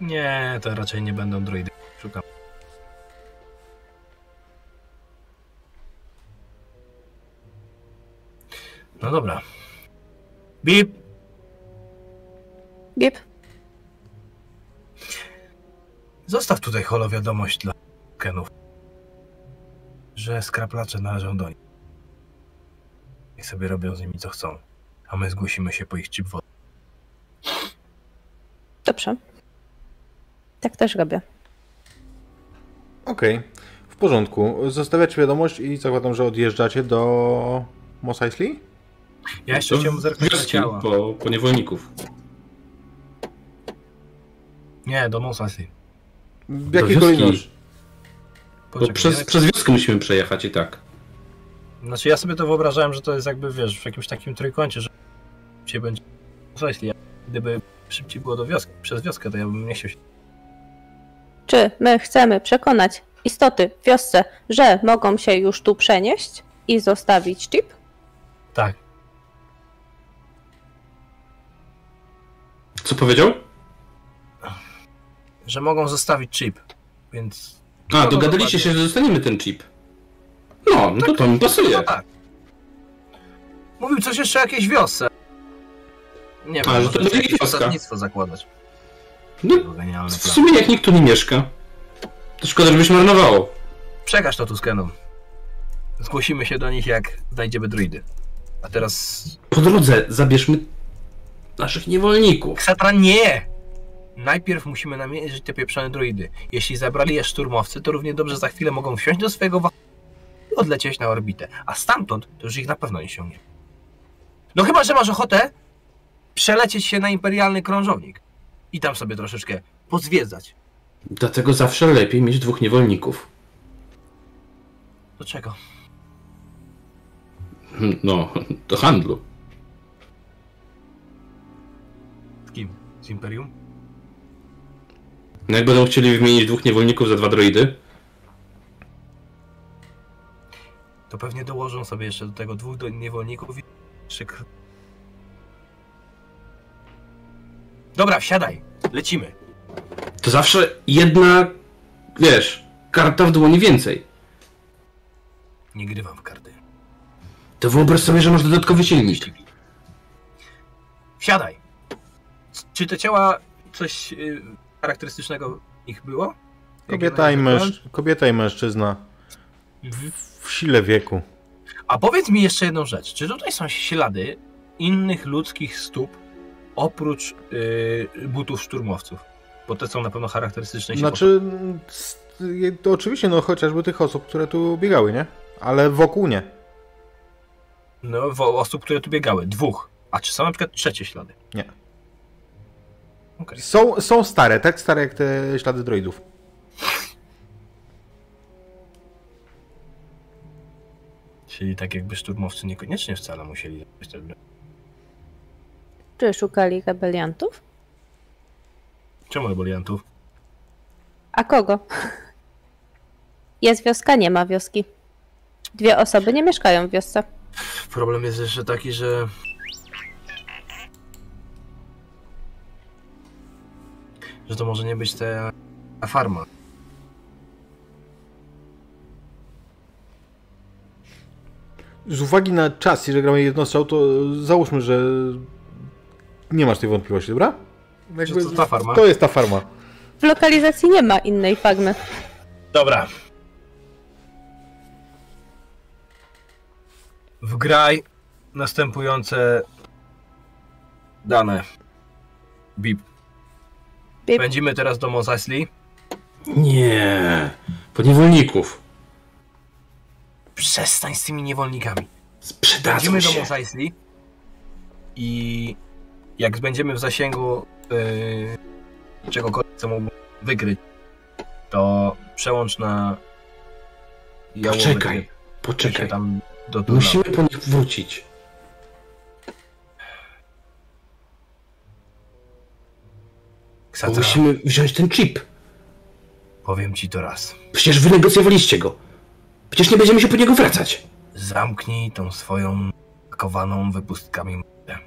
Nie, to raczej nie będą droidy. Szukam. No dobra. Bip! Bip. Zostaw tutaj holo wiadomość dla Kenów, że skraplacze należą do nich. Niech sobie robią z nimi co chcą, a my zgłosimy się po ich chip wodę. Dobrze. Tak też robię. Okej. W porządku. Zostawiacie wiadomość i zakładam, że odjeżdżacie do Mos Eisley? Ja jeszcze To chciałem zerknąć na ciała. po, po niewolników. Nie, do Eisley. W jakiej wioski. kolejności? Bo przez, ja- przez wioskę musimy przejechać i tak. Znaczy ja sobie to wyobrażałem, że to jest jakby, wiesz, w jakimś takim trójkącie, że szybciej będzie. Ja- Gdyby szybciej było do wioski, przez wioskę, to ja bym nie chciał się... Czy my chcemy przekonać istoty w wiosce, że mogą się już tu przenieść i zostawić chip? Tak. Co powiedział? Że mogą zostawić chip, więc... A, dogadaliście się, że dostaniemy ten chip. No, no to to mi pasuje. No tak. Mówił coś jeszcze o jakiejś wiosce. Nie A, wiem, że to będzie jakieś wioska. osadnictwo zakładać. No, w sumie jak nikt tu nie mieszka, to szkoda, żeby się marnowało. Przekaż to Tuskenom. Zgłosimy się do nich, jak znajdziemy druidy. A teraz... Po drodze zabierzmy naszych niewolników. Ksatra nie! Najpierw musimy namierzyć te pieprzone druidy. Jeśli zabrali je szturmowcy, to równie dobrze za chwilę mogą wsiąść do swojego i odlecieć na orbitę. A stamtąd to już ich na pewno nie ściągnie. No chyba, że masz ochotę przelecieć się na imperialny krążownik i tam sobie troszeczkę pozwiedzać. Dlatego zawsze lepiej mieć dwóch niewolników. Do czego? No, do handlu. Z Imperium? No jak będą chcieli wymienić dwóch niewolników za dwa droidy, To pewnie dołożą sobie jeszcze do tego dwóch do- niewolników i kr- Dobra, wsiadaj. Lecimy. to zawsze jedna, wiesz, karta w dłoni więcej. Nie grywam w karty. To wyobraź sobie, że masz dodatkowy silnik. Wsiadaj. Czy te ciała coś y, charakterystycznego w nich było? Kobieta i, męż... Kobieta i mężczyzna Mhm. w sile wieku. A powiedz mi jeszcze jedną rzecz. Czy tutaj są ślady innych ludzkich stóp oprócz y, butów szturmowców? Bo te są na pewno charakterystyczne. Znaczy, s- to oczywiście, no chociażby tych osób, które tu biegały, nie? Ale wokół nie. No, osób, które tu biegały. Dwóch. A czy są na przykład trzecie ślady? Nie. Okej. Są, są stare, tak stare jak te ślady droidów. Czyli tak jakby szturmowcy niekoniecznie wcale musieli zabrać te broń. Czy szukali rebeliantów? Czemu rebeliantów? A kogo? Jest wioska, nie ma wioski. Dwie osoby nie mieszkają w wiosce. Problem jest jeszcze taki, że... że to może nie być ta, ta farma. Z uwagi na czas, jeżeli gramy jednostrzał, to załóżmy, że nie masz tej wątpliwości, dobra? Jakby, to, ta farma. to jest ta farma. W lokalizacji nie ma innej fagmy. Dobra. Wgraj następujące dane. Bip. Bip. Będziemy teraz do Mos Eisley. Nie. Po niewolników. Przestań z tymi niewolnikami. Sprzedadzą Będziemy się. do Mos Eisley i jak będziemy w zasięgu yy, czegokolwiek, co mógł wykryć, to przełącz na Poczekaj, poczekaj. Musimy po nich wrócić. Bo Ksatra, musimy wziąć ten chip. powiem ci to raz. Przecież wynegocjowaliście go. Przecież nie będziemy się po niego wracać. Zamknij tą swoją pakowaną wypustkami mordę.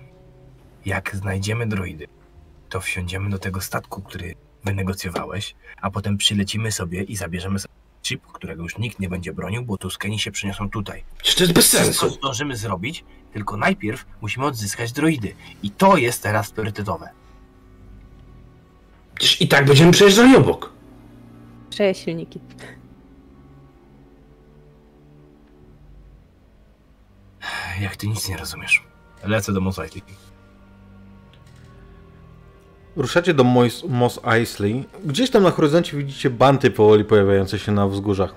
Jak znajdziemy droidy, to wsiądziemy do tego statku, który wynegocjowałeś, a potem przylecimy sobie i zabierzemy sobie chip, którego już nikt nie będzie bronił, bo Tuskeni się przeniosą tutaj. Przecież to jest bez Wszystko sensu. zdążymy zrobić, tylko najpierw musimy odzyskać droidy. I to jest teraz priorytetowe. Przecież i tak będziemy przejeżdżali obok. Przeje silniki. Jak ty nic nie rozumiesz. Lecę do Mos Eisley. Ruszacie do Mos, Mos Eisley. Gdzieś tam na horyzoncie widzicie banty powoli pojawiające się na wzgórzach.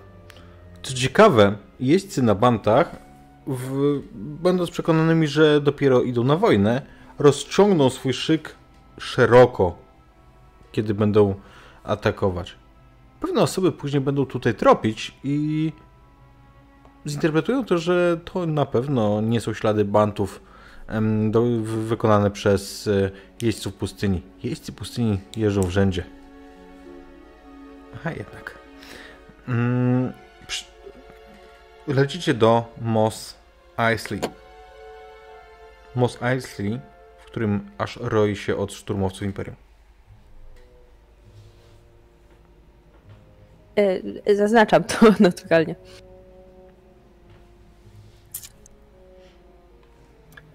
Co ciekawe, jeźdźcy na bantach, w, będąc przekonanymi, że dopiero idą na wojnę, rozciągną swój szyk szeroko, kiedy będą atakować. Pewne osoby później będą tutaj tropić i zinterpretują to, że to na pewno nie są ślady bantów do, wykonane przez e, jeźdźców pustyni. Jeźdźcy pustyni jeżdżą w rzędzie. Aha, jednak. Mm, przy... Lecicie do Mos Eisley. Mos Eisley, w którym aż roi się od szturmowców Imperium. Zaznaczam to naturalnie.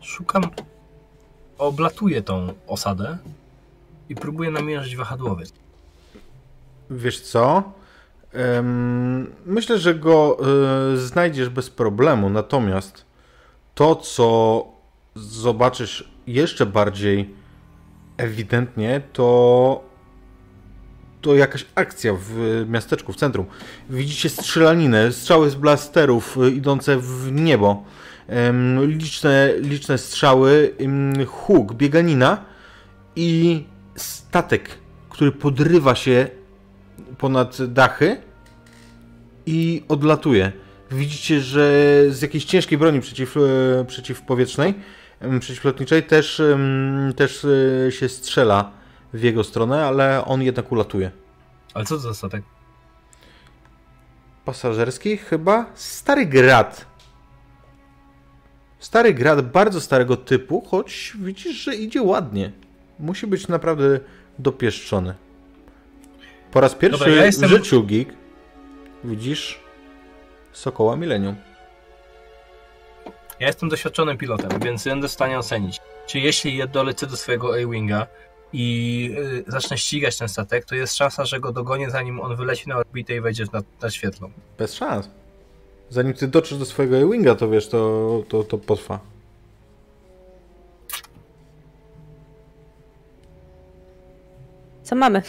Szukam. Oblatuję tą osadę i próbuję namierzyć wahadłowiec. Wiesz co? Myślę, że go e, znajdziesz bez problemu. Natomiast to, co zobaczysz jeszcze bardziej ewidentnie, to to jakaś akcja w miasteczku, w centrum. Widzicie strzelaninę, strzały z blasterów e, idące w niebo. Liczne, liczne strzały, huk, bieganina i statek, który podrywa się ponad dachy i odlatuje. Widzicie, że z jakiejś ciężkiej broni przeciw, e, przeciwpowietrznej, przeciwlotniczej też, też e, się strzela w jego stronę, ale on jednak ulatuje. Ale co to za statek? Pasażerski chyba Stary Grad. Stary Grad bardzo starego typu, choć widzisz, że idzie ładnie. Musi być naprawdę dopieszczony. Po raz pierwszy Dobra, ja jestem- w życiu geek widzisz Sokoła Millennium. Ja jestem doświadczonym pilotem, więc będę w stanie ocenić, czy jeśli dolecę do swojego A-Winga i y, zacznę ścigać ten statek, to jest szansa, że go dogonię zanim on wyleci na orbitę i wejdzie na, na świetlą. Bez szans. Zanim ty dotrzesz do swojego E-Winga, to wiesz, to, to, to potrwa. Co mamy?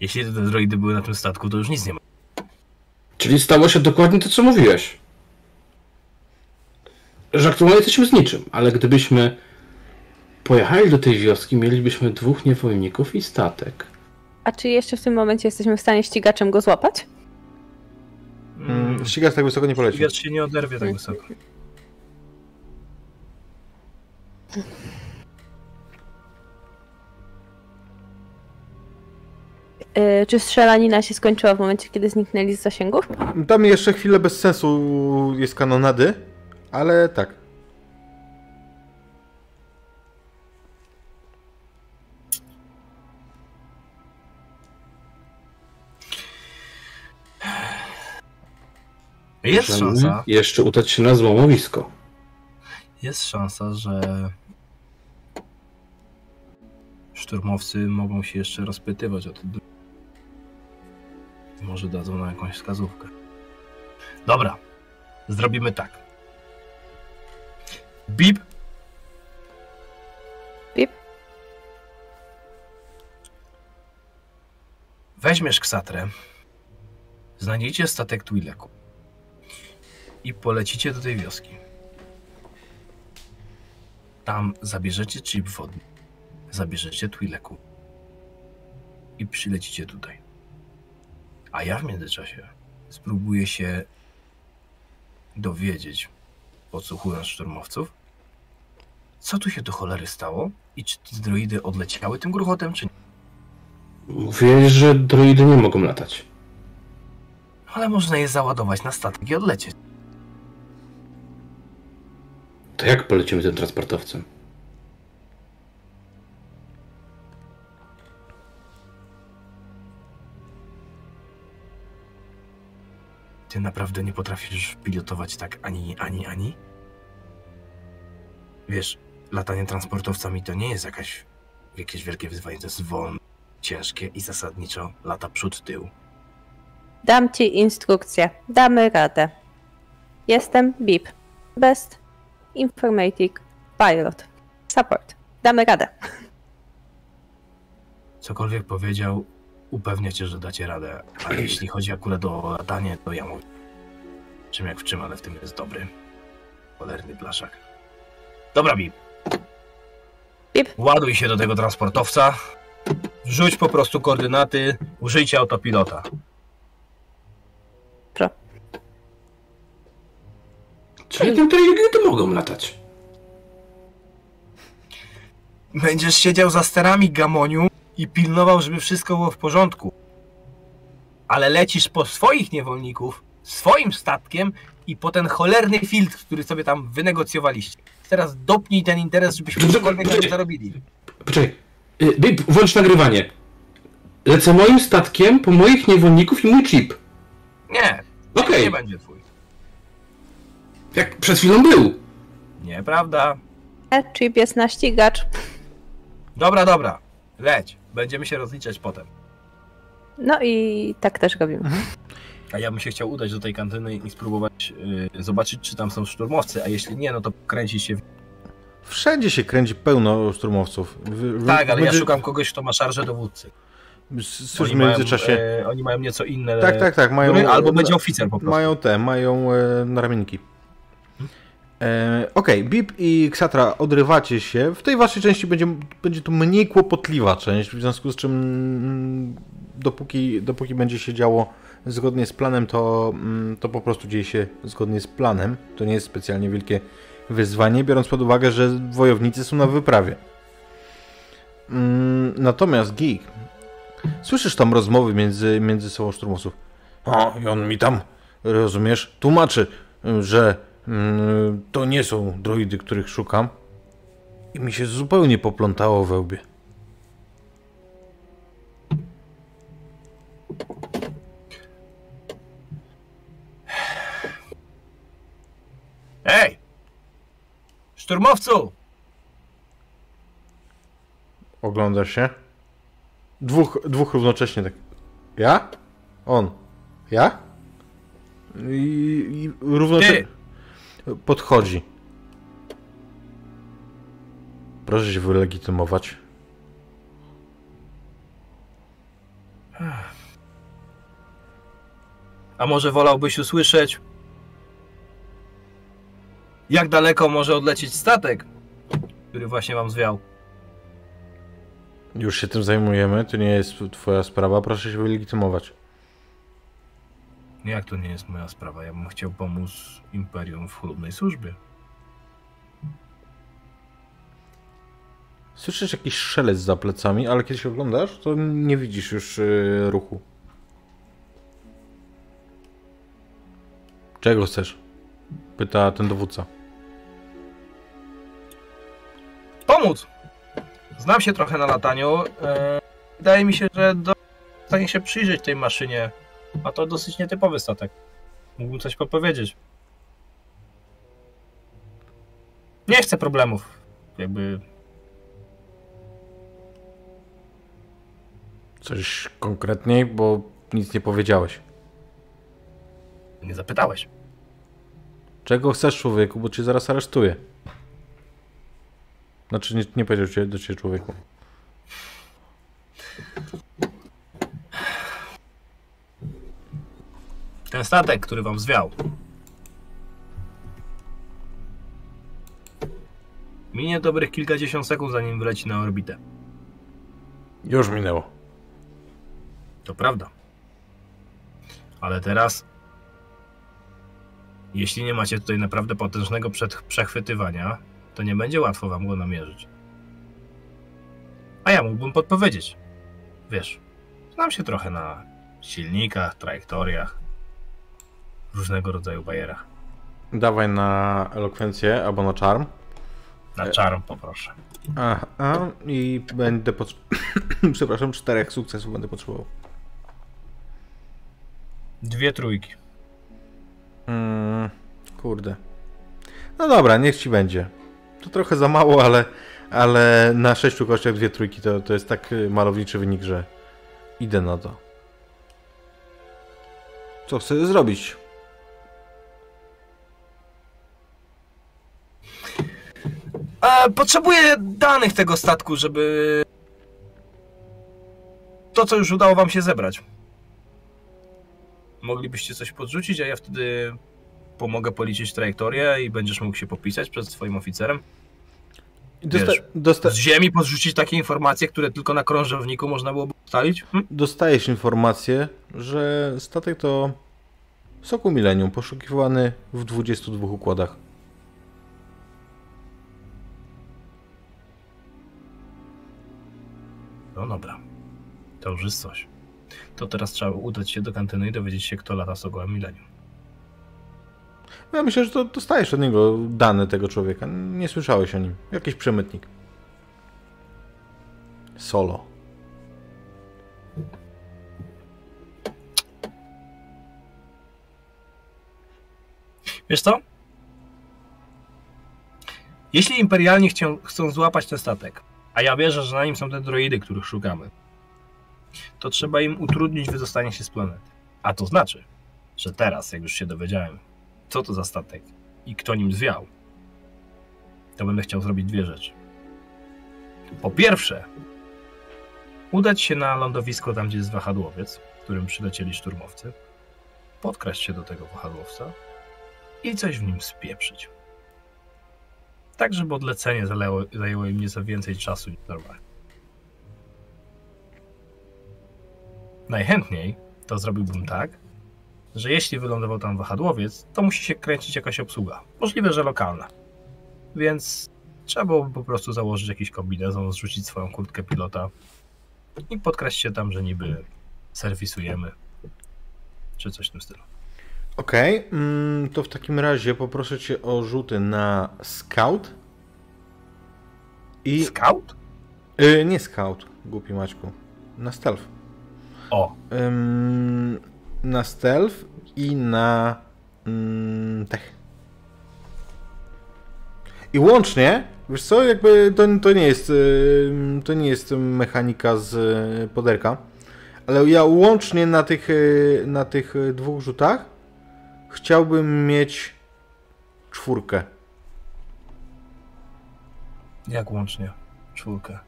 Jeśli te droidy były na tym statku, to już nic nie ma. Czyli stało się dokładnie to, co mówiłeś. Że aktualnie jesteśmy z niczym, ale gdybyśmy pojechali do tej wioski, mielibyśmy dwóch niewolników i statek. A czy jeszcze w tym momencie jesteśmy w stanie ścigaczem go złapać? Mm, ścigacz tak wysoko nie poleci. Ścigacz się nie oderwie tak wysoko. Y, czy strzelanina się skończyła w momencie, kiedy zniknęli z zasięgów? Tam jeszcze chwilę bez sensu jest kanonady, ale tak. Jest Możemy szansa, jeszcze udać się na złomowisko. jest szansa, że szturmowcy mogą się jeszcze rozpytywać o dru- Może dadzą nam jakąś wskazówkę. Dobra, zrobimy tak. Bip. Bip. Weźmiesz ksatrę, znajdziecie statek Twileku i polecicie do tej wioski. Tam zabierzecie chip wodny, zabierzecie Twileku i przylecicie tutaj. A ja w międzyczasie spróbuję się dowiedzieć, podsłuchując szturmowców, co tu się do cholery stało i czy te droidy odleciały tym gruchotem, czy nie. Mówiłeś, że droidy nie mogą latać. Ale można je załadować na statek i odlecieć. To jak polecimy tym transportowcem? Ty naprawdę nie potrafisz pilotować tak ani, ani, ani? Wiesz, latanie transportowcami to nie jest jakaś, jakieś wielkie wyzwanie, to jest wolne, ciężkie i zasadniczo lata przód, tył. Dam ci instrukcję. Damy radę. Jestem BIP. Best Informatic Pilot. Support. Damy radę. Cokolwiek powiedział, upewnię cię, że dacie radę, ale jeśli chodzi akurat o latanie, to ja mówię. Czym jak w czym, ale w tym jest dobry. Cholerny blaszak. Dobra, Bip. Bip. Ładuj się do tego transportowca. Wrzuć po prostu koordynaty. Użyjcie autopilota. Czyli te droidy mogą latać. Będziesz siedział za sterami Gamoniu i pilnował, żeby wszystko było w porządku. Ale lecisz po swoich niewolników, swoim statkiem i po ten cholerny filtr, który sobie tam wynegocjowaliście. Teraz dopnij ten interes, żebyśmy cokolwiek tym zarobili. Poczekaj. Y, Bip, włącz nagrywanie. Lecę moim statkiem po moich niewolników i mój chip. Nie, Okej. nie będzie twój. Jak przed chwilą był. Nieprawda. E, Chip jest na ścigacz. Dobra, dobra. Leć. Będziemy się rozliczać potem. No i tak też robimy. A ja bym się chciał udać do tej kantyny i spróbować yy, zobaczyć, czy tam są szturmowcy, a jeśli nie, no to kręcić się w Wszędzie się kręci pełno szturmowców. Wy- Tak, ale ja będzie- szukam kogoś, kto ma szarżę dowódcy. Oni w międzyczasie. Mają, e, oni mają nieco inne. Tak, tak, tak. Mają, Mają, albo będzie oficer po prostu. Mają te, mają e, naramienniki. E, Okej, Bip i Ksatra odrywacie się. W tej waszej części będzie, będzie to mniej kłopotliwa część, w związku z czym mm, dopóki, dopóki będzie się działo zgodnie z planem, to, mm, to po prostu dzieje się zgodnie z planem. To nie jest specjalnie wielkie wyzwanie, biorąc pod uwagę, że wojownicy są na wyprawie. Mm, Natomiast Geek, słyszysz tam rozmowy między, między sobą szturmowców. O, i on mi tam, rozumiesz, tłumaczy, że to nie są droidy, których szukam. I mi się zupełnie poplątało we łbie. Ej! Szturmowcu! Oglądasz się? Dwóch, dwóch równocześnie tak. Ja? On. Ja? I, i równocześnie podchodzi. Proszę się wylegitymować. A może wolałbyś usłyszeć, jak daleko może odlecieć statek, który właśnie wam zwiał? Już się tym zajmujemy, to nie jest twoja sprawa, proszę się wylegitymować. Jak to nie jest moja sprawa? Ja bym chciał pomóc Imperium w chlubnej służbie. Słyszysz jakiś szelest za plecami, ale kiedy się oglądasz, to nie widzisz już yy, ruchu. Czego chcesz? Pyta ten dowódca. Pomóc! Znam się trochę na lataniu. e, Wydaje mi się, że do... w stanie się przyjrzeć tej maszynie. A to dosyć nietypowy statek. Mógłbym coś podpowiedzieć. Nie chcę problemów. Jakby Coś konkretniej, bo nic nie powiedziałeś. nie zapytałeś. Czego chcesz, człowieku, bo cię zaraz aresztuję. Znaczy, nie, nie powiedział cię do ciebie człowieku. Ten statek, który wam zwiał. Minie dobrych kilkadziesiąt sekund, zanim wleci na orbitę. Już minęło. To prawda. Ale teraz, jeśli nie macie tutaj naprawdę potężnego przechwytywania, to nie będzie łatwo wam go namierzyć. A ja mógłbym podpowiedzieć. Wiesz, znam się trochę na silnikach, trajektoriach, różnego rodzaju bajerach. Dawaj na elokwencję albo na charm. Na czarm poproszę. A, a i będę pot... Przepraszam, czterech sukcesów będę potrzebował. Dwie trójki. Mm, kurde. No dobra, niech ci będzie. To trochę za mało, ale, ale na sześciu kościach dwie trójki to, to jest tak y, malowniczy wynik, że idę na to. Co chcę zrobić? E, potrzebuję danych tego statku, żeby. To, co już udało wam się zebrać. Moglibyście coś podrzucić, a ja wtedy pomogę policzyć trajektorię i będziesz mógł się popisać przed swoim oficerem. Dosta Wiesz, dosta Z ziemi podrzucić takie informacje, które tylko na krążowniku można byłoby ustalić? Hm? dostajesz informację, że statek to Soku Millennium, poszukiwany w 22 układach. No dobra. To już jest coś. To teraz trzeba udać się do kantyny i dowiedzieć się, kto lata z ogołem milenium. Ja myślę, że to dostajesz od niego dane tego człowieka. Nie słyszałeś o nim. Jakiś przemytnik. Solo. Wiesz co? Jeśli imperialni chcą, chcą złapać ten statek, a ja wierzę, że na nim są te droidy, których szukamy, to trzeba im utrudnić wydostanie się z planety. A to znaczy, że teraz, jak już się dowiedziałem, co to za statek i kto nim zwiał, to będę chciał zrobić dwie rzeczy. Po pierwsze, udać się na lądowisko tam, gdzie jest wahadłowiec, którym przylecieli szturmowcy, podkraść się do tego wahadłowca i coś w nim spieprzyć. Tak, żeby odlecenie zajęło, zajęło im nieco więcej czasu niż normalnie. Najchętniej to zrobiłbym tak, że jeśli wylądował tam wahadłowiec, to musi się kręcić jakaś obsługa. Możliwe, że lokalna. Więc trzeba byłoby po prostu założyć jakiś kombinezon, zrzucić swoją kurtkę pilota i podkraść się tam, że niby serwisujemy, czy coś w tym stylu. Okej, mm, to w takim razie poproszę cię o rzuty na scout. I. Scout? Y, nie scout, głupi Maćku. Na stealth. O, Ym, na stealth i na mm, tech. I łącznie, wiesz co, jakby to, to nie jest to nie jest mechanika z y, poderka, ale ja łącznie na tych y, na tych dwóch rzutach chciałbym mieć czwórkę. jak łącznie? Czwórkę.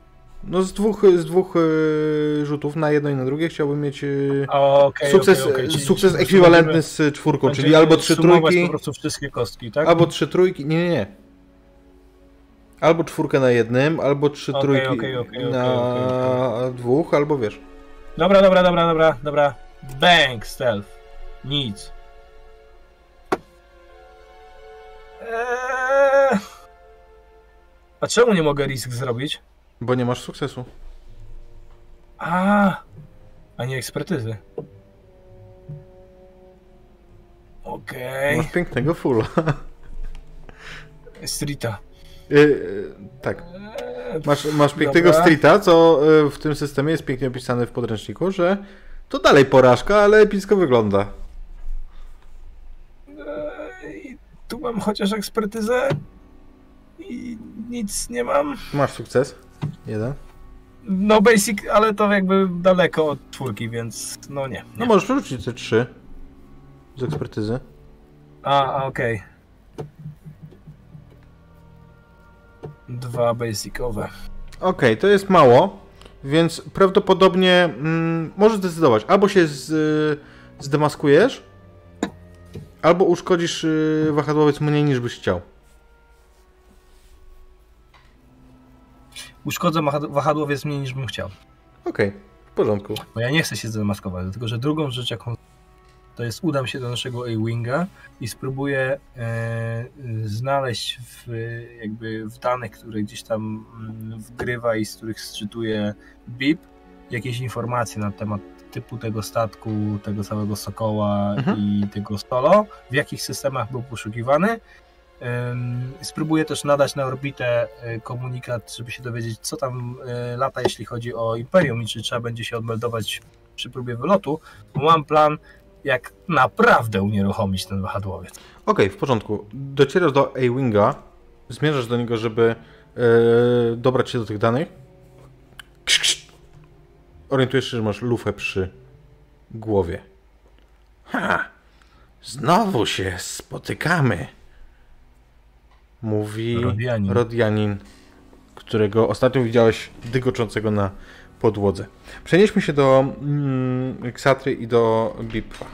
No z dwóch, z dwóch y, rzutów na jedno i na drugie chciałbym mieć y, Okej, sukces, okej, okej, czyli- sukces czyli ekwiwalentny z czwórką, czyli albo trzy trójki, po prostu wszystkie kostki, tak? albo trzy trójki, nie, nie, nie. Albo czwórkę na jednym, albo trzy trójki na dwóch, albo wiesz. Dobra, dobra, dobra, dobra, dobra. Bang, stealth. Nic. Eee... A czemu nie mogę risk zrobić? Bo nie masz sukcesu. A, a nie ekspertyzy. Okej. Masz pięknego fulla. Streeta. Y, y, tak. Eee, Masz, masz pięknego Dobra. streeta, co y, w tym systemie jest pięknie opisane w podręczniku, że to dalej porażka, ale epicko wygląda. Mam chociaż ekspertyzę i nic nie mam. Masz sukces. Jeden. No basic, ale to jakby daleko od czwórki, więc no nie. No możesz przerzucić te trzy z ekspertyzy. A, a, okej. Dwa basicowe. Okej, to jest mało, więc prawdopodobnie mm, możesz zdecydować. Albo się z, y, zdemaskujesz, albo uszkodzisz y, wahadłowiec mniej niż byś chciał. Uszkodzę wahadłowiec mniej niż bym chciał. Okej, w porządku. Bo ja nie chcę się zdemaskować, dlatego że drugą rzecz, jaką to jest udam się do naszego A-Winga i spróbuję e, znaleźć w, jakby w danych, które gdzieś tam mm, wgrywa i z których sczytuje BIP, jakieś informacje na temat typu tego statku, tego całego Sokoła Mhm. i tego Solo, w jakich systemach był poszukiwany. Spróbuję też nadać na orbitę e, komunikat, żeby się dowiedzieć, co tam e, lata, jeśli chodzi o Imperium i czy trzeba będzie się odmeldować przy próbie wylotu, mam plan, jak naprawdę unieruchomić ten wahadłowiec. Okej, w porządku. Docierasz do A-Winga, zmierzasz do niego, żeby e, dobrać się do tych danych. Orientujesz się, że masz lufę przy głowie. Ha! Znowu się spotykamy. Mówi Rodianin. Rodianin, którego ostatnio widziałeś dygoczącego na podłodze. Przenieśmy się do mm, Ksatry i do Bipa.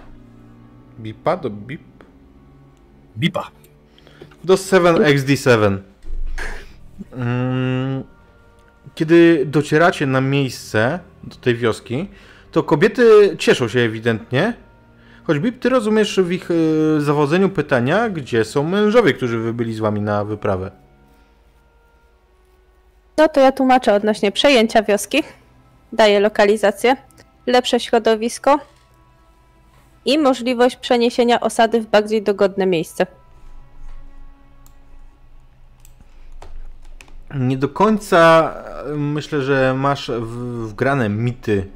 Bipa? Do Bip? Bipa. Do 7XD7. Mm, Kiedy docieracie na miejsce do tej wioski, to kobiety cieszą się ewidentnie. Choćby ty rozumiesz w ich y, zawodzeniu pytania, gdzie są mężowie, którzy wybyli z wami na wyprawę. No to ja tłumaczę odnośnie przejęcia wioski. Daję lokalizację, lepsze środowisko i możliwość przeniesienia osady w bardziej dogodne miejsce. Nie do końca myślę, że masz wgrane mity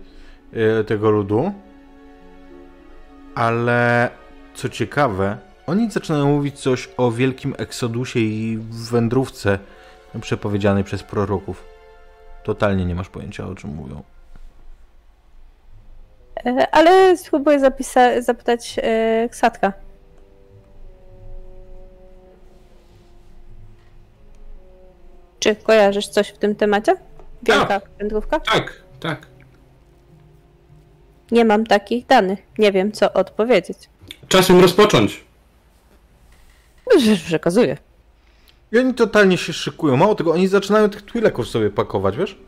y, tego ludu, ale co ciekawe, oni zaczynają mówić coś o wielkim eksodusie i wędrówce przepowiedzianej przez proroków. Totalnie nie masz pojęcia o czym mówią. E, Ale spróbuję zapytać e, Ksatka. Czy kojarzysz coś w tym temacie? Wielka wędrówka? Tak, tak. Nie mam takich danych. Nie wiem, co odpowiedzieć. Czasem rozpocząć. Już przekazuję. I oni totalnie się szykują. Mało tego, oni zaczynają tych twileków sobie pakować, wiesz?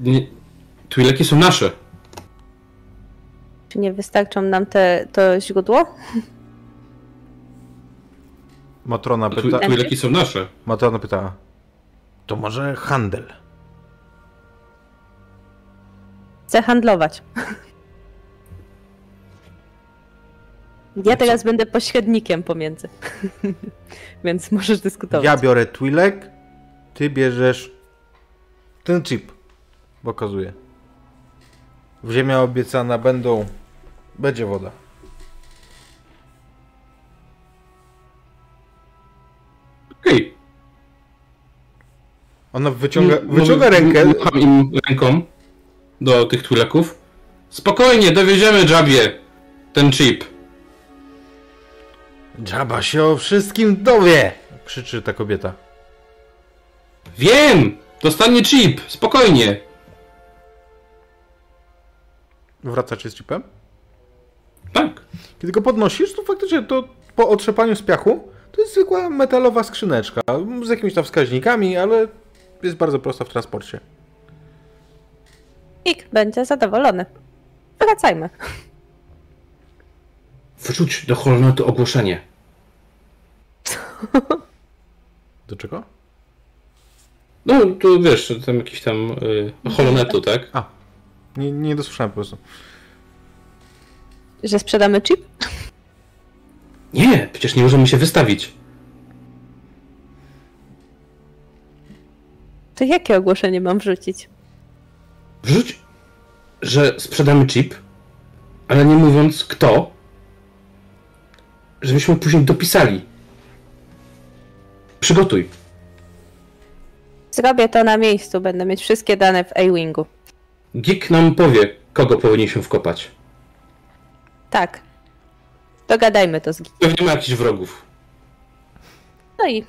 Nie, Twileki są nasze. Czy nie wystarczą nam te, to źródło? Matrona pyta... Twileki są nasze. Matrona pyta... To może handel? Chcę handlować. Ja teraz będę pośrednikiem pomiędzy. Więc możesz dyskutować. Ja biorę Twilek, ty bierzesz ten chip. Pokazuję. W ziemia obiecana będą. Będzie woda. Okej. Ona wyciąga, wyciąga rękę. Macham im ręką do tych Twileków. Spokojnie, dowieziemy Jabie ten chip. Dżaba się o wszystkim dowie! Krzyczy ta kobieta. Wiem! Dostanie chip, spokojnie. Wracacie z chipem? Tak. Kiedy go podnosisz, to faktycznie to po otrzepaniu z piachu to jest zwykła metalowa skrzyneczka z jakimiś tam wskaźnikami, ale jest bardzo prosta w transporcie. Ik będzie zadowolony. Wracajmy. Wrzuć do Holnotu ogłoszenie. Do czego? No, tu wiesz, tam jakiś tam y, Holonetu, tak? A, nie, nie dosłyszałem po prostu. Że sprzedamy chip? Nie, przecież nie możemy się wystawić. To jakie ogłoszenie mam wrzucić? Wrzuć, że sprzedamy chip, ale nie mówiąc kto, żebyśmy później dopisali. Przygotuj. Zrobię to na miejscu, będę mieć wszystkie dane w A-Wingu. Geek nam powie, kogo powinniśmy wkopać. Tak. Dogadajmy to z Gi- Pewnie ma jakichś wrogów. No i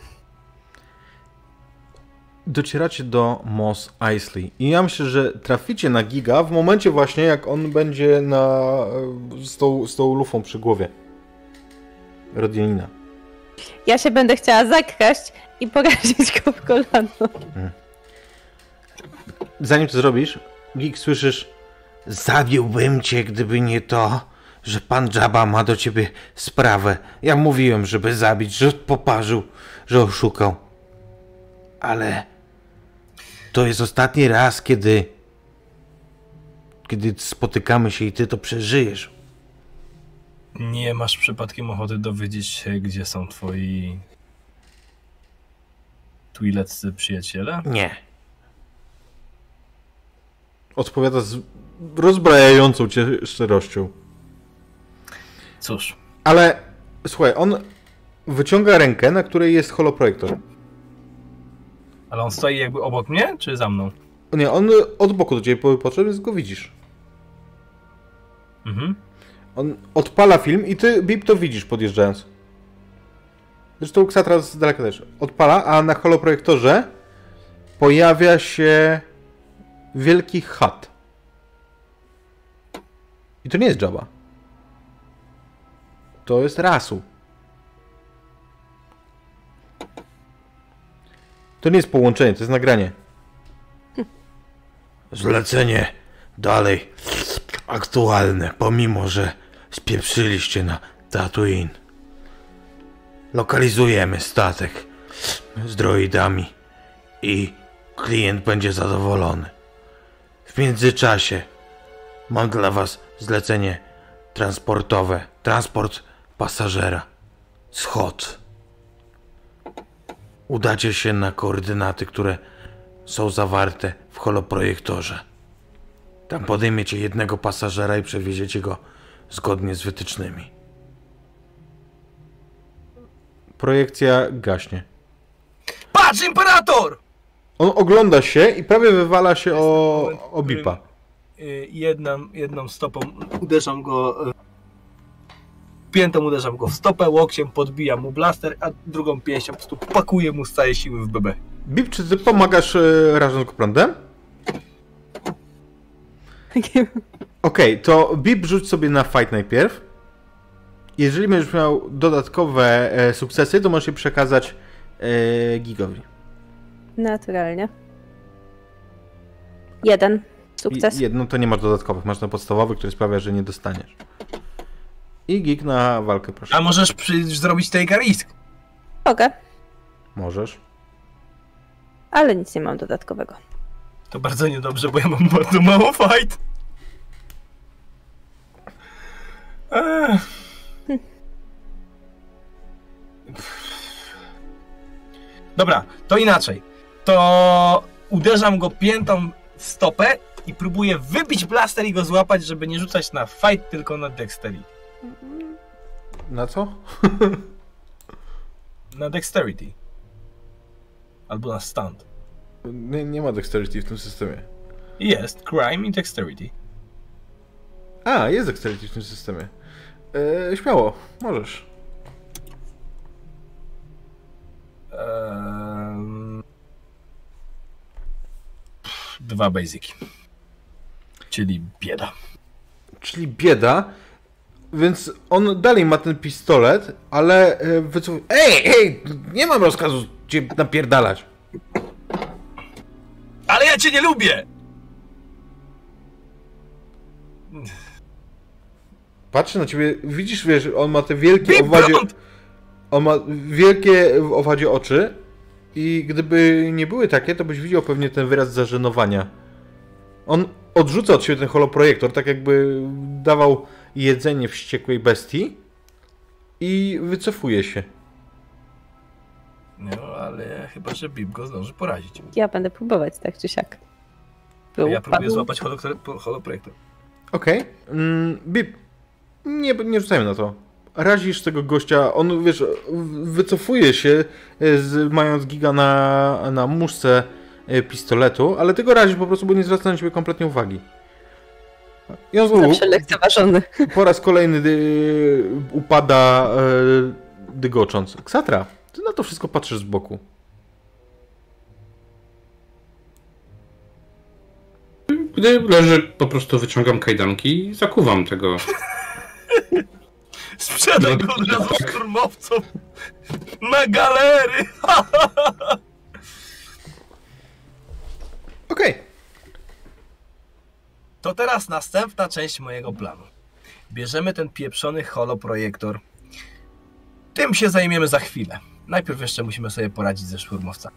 Docieracie do Mos Eisley i ja myślę, że traficie na Giga w momencie właśnie, jak on będzie na, z, tą, z tą lufą przy głowie. Rodianina. ja się będę chciała zakraść i porazić go w kolano. Zanim to zrobisz, Gig słyszysz Zabiłbym cię, gdyby nie to, że pan Jabba ma do ciebie sprawę. Ja mówiłem, żeby zabić, że poparzył, że oszukał. Ale to jest ostatni raz, kiedy kiedy spotykamy się i ty to przeżyjesz. Nie masz przypadkiem ochoty dowiedzieć się, gdzie są twoi twileccy przyjaciele? Nie. Odpowiada z rozbrajającą cię szczerością. Cóż, Ale słuchaj, on wyciąga rękę, na której jest holoprojektor. Ale on stoi jakby obok mnie, czy za mną? Nie, on od boku do ciebie podszedł, więc go widzisz. Mhm. On odpala film i ty, Bip, to widzisz podjeżdżając. Zresztą Ksatra z daleka też. Odpala, a na holoprojektorze pojawia się wielki chat. I to nie jest Jabba. To jest Rasu. To nie jest połączenie, to jest nagranie. Zlecenie dalej aktualne, pomimo że spieprzyliście na Tatooine. Lokalizujemy statek z droidami i klient będzie zadowolony. W międzyczasie mam dla was zlecenie transportowe, transport pasażera. Schod. Udacie się na koordynaty, które są zawarte w holoprojektorze. Tam podejmiecie jednego pasażera i przewieziecie go zgodnie z wytycznymi. Projekcja gaśnie. Patrz, Imperator! On ogląda się i prawie wywala się o, o bipa. Y, Jedną, jedną stopą uderzam go. Piętą uderzam go w stopę, łokciem podbijam mu blaster, a drugą pięścią po prostu pakuję mu z całej siły w BB. Bip, czy ty pomagasz e, rażąc prądem? Okej, to Bip rzuć sobie na fight najpierw. Jeżeli będziesz miał dodatkowe e, sukcesy, to możesz je przekazać e, Gigowi. Naturalnie. Jeden. Sukces. I, jedno to nie masz dodatkowych, masz na podstawowy, który sprawia, że nie dostaniesz. I Gig na walkę, proszę. A możesz przy, zrobić a risk. Mogę, Możesz. ale nic nie mam dodatkowego. To bardzo niedobrze, bo ja mam bardzo mało fight. Dobra, to inaczej. To uderzam go piętą w stopę i próbuję wybić blaster i go złapać, żeby nie rzucać na fight, tylko na dexterity. Na co? Na dexterity. Albo na stunt. Nie, nie ma dexterity w tym systemie. Jest, crime i dexterity. A, jest dexterity w tym systemie. E, śmiało, możesz. Ehm, Dwa basiki. Czyli bieda. Czyli bieda. Więc on dalej ma ten pistolet, ale e, wycofuje. Ej, ej! Nie mam rozkazu cię napierdalać. Ale ja cię nie lubię! Patrzę na ciebie, widzisz, wiesz, on ma te wielkie Big owadzie. Blond! On ma wielkie w owadzie oczy. I gdyby nie były takie, to byś widział pewnie ten wyraz zażenowania. On odrzuca od siebie ten holoprojektor, tak jakby dawał jedzenie wściekłej bestii. I wycofuje się. No, ale chyba, że Bib go zdąży porazić. Ja będę próbować tak czy siak. A ja próbuję Padł. złapać holo- holoprojektor. Okej. Mm, Bip. Nie, nie rzucajmy na to. razisz tego gościa, on, wiesz, wycofuje się, e, z, mając giga na, na muszce e, pistoletu, ale ty go razisz po prostu, bo nie zwraca na ciebie kompletnie uwagi. Znowu, Zawsze lekceważony. po raz kolejny dy, upada e, dygocząc. Ksatra, ty na to wszystko patrzysz z boku. Gdy leży, po prostu wyciągam kajdanki i zakuwam tego. Sprzedaj go od razu szturmowcom na galery! Okej. To teraz następna część mojego planu. Bierzemy ten pieprzony holoprojektor. Tym się zajmiemy za chwilę. Najpierw jeszcze musimy sobie poradzić ze szturmowcami.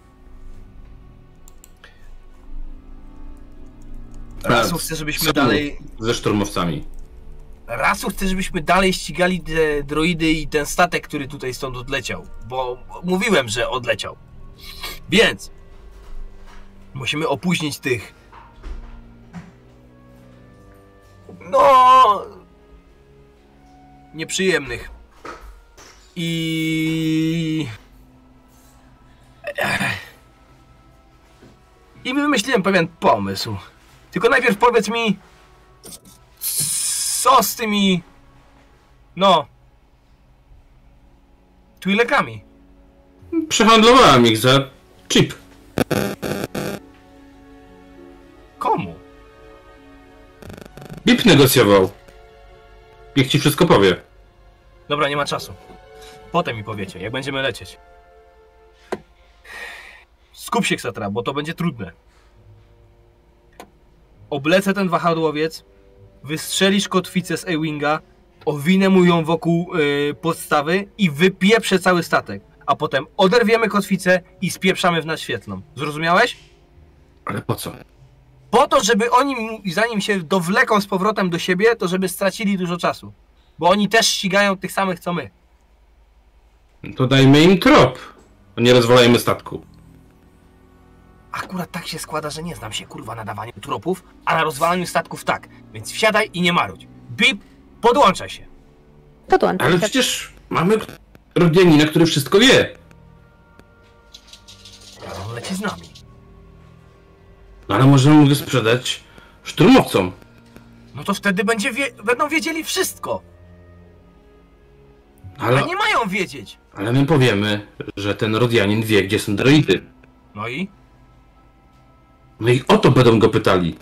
Rasu chcę, żebyśmy dalej... Ze szturmowcami. Rasu chcę, żebyśmy dalej ścigali te droidy i ten statek, który tutaj stąd odleciał. Bo mówiłem, że odleciał. Więc... Musimy opóźnić tych... No... Nieprzyjemnych. I... I wymyśliłem pewien pomysł. Tylko najpierw powiedz mi, co z tymi, no, Twi'lekami? Przehandlowałem ich za chip. Komu? Bip negocjował. Niech ci wszystko powie. Dobra, nie ma czasu. Potem mi powiecie, jak będziemy lecieć. Skup się, Ksatra, bo to będzie trudne. Oblecę ten wahadłowiec, wystrzelisz kotwicę z A-Winga, owinę mu ją wokół yy, podstawy i wypieprzę cały statek. A potem oderwiemy kotwicę i spieprzamy w nas świetlną. Zrozumiałeś? Ale po co? Po to, żeby oni, zanim się dowleką z powrotem do siebie, to żeby stracili dużo czasu. Bo oni też ścigają tych samych co my. To dajmy im trop. A nie rozwalajmy statku. Akurat tak się składa, że nie znam się kurwa na dawaniu tropów, a na rozwalaniu statków tak. Więc wsiadaj i nie marudź. Bip, podłączaj się. Podłączam Ale się. przecież mamy Rodianina, który wszystko wie. Ale on leci z nami. No ale możemy go sprzedać szturmowcom. No to wtedy będzie wie- będą wiedzieli wszystko. Ale, A nie mają wiedzieć. ale my powiemy, że ten Rodianin wie, gdzie są droidy. No i? No i o to będą go pytali.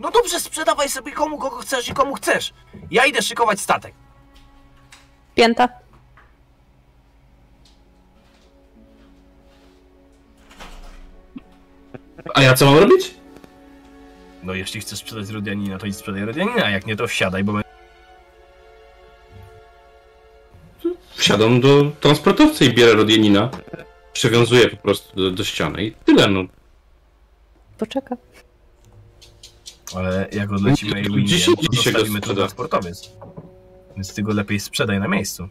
No dobrze, sprzedawaj sobie komu kogo chcesz i komu chcesz. Ja idę szykować statek. Pięta. A ja co mam robić? No jeśli chcesz sprzedać Rodianina, to idź sprzedaj Rodianina, a jak nie, to wsiadaj, bo... Wsiadam do transportowca i bierę Rodianina. Przywiązuję po prostu do, do ściany i tyle, no. Poczeka. Ale jak odlecimy No, dziś- to go tu sprzeda. transportowiec. Więc ty go lepiej sprzedaj na miejscu.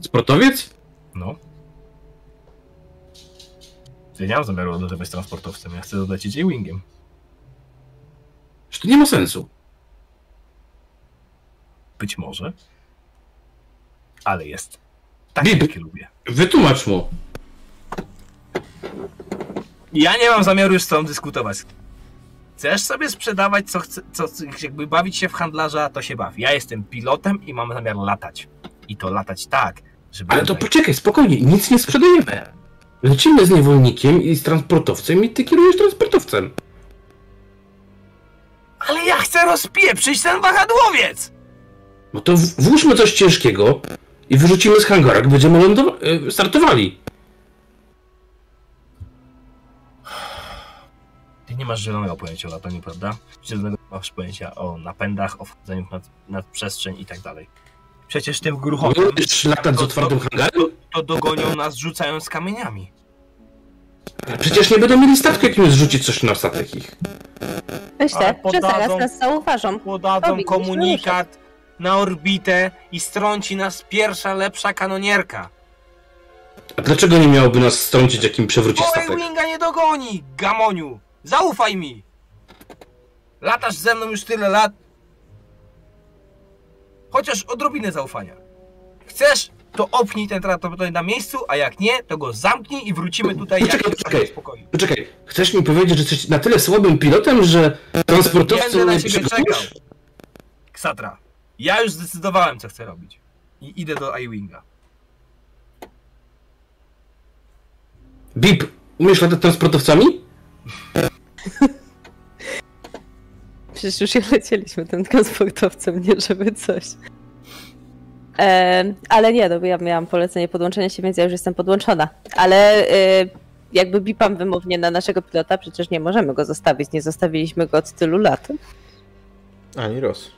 Sportowiec? No. Ja nie mam zamiaru odlatywać transportowcem, ja chcę odlecieć A-Wingiem. Że to nie ma sensu. Być może. Ale jest. Tak, jakie lubię. Wytłumacz mu. Ja nie mam zamiaru już z tobą dyskutować. Chcesz sobie sprzedawać, co chce, co, jakby bawić się w handlarza, to się baw. Ja jestem pilotem i mam zamiar latać. I to latać tak, żeby... Ale to poczekaj, spokojnie, nic nie sprzedajemy. Lecimy z niewolnikiem i z transportowcem i ty kierujesz transportowcem. Ale ja chcę rozpieprzyć ten wahadłowiec! No to w- włóżmy coś ciężkiego i wyrzucimy z hangara, gdy będziemy lądowa- e, startowali. Ty nie masz zielonego pojęcia o lataniu, prawda? Zielonego masz pojęcia o napędach, o wchodzeniu w nad, nad przestrzeń i tak dalej. Przecież tym gruchotem latać z otwartym hangarem? to, to dogonią nas rzucając kamieniami. Przecież nie będą mieli statku, jak im zrzucić coś na statek ich. Myślę, że zaraz nas zauważą. Podadzą Powinniśmy komunikat na orbitę i strąci nas pierwsza, lepsza kanonierka. A dlaczego nie miałoby nas strącić, jak im przewróci statek? Winga nie dogoni, gamoniu! Zaufaj mi! Latasz ze mną już tyle lat. Chociaż odrobinę zaufania. Chcesz, to opnij ten transporter na miejscu, a jak nie, to go zamknij i wrócimy tutaj jak Poczekaj, jest poczekaj. spokoju. Poczekaj, chcesz mi powiedzieć, że jesteś na tyle słabym pilotem, że transportowcy nie przygotujesz? Ksatra, ja już zdecydowałem, co chcę robić. I idę do iWinga. Bip, umiesz latać transportowcami? Przecież już jak lecieliśmy tym transportowcem, nie żeby coś. E, ale nie, no bo ja miałam polecenie podłączenia się, więc ja już jestem podłączona. Ale e, jakby bipam wymownie na naszego pilota, przecież nie możemy go zostawić. Nie zostawiliśmy go od tylu lat. Ani roz.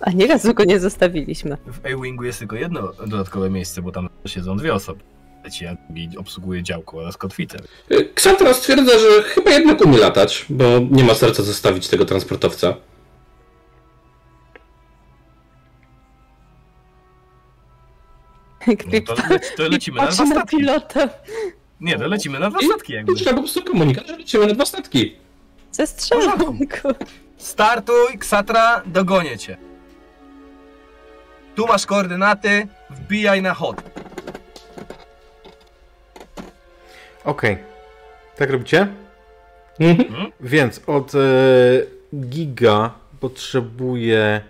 A nie razu go nie zostawiliśmy. W iWingu jest tylko jedno dodatkowe miejsce, bo tam siedzą dwie osoby. Leci, a drugi obsługuje działko oraz kotwicę. Y, Xantara stwierdza, że chyba jednak umie latać, bo nie ma serca zostawić tego transportowca. No to, le to lecimy na dwa statki. pilota. Nie, to lecimy na dwa statki jakby. Potrzeba po prostu komunikat, że lecimy na dwa statki. Ze strzelanką. Startuj, Ksatra, dogonię cię. Tu masz koordynaty, wbijaj na hot. Okej. Tak robicie? Mhm. Więc od e, Giga potrzebuję.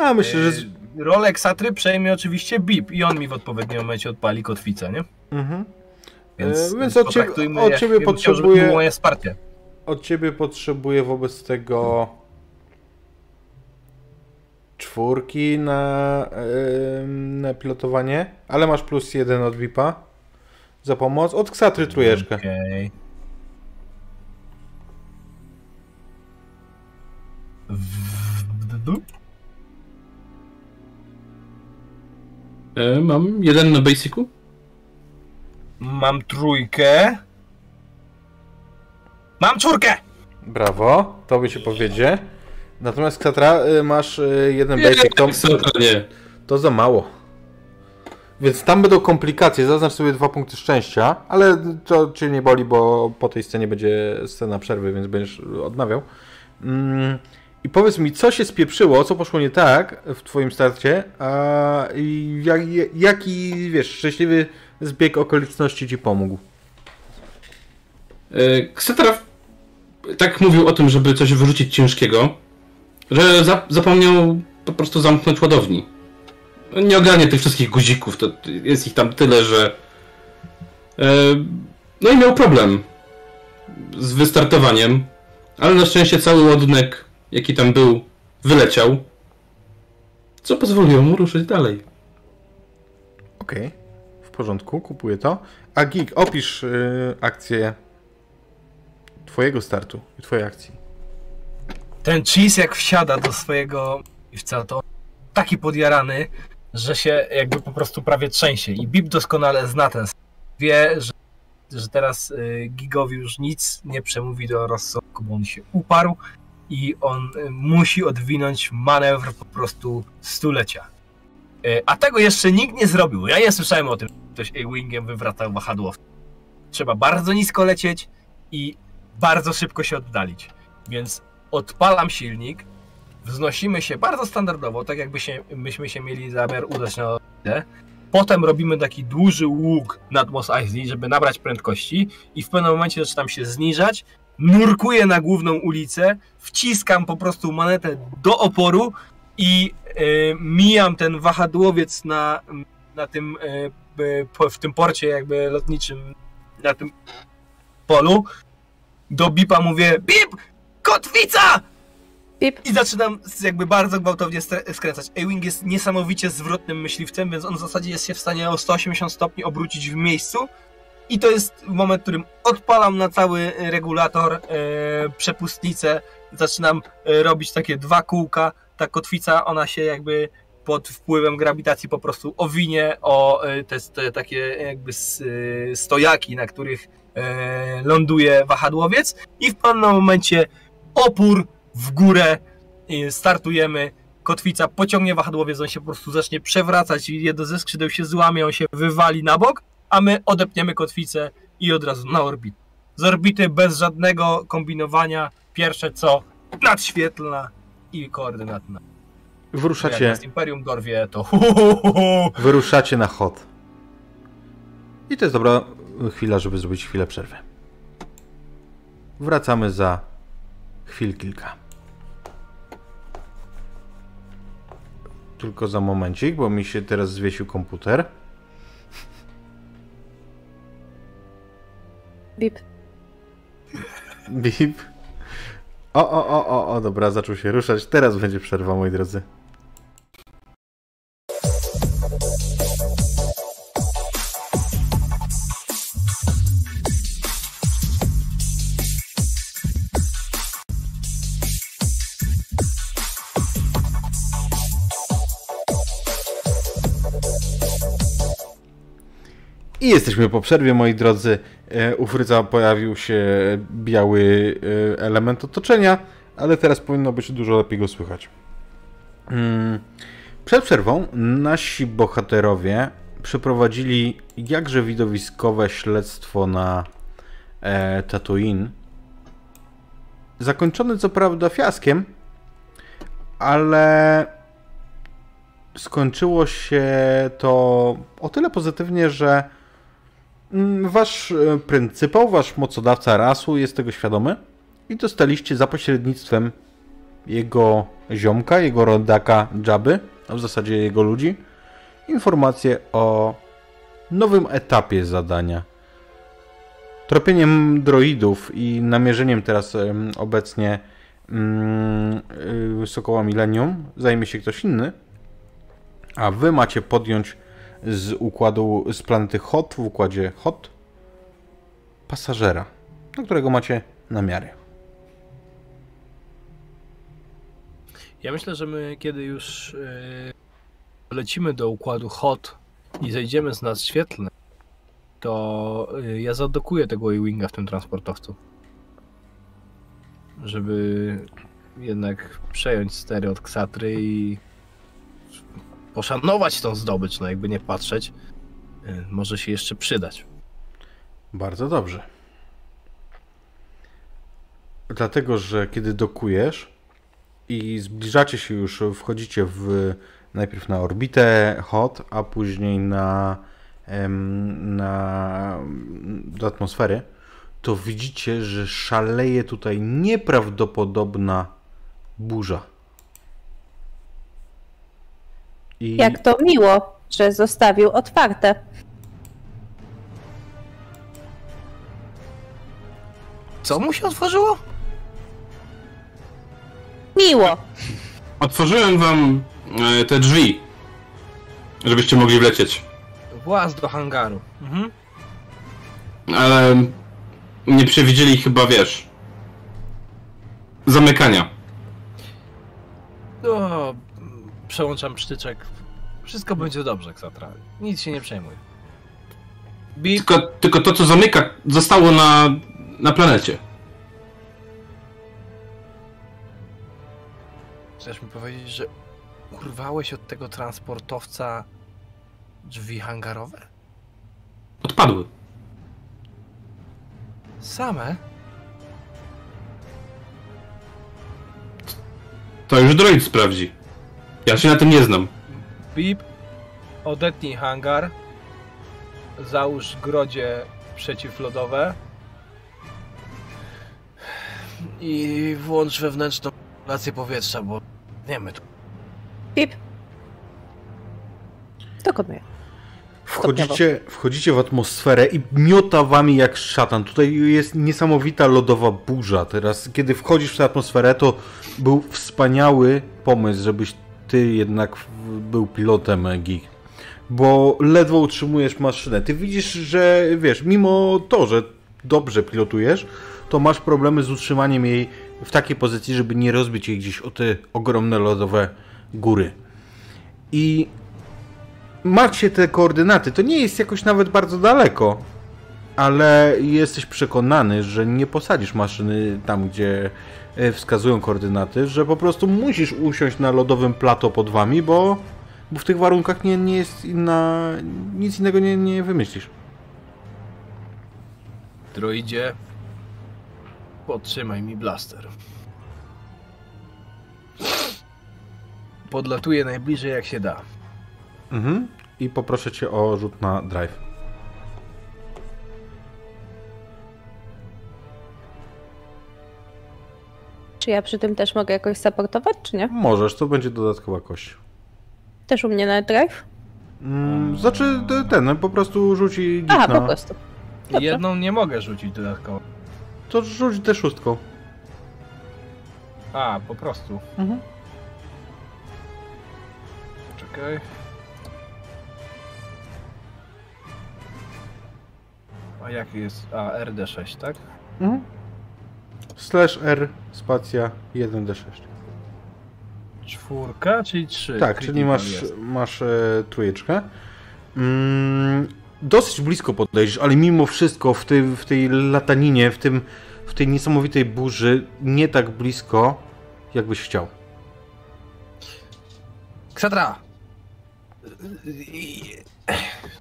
A myślę, że. Z... Yy, Rolę Ksatry przejmie oczywiście BIP i on mi w odpowiednim momencie odpali kotwicę, nie? Mhm. Więc, E, więc od ciebie- potraktujmy, od jak- ciebie chciał, żeby to potrzebuję- było moje wsparcie. Od ciebie potrzebuję wobec tego. Czwórki na, e, na pilotowanie, ale masz plus jeden od VIP-a za pomoc. Od Ksatry trójeczkę. W- E, mam jeden na basicu. Mam trójkę. Mam czwórkę! Brawo, tobie się powiedzie. Natomiast Ksatra y, masz y, jeden basic, to, to za mało. Więc tam będą komplikacje. Zaznacz sobie dwa punkty szczęścia, ale to cię nie boli, bo po tej scenie będzie scena przerwy, więc będziesz odnawiał. Mm, I powiedz mi, co się spieprzyło, co poszło nie tak w twoim starcie, a jaki, wiesz, szczęśliwy zbieg okoliczności ci pomógł? E, Xantara tak mówił o tym, żeby coś wyrzucić ciężkiego, że za zapomniał po prostu zamknąć ładowni. Nie ogarnie tych wszystkich guzików, to jest ich tam tyle, że... E, no i miał problem z wystartowaniem, ale na szczęście cały ładunek, jaki tam był, wyleciał, co pozwoliło mu ruszyć dalej. Okej, w porządku, kupuję to. A Gig, opisz y, akcję twojego startu i twojej akcji. Ten cheese jak wsiada do swojego piwca, to taki podjarany, że się jakby po prostu prawie trzęsie. I Bip doskonale zna ten. Wie, że, że teraz y, Gigowi już nic nie przemówi do rozsądku, bo on się uparł i on y, musi odwinąć manewr po prostu stulecia. Y, a tego jeszcze nikt nie zrobił. Ja nie słyszałem o tym, że ktoś A-Wingiem wywracał wahadłowca. Trzeba bardzo nisko lecieć i bardzo szybko się oddalić. Więc odpalam silnik, wznosimy się bardzo standardowo, tak jakby się, myśmy się mieli zamiar udać na orbitę. Potem robimy taki duży łuk nad Mos Eisley, żeby nabrać prędkości i w pewnym momencie zaczynam się zniżać, nurkuję na główną ulicę, wciskam po prostu manetę do oporu i y, mijam ten wahadłowiec na, na tym, y, po- w tym porcie jakby lotniczym, na tym polu. Do Bipa mówię, Bip! Kotwica! Pip. I zaczynam jakby bardzo gwałtownie skręcać. A-Wing jest niesamowicie zwrotnym myśliwcem, więc on w zasadzie jest się w stanie o 180 stopni obrócić w miejscu. I to jest moment, w którym odpalam na cały regulator e, przepustnicę, zaczynam e, robić takie dwa kółka. Ta kotwica, ona się jakby pod wpływem grawitacji po prostu owinie o e, te, te takie jakby e, stojaki, na których e, ląduje wahadłowiec i w pewnym momencie opór w górę, i startujemy, kotwica pociągnie wahadłowiec, on się po prostu zacznie przewracać i jedno ze skrzydeł się złamie, on się wywali na bok, a my odepniemy kotwicę i od razu na orbitę. Z orbity bez żadnego kombinowania, pierwsze co, nadświetlna i koordynatna. Jak Wyruszacie, nas Imperium dorwie, to wyruszacie na chod. I to jest dobra chwila, żeby zrobić chwilę przerwy. Wracamy za chwil kilka. Tylko za momencik, bo mi się teraz zwiesił komputer. Bip. Bip. O, o, o, o, o, dobra, zaczął się ruszać. Teraz będzie przerwa, moi drodzy. I jesteśmy po przerwie, moi drodzy. E, U Fryca pojawił się biały e, element otoczenia, ale teraz powinno być dużo lepiej go słychać. Mm, Przed przerwą nasi bohaterowie przeprowadzili jakże widowiskowe śledztwo na e, Tatooine. Zakończone co prawda fiaskiem, ale skończyło się to o tyle pozytywnie, że wasz e, pryncypał, wasz mocodawca rasu jest tego świadomy i dostaliście za pośrednictwem jego ziomka, jego rodaka Jabby, a w zasadzie jego ludzi, informację o nowym etapie zadania. Tropieniem droidów i namierzeniem teraz obecnie mm, y, Sokoła Millennium zajmie się ktoś inny, a wy macie podjąć z układu, z planety Hot w układzie Hot pasażera, na którego macie namiary. Ja myślę, że my kiedy już yy, lecimy do układu HOT i zejdziemy z nas świetlne, to yy, ja zadokuję tego A-Winga w tym transportowcu. Żeby jednak przejąć stery od Ksatry i poszanować tą zdobycz, no jakby nie patrzeć. Yy, może się jeszcze przydać. Bardzo dobrze. Dlatego, że kiedy dokujesz i zbliżacie się już, wchodzicie w najpierw na orbitę HOT, a później na, na do atmosfery, to widzicie, że szaleje tutaj nieprawdopodobna burza. I Jak to miło, że zostawił otwarte. Co mu się otworzyło? Miło! Otworzyłem wam e, te drzwi, żebyście mogli wlecieć. Właz do hangaru. Mhm. Ale nie przewidzieli chyba, wiesz, zamykania. No, przełączam przytyczek. Wszystko będzie dobrze, Ksatra. Nic się nie przejmuj. Bip, Tylko, tylko to, co zamyka, zostało na, na planecie. chcesz mi powiedzieć, że urwałeś od tego transportowca drzwi hangarowe? Odpadły. Same? To już droid sprawdzi. Ja się na tym nie znam. Bip, odetnij hangar, załóż grodzie przeciwlodowe i włącz wewnętrzną relację powietrza, bo nie my tu. Pip. Dokonuję. Wchodzicie, wchodzicie w atmosferę i miota wami jak szatan. Tutaj jest niesamowita lodowa burza. Teraz, kiedy wchodzisz w tę atmosferę, to był wspaniały pomysł, żebyś ty jednak był pilotem Geek. Bo ledwo utrzymujesz maszynę. Ty widzisz, że wiesz, mimo to, że dobrze pilotujesz, to masz problemy z utrzymaniem jej w takiej pozycji, żeby nie rozbić jej gdzieś o te ogromne lodowe góry. I macie te koordynaty. To nie jest jakoś nawet bardzo daleko, ale jesteś przekonany, że nie posadzisz maszyny tam, gdzie wskazują koordynaty, że po prostu musisz usiąść na lodowym plato pod wami, bo, bo w tych warunkach nie, nie jest inna, nic innego nie, nie wymyślisz. Droidzie, podtrzymaj mi blaster. podlatuję najbliżej jak się da. Mhm. I poproszę cię o rzut na drive. Czy ja przy tym też mogę jakoś supportować, czy nie? Możesz, to będzie dodatkowa kość. Też u mnie na drive? Mm, znaczy te- ten, no, po prostu rzuci Aha, dźwigna. po prostu. Dobrze. Jedną nie mogę rzucić dodatkowo. To rzuć tę szóstką. A, po prostu. Mhm. Czekaj. A jaki jest? A, RD6, tak? Mhm. Slash R, spacja 1D6. Czwórka, czyli trzy. Tak, czyli masz, masz e, trójeczkę. Mm, dosyć blisko podejdziesz, ale mimo wszystko w tej, w tej lataninie, w, tym, w tej niesamowitej burzy, nie tak blisko, jakbyś chciał. Ksatra!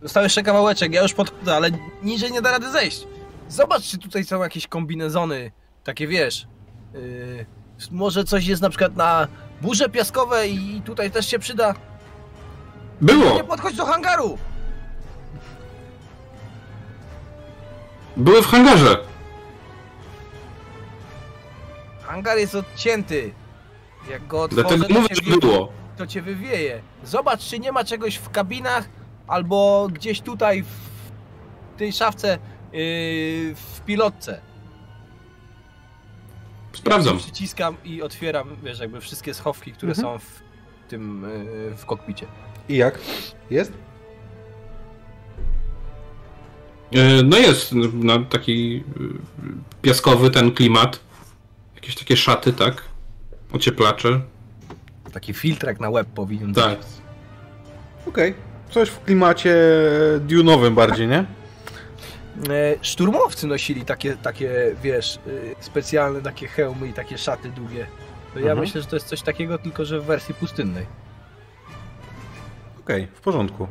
Został jeszcze kawałeczek, ja już podchodzę, ale niżej nie da rady zejść. Zobacz, czy tutaj są jakieś kombinezony, takie wiesz. Yy, może coś jest na przykład na burze piaskowe i tutaj też się przyda. Było! Nie podchodź do hangaru! Były w hangarze! Hangar jest odcięty. Jak go otworzę, Dlatego to mówię, cię, że było. to cię wywieje. Zobacz, czy nie ma czegoś w kabinach albo gdzieś tutaj w tej szafce yy, w pilotce. Sprawdzam. Przyciskam i otwieram, wiesz, jakby wszystkie schowki, które Mhm. są w tym, yy, w kokpicie. I jak? Jest? E, No jest, no, taki y, piaskowy ten klimat. Jakieś takie szaty, tak? Ocieplacze. Taki filtrek na łeb powinien Tak. być. Okej. Coś w klimacie dunowym bardziej, nie? E, Szturmowcy nosili takie, takie wiesz, yy, specjalne takie hełmy i takie szaty długie. To ja Mhm. myślę, że to jest coś takiego, tylko że w wersji pustynnej. Okej, w porządku.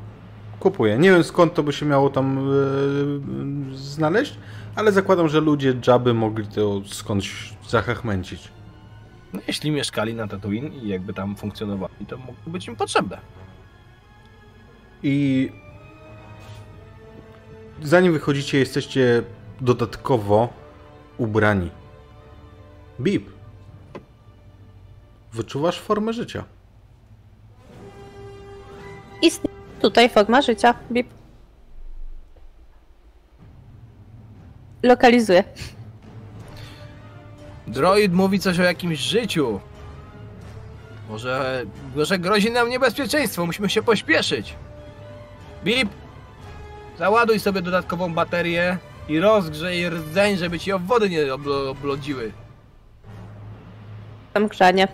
Kupuję. Nie wiem skąd to by się miało tam e, znaleźć, ale zakładam, że ludzie Jabby mogli to skądś zachachmęcić. No, jeśli mieszkali na Tatooine i jakby tam funkcjonowali, to mogło być im potrzebne. I zanim wychodzicie, jesteście dodatkowo ubrani. Bip. Wyczuwasz formę życia. Istnieje tutaj forma życia. Bip. Lokalizuję. Droid mówi coś o jakimś życiu. Może, może grozi nam niebezpieczeństwo, musimy się pośpieszyć. Bip! Załaduj sobie dodatkową baterię i rozgrzej rdzeń, żeby ci obwody nie oblo- oblodziły. Tam grzanie.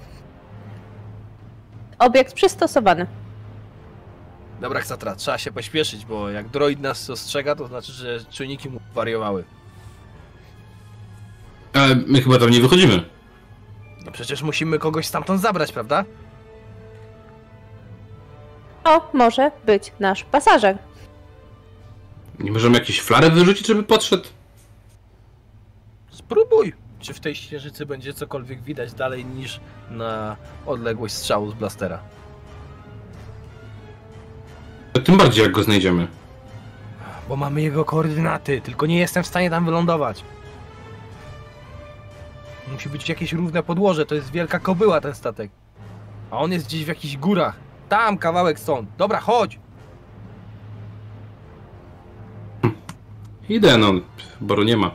Obiekt przystosowany. Dobra, Ksatra, trzeba się pośpieszyć, bo jak droid nas ostrzega, to znaczy, że czujniki mu wariowały. Ale my chyba tam nie wychodzimy. No przecież musimy kogoś stamtąd zabrać, prawda? O, może być nasz pasażer. Nie możemy jakieś flary wyrzucić, żeby podszedł? Spróbuj! Czy w tej ścieżycy będzie cokolwiek widać dalej niż na odległość strzału z blastera? Tym bardziej jak go znajdziemy. Bo mamy jego koordynaty, tylko nie jestem w stanie tam wylądować. Musi być jakieś równe podłoże, to jest wielka kobyła ten statek. A on jest gdzieś w jakichś górach. Tam kawałek stąd. Dobra, chodź! Idę, no. Boru nie ma.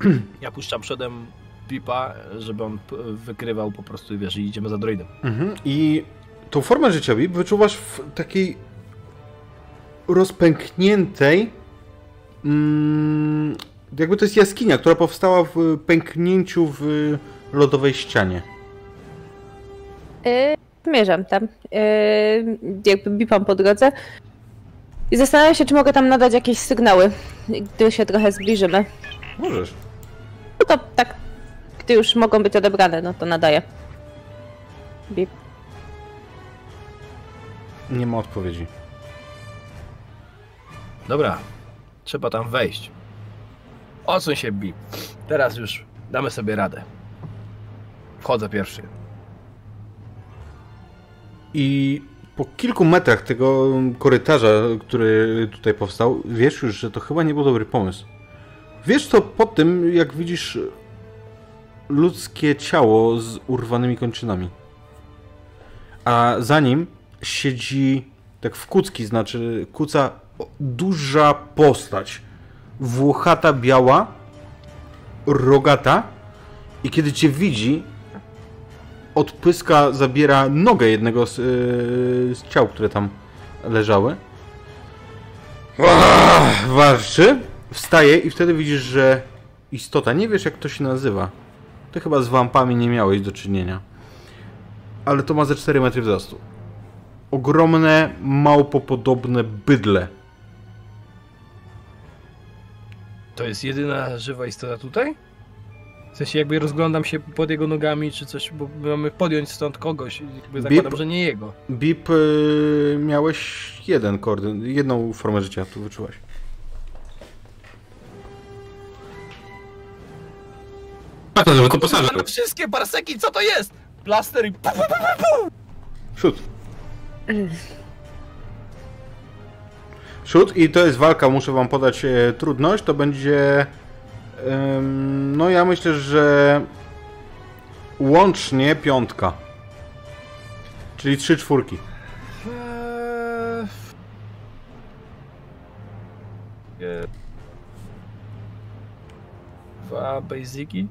Ja puszczam przodem Pipa, żeby on wykrywał po prostu, wiesz, i idziemy za droidem. Mhm. I tą formę życia Bip wyczuwasz w takiej rozpękniętej mm, jakby to jest jaskinia, która powstała w pęknięciu w lodowej ścianie. Yy, zmierzam tam. Yy, jakby bipam po drodze. I zastanawiam się, czy mogę tam nadać jakieś sygnały, gdy się trochę zbliżymy. Możesz. No to tak, gdy już mogą być odebrane, no to nadaję. Bip. Nie ma odpowiedzi. Dobra, trzeba tam wejść. Odsuń się, Bip. Teraz już damy sobie radę. Wchodzę pierwszy. I po kilku metrach tego korytarza, który tutaj powstał, wiesz już, że to chyba nie był dobry pomysł. Wiesz to po tym, jak widzisz ludzkie ciało z urwanymi kończynami. A za nim siedzi, tak w kucki, znaczy kuca duża postać. Włochata, biała, rogata i kiedy cię widzi, odpyska, zabiera nogę jednego z, yy, z ciał, które tam leżały. Ach, warczy, wstaje i wtedy widzisz, że istota, nie wiesz jak to się nazywa. Ty chyba z wampami nie miałeś do czynienia. Ale to ma ze 4 metry wzrostu. Ogromne, małpopodobne bydle. To jest jedyna żywa istota tutaj? W sensie jakby rozglądam się pod jego nogami czy coś, bo mamy podjąć stąd kogoś. Jakby zakładam, Bip. że nie jego. Bip, yy, miałeś jeden koordyn, jedną formę życia tu wyczułaś. Patrz, że to Na pasażer. wszystkie parseki, co to jest? Plaster i... Szut. Szut i to jest walka, muszę wam podać e, trudność, to będzie... no ja myślę, że łącznie piątka. Czyli trzy czwórki. Dwa basiki?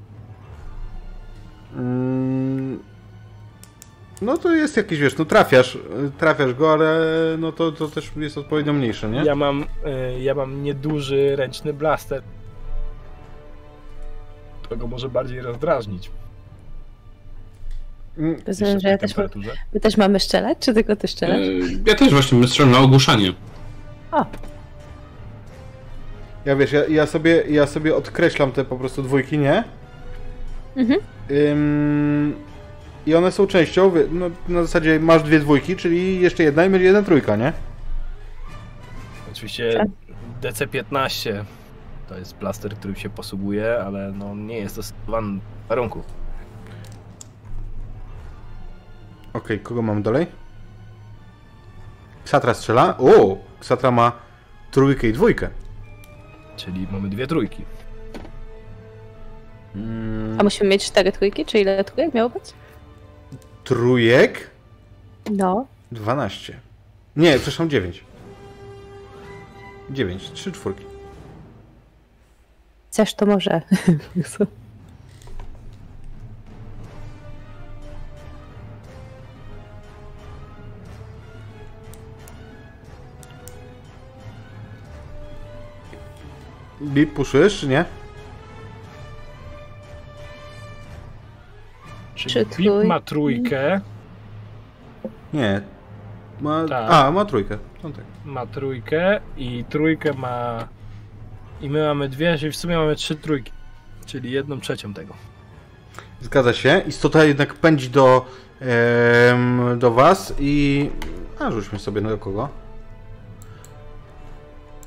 Mm, No to jest jakiś, wiesz, no trafiasz, trafiasz go, ale no to, to też jest odpowiednio mniejsze, nie? Ja mam, e, ja mam nieduży ręczny blaster. To go może bardziej rozdrażnić. Mm, Rozumiem, że ja też, my też mamy strzelać, czy tylko ty strzelasz? E, Ja też właśnie myślałem na ogłuszanie. O, Ja wiesz, ja, ja, sobie, ja sobie odkreślam te po prostu dwójki, nie? Mhm. Ym, I one są częścią, no, na zasadzie masz dwie dwójki, czyli jeszcze jedna i będzie jedna trójka, nie? Oczywiście Tak. DC-15 to jest plaster, którym się posługuje, ale no nie jest dostosowany do warunków. Okej, kogo mam dalej? Ksatra strzela. O! Ksatra ma trójkę i dwójkę. Czyli mamy dwie trójki. Mm, a musimy mieć cztery trójki, czy ile trójek miało być? trójek No. 12. Nie, przepraszam, 9. 9, 3 czwórki. Chcesz, to może. Bip, puszujesz, czy nie? Czy Bip ma trójkę, Nie. Ma... Tak. A, ma trójkę. No tak. ma trójkę i trójkę ma... I my mamy dwie, czyli w sumie mamy trzy trójki. Czyli jedną trzecią tego. Zgadza się. Istota jednak pędzi do, em, do was i... A, rzućmy sobie na kogo.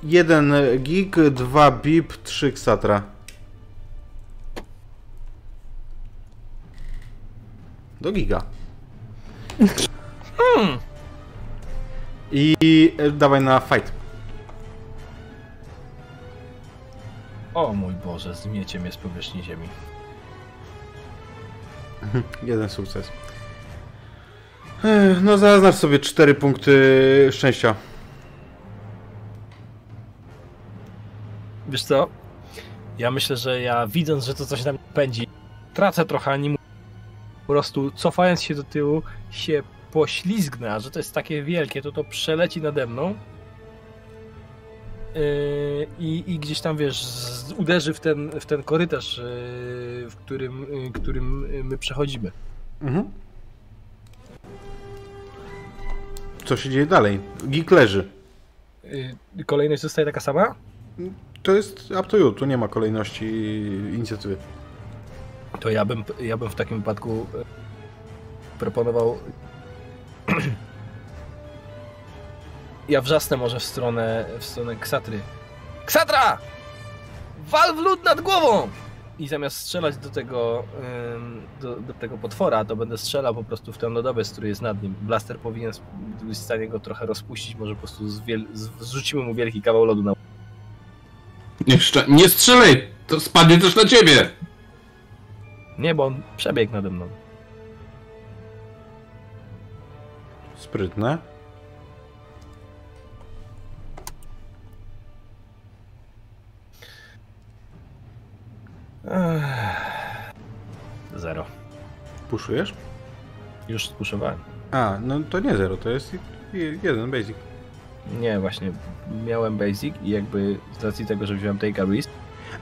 Jeden gig, dwa bip, trzy ksatra. Do giga. I e, dawaj na fight. O mój Boże, zmiecie mnie z powierzchni ziemi. Jeden sukces. No zaznacz sobie cztery punkty szczęścia. Wiesz co? Ja myślę, że ja widząc, że to coś nam pędzi, tracę trochę animu. Po prostu cofając się do tyłu, się poślizgnę, a że to jest takie wielkie, to to przeleci nade mną. Yy, i, I gdzieś tam, wiesz, z, uderzy w ten, w ten korytarz, yy, w którym, yy, którym my przechodzimy. Mhm. Co się dzieje dalej? Gig leży. Kolejność zostaje taka sama? To jest up to you, tu nie ma kolejności inicjatywy. To ja bym, ja bym w takim wypadku proponował. Ja wrzasnę może w stronę, w stronę Ksatry. Ksatra! Wal w lód nad głową! i zamiast strzelać do tego, do, do tego potwora, to będę strzelał po prostu w ten lodowiec, który jest nad nim. Blaster powinien być w stanie go trochę rozpuścić, może po prostu zwiel- zrzucimy mu wielki kawał lodu na Nie, szcza- nie strzelaj! To spadnie też na ciebie! Nie, bo on przebiegł nade mną. Sprytne. Zero. Puszujesz? Już spuszowałem. A, no to nie zero, to jest je- jeden basic. Nie, właśnie miałem basic i jakby z racji tego, że wziąłem take a risk,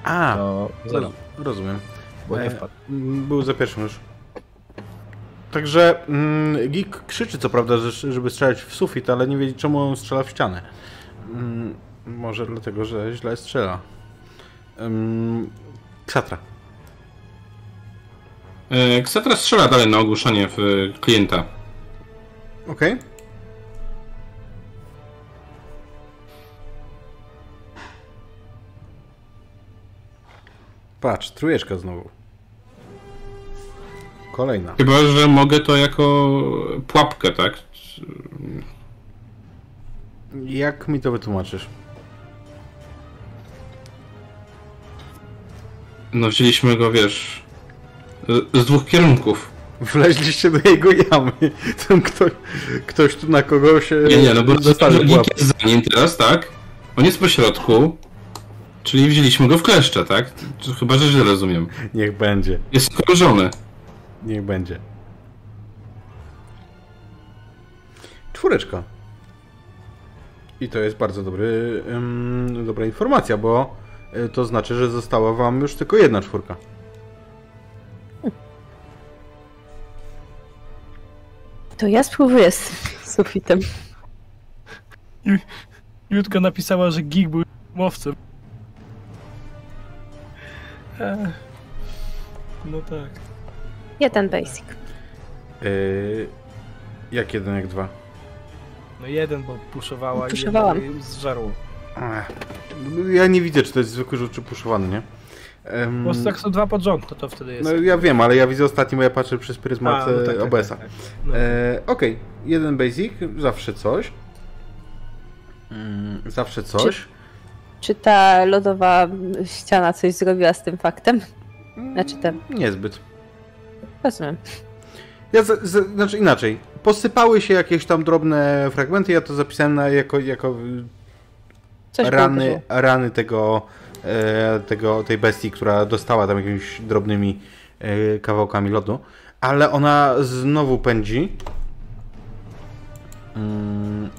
A, to zero, roz, rozumiem. bo nie E, wpadł. Mm, Był za pierwszym już. Także mm, Geek krzyczy co prawda, że, żeby strzelać w sufit, ale nie wie czemu on strzela w ścianę. Mm, może dlatego, że źle strzela. Um, Ksatra. E, Ksatra strzela dalej na ogłuszanie w e, klienta. Okej. Patrz, trójeczka znowu. Kolejna. Chyba, że mogę to jako pułapkę, tak? Jak mi to wytłumaczysz? No wzięliśmy go, wiesz, z z dwóch kierunków. Wleźliście do jego jamy. Ten ktoś, ktoś tu na kogoś e, Nie, nie, no bo pułapkę. jest za nim teraz, tak? On jest po środku, czyli wzięliśmy go w kleszcze, tak? Chyba, że źle rozumiem. Niech będzie. Jest skorurzony. Niech będzie. Czwóreczka. I to jest bardzo dobry, ym, dobra informacja, bo to znaczy, że została wam już tylko jedna czwórka. To ja spróbuję z sufitem. Jutka napisała, że Gig był mowcem. No tak. Jeden basic. Yy, jak jeden, jak dwa. No jeden, bo puszowała Puszowałam. i zżarło. Ja nie widzę, czy to jest zwykły rzut, czy puszowany, nie? Po prostu jak są dwa pod rząd, to to wtedy jest. no ja wiem, ale ja widzę ostatni, bo ja patrzę przez pryzmat A, no e, tak, tak, OBS-a. tak, tak. No. E, Okej, jeden basic, zawsze coś. Mm, zawsze coś. Czy ta lodowa ściana coś zrobiła z tym faktem? Znaczy ten. Niezbyt. Rozumiem. Ja z, z, znaczy inaczej. Posypały się jakieś tam drobne fragmenty, ja to zapisałem na, jako, jako Coś rany, rany tego, e, tego, tej bestii, która dostała tam jakimiś drobnymi e, kawałkami lodu. Ale ona znowu pędzi. Mm,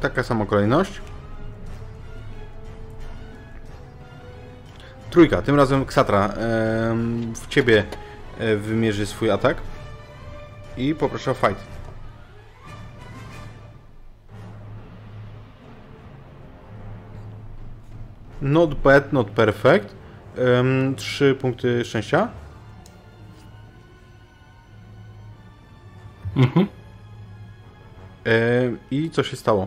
taka sama kolejność. Trójka, tym razem Ksatra em, w ciebie e, wymierzy swój atak. I poproszę o fight. Not bad, not perfect. Um, trzy punkty szczęścia. Mhm. Em, I co się stało?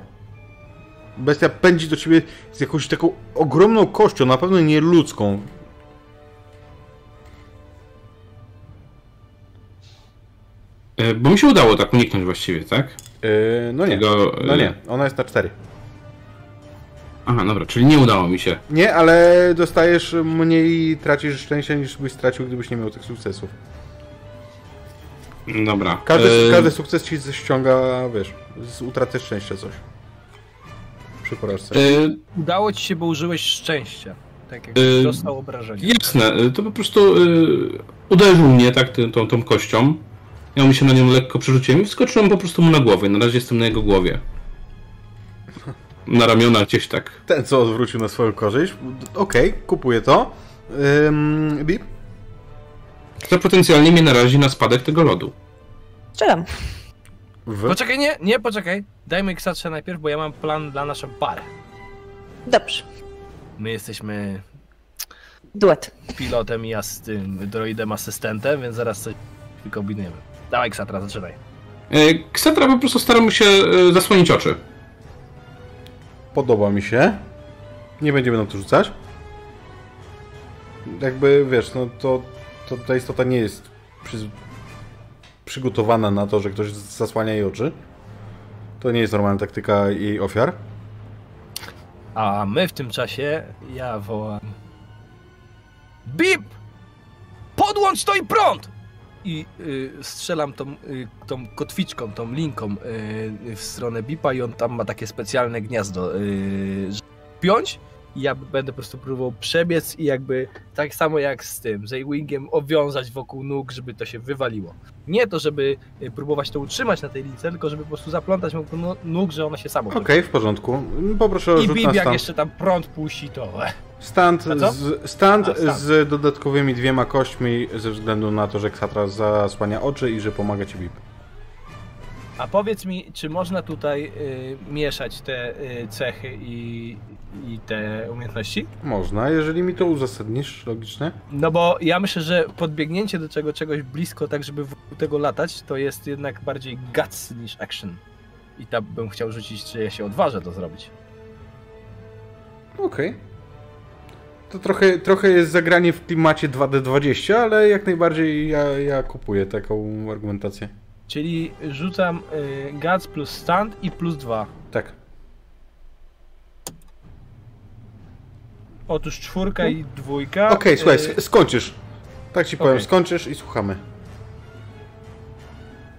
Bestia pędzi do ciebie z jakąś taką ogromną kością, na pewno nie ludzką. E, Bo mi się udało tak uniknąć właściwie, tak? E, no nie. Tego, e, No nie, ona jest na 4. Aha, dobra, czyli nie udało mi się. Nie, ale dostajesz mniej, tracisz szczęścia niż byś stracił, gdybyś nie miał tych sukcesów. Dobra. Każdy, e, każdy sukces ci ściąga, wiesz, z utraty szczęścia coś. Przy porażce. e, Udało ci się, bo użyłeś szczęścia. Tak jak Y, dostał obrażenia. Jasne, to po prostu uderzył mnie tak ty- tą, tą kością. Ja mu się na nią lekko przerzuciłem i wskoczyłem po prostu mu na głowę. Na razie jestem na jego głowie. Na ramionach gdzieś tak. Ten, co odwrócił na swoją korzyść. Okej, kupuję to. Ym, Bip? To potencjalnie mnie narazi na spadek tego lodu. Strzelam. W. Poczekaj, nie, nie, poczekaj. Dajmy Ksatrze najpierw, bo ja mam plan dla naszą parę. Dobrze. My jesteśmy Duet. pilotem i ja z tym droidem asystentem, więc zaraz coś wykombinujemy. Dawaj Ksatra, zaczynaj. E, Ksatra po prostu stara mu się e, zasłonić oczy. Podoba mi się. Nie będziemy na to rzucać. jakby wiesz, no to, to ta istota nie jest przy, przygotowana na to, że ktoś zasłania jej oczy. To nie jest normalna taktyka jej ofiar. A my w tym czasie, ja wołam... Bip! Podłącz to i prąd! I y, strzelam tą, y, tą kotwiczką, tą linką y, w stronę Bipa i on tam ma takie specjalne gniazdo, y, piąć i ja będę po prostu próbował przebiec i jakby tak samo jak z tym, z wingiem obwiązać wokół nóg, żeby to się wywaliło. Nie to, żeby y, próbować to utrzymać na tej lince, tylko żeby po prostu zaplątać wokół no- nóg, że one się samo Okej, w porządku. Poproszę o I rzut Bip na jak jeszcze tam prąd puści, to... Stand, z, stand, A, stand. z dodatkowymi dwiema kośćmi ze względu na to, że Ksatra zasłania oczy i że pomaga ci Bip. A powiedz mi, czy można tutaj y, mieszać te y, cechy i, i te umiejętności? Można, jeżeli mi to uzasadnisz logicznie. No bo ja myślę, że podbiegnięcie do czego, czegoś blisko, tak żeby wokół tego latać, to jest jednak bardziej guts niż action. I tam bym chciał rzucić, czy ja się odważę to zrobić. Okej. To trochę, trochę jest zagranie w klimacie 2D20, ale jak najbardziej ja, ja kupuję taką argumentację. Czyli rzucam y, guts plus stand i plus dwa. Tak. Otóż czwórka i dwójka. Okej, słuchaj, y, sk- skończysz. Tak ci powiem, Okej. skończysz i słuchamy.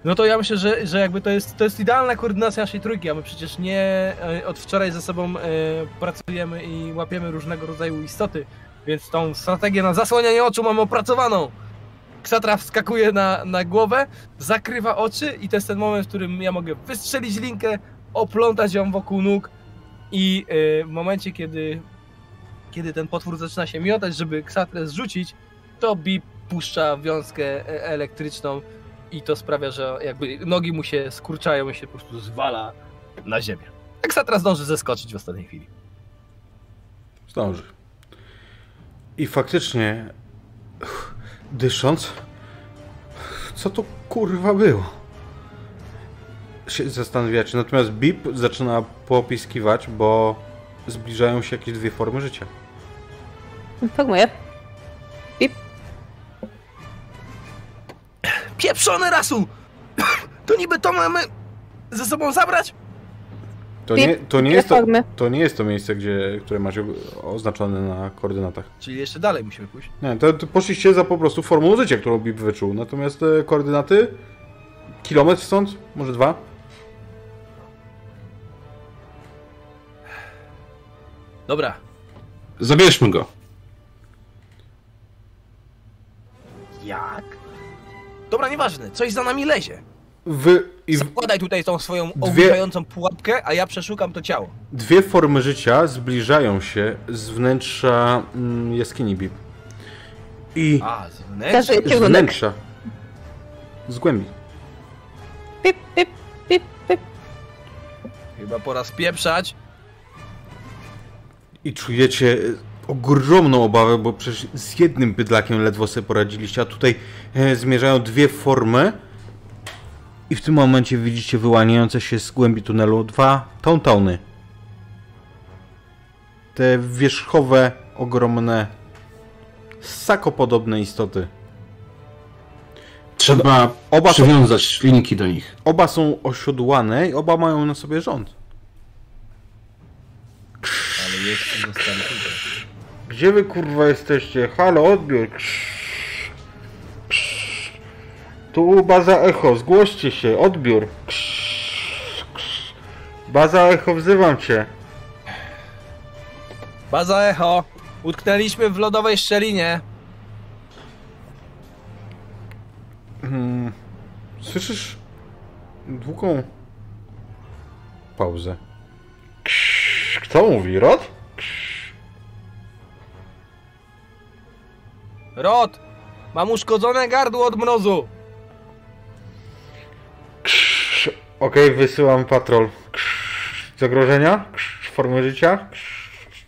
No to ja myślę, że, że jakby to jest, to jest idealna koordynacja naszej trójki, a my przecież nie e, od wczoraj ze sobą e, pracujemy i łapiemy różnego rodzaju istoty, więc tą strategię na zasłanianie oczu mamy opracowaną. Ksatra wskakuje na, na głowę, zakrywa oczy i to jest ten moment, w którym ja mogę wystrzelić linkę, oplątać ją wokół nóg i e, w momencie, kiedy, kiedy ten potwór zaczyna się miotać, żeby Ksatrę zrzucić, to Bip puszcza wiązkę e, elektryczną i to sprawia, że jakby nogi mu się skurczają i się po prostu zwala na ziemię. Eksatra zdąży zeskoczyć w ostatniej chwili. Zdąży. I faktycznie, dysząc, co to kurwa było? Się zastanawiacie. Natomiast Bip zaczyna popiskiwać, bo zbliżają się jakieś dwie formy życia. Informuję. Bip. Pieprzony rasu! To niby to mamy ze sobą zabrać? To nie, to nie, jest, to, to nie jest to miejsce, gdzie, które macie oznaczone na koordynatach. Czyli jeszcze dalej musimy pójść. Nie, to, to poszliście za po prostu formą życia, którą Bip wyczuł. Natomiast te koordynaty, kilometr stąd, może dwa. Dobra. Zabierzmy go. Jak? Dobra, nieważne. Coś za nami lezie. Wy, i w, Zakładaj tutaj tą swoją Dwie- ogłuszającą pułapkę, a ja przeszukam to ciało. Dwie formy życia zbliżają się z wnętrza mm, jaskini Bip. I A, z wnętrza. Z kierunek. wnętrza. Z głębi. Pip, pip, pip, pip. Chyba pora spieprzać. I czujecie ogromną obawę, bo przecież z jednym bydlakiem ledwo sobie poradziliście, a tutaj e, zmierzają dwie formy. I w tym momencie widzicie wyłaniające się z głębi tunelu dwa tauntauny. Te wierzchowe, ogromne, sakopodobne istoty. Trzeba Oba są, przywiązać linki do nich. oba są osiodłane i oba mają na sobie rząd. Ale jeszcze zostali tutaj. Gdzie wy kurwa jesteście? Halo, odbiór. Krzyż. Krzyż. Tu baza echo, zgłoście się, odbiór. Krzyż. Baza echo, wzywam cię. Baza Echo. Utknęliśmy w lodowej szczelinie. Hmm. Słyszysz długą pauzę. Kto mówi? Rod? Rod! Mam uszkodzone gardło od mrozu. Krzyż. Okej, wysyłam patrol. Krzyż. Zagrożenia? Krzyż. Formy życia? Krzyż.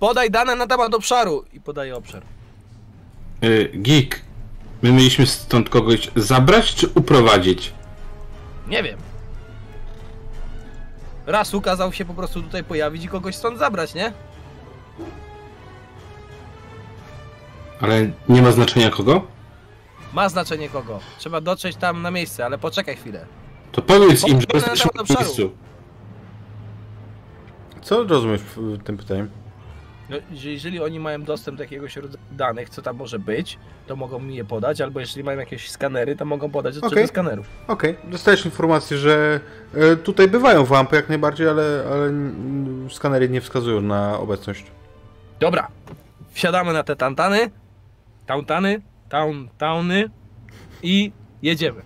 Podaj dane na temat obszaru. I podaję obszar. Y, Geek, my mieliśmy stąd kogoś zabrać czy uprowadzić? Nie wiem. Rasu kazał się po prostu tutaj pojawić i kogoś stąd zabrać, nie? Ale nie ma znaczenia kogo? Ma znaczenie kogo. Trzeba dotrzeć tam na miejsce, ale poczekaj chwilę. To powiedz im, że jesteśmy na obszaru. miejscu. Co rozumiesz w tym pytaniem? No, że jeżeli oni mają dostęp do jakiegoś rodzaju danych, co tam może być, to mogą mi je podać, albo jeżeli mają jakieś skanery, to mogą podać do Okej. skanerów. Okej, dostajesz informację, że e, tutaj bywają wampy jak najbardziej, ale, ale mm, skanery nie wskazują na obecność. Dobra, wsiadamy na te tantany, tauntany, taun, tauny i jedziemy.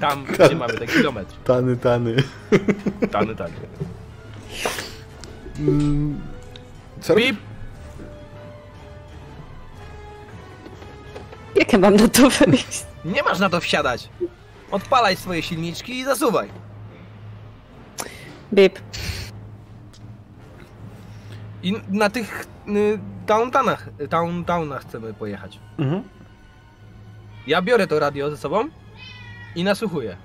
Tam, gdzie mamy ten kilometr. Tany, tany. Tany, tany. Co? Pip, Jak ja mam na to wyjść? nie masz na to wsiadać. Odpalaj swoje silniczki i zasuwaj. Bip. I na tych y, tauntanach, taun, taunach chcemy pojechać. Mhm. Ja biorę to radio ze sobą i nasłuchuję.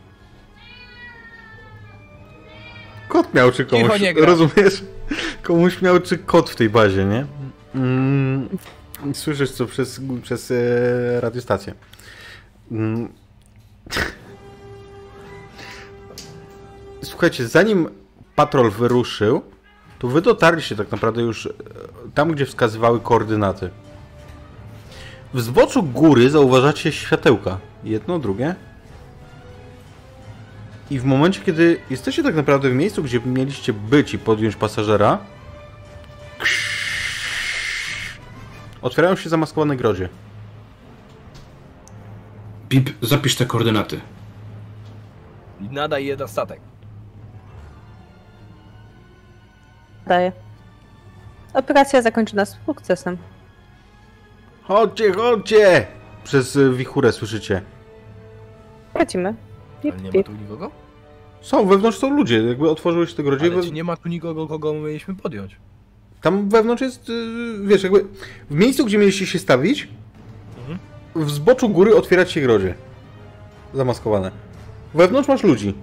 Kot miał czy komuś, Cicho nie gra. rozumiesz? Komuś miał czy kot w tej bazie, nie? Mm, słyszysz co przez, przez e, radiostację. Mm. Słuchajcie, zanim patrol wyruszył, to wy dotarliście tak naprawdę już e, tam, gdzie wskazywały koordynaty. W zboczu góry zauważacie światełka. Jedno, drugie. I w momencie, kiedy jesteście tak naprawdę w miejscu, gdzie mieliście być i podjąć pasażera, otwierają się zamaskowane grodzie. Bip, zapisz te koordynaty. I nadaj jeden statek. Daję. Operacja zakończona sukcesem. Chodźcie, chodźcie! Przez y, wichurę słyszycie. Bip, Ale nie ma tu nikogo? Są, wewnątrz są ludzie. Jakby otworzyły się te grodzie. Ale we- czy nie ma tu nikogo, kogo mieliśmy podjąć? Tam wewnątrz jest, y, wiesz, jakby w miejscu, gdzie mieliście się stawić, Mhm. w zboczu góry otwierać się grodzie. Zamaskowane. Wewnątrz masz ludzi.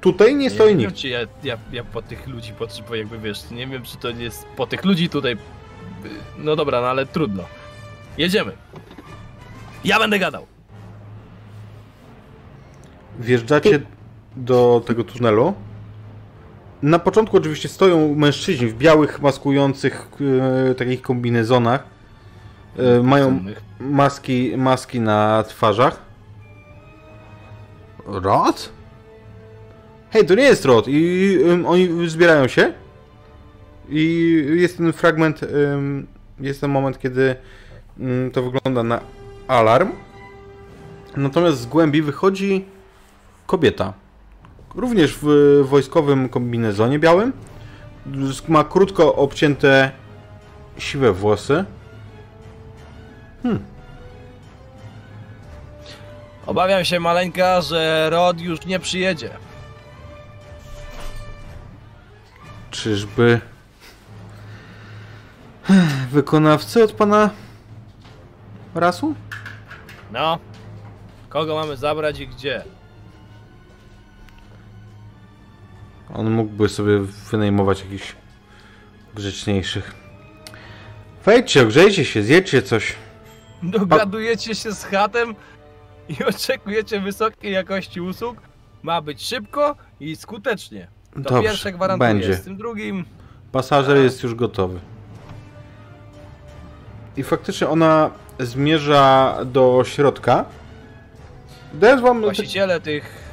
Tutaj nie stoi nie nikt. wiem, czy ja, ja, ja po tych ludzi potrzebuję, jakby wiesz, nie wiem, czy to nie jest po tych ludzi tutaj. No dobra, no ale trudno. Jedziemy. Ja będę gadał. Wjeżdżacie do tego tunelu. Na początku oczywiście stoją mężczyźni w białych, maskujących e, takich kombinezonach. E, mają maski, maski na twarzach. Rod? Hej, to nie jest Rod. I oni zbierają się. I jest ten fragment, jest ten moment, kiedy to wygląda na alarm. Natomiast z głębi wychodzi kobieta. Również w wojskowym kombinezonie białym. Ma krótko obcięte siwe włosy. Obawiam się, maleńka, że Rod już nie przyjedzie. Czyżby wykonawcy od pana rasu? No. Kogo mamy zabrać i gdzie? On mógłby sobie wynajmować jakichś grzeczniejszych. Wejdźcie, ogrzejcie się, zjedźcie coś. Dogadujecie się z chatem i oczekujecie wysokiej jakości usług? Ma być szybko i skutecznie. To Dobrze, pierwsze gwarantuję. będzie. Z tym drugim Pasażer jest już gotowy. I faktycznie ona zmierza do środka. Dając wam. właściciele tych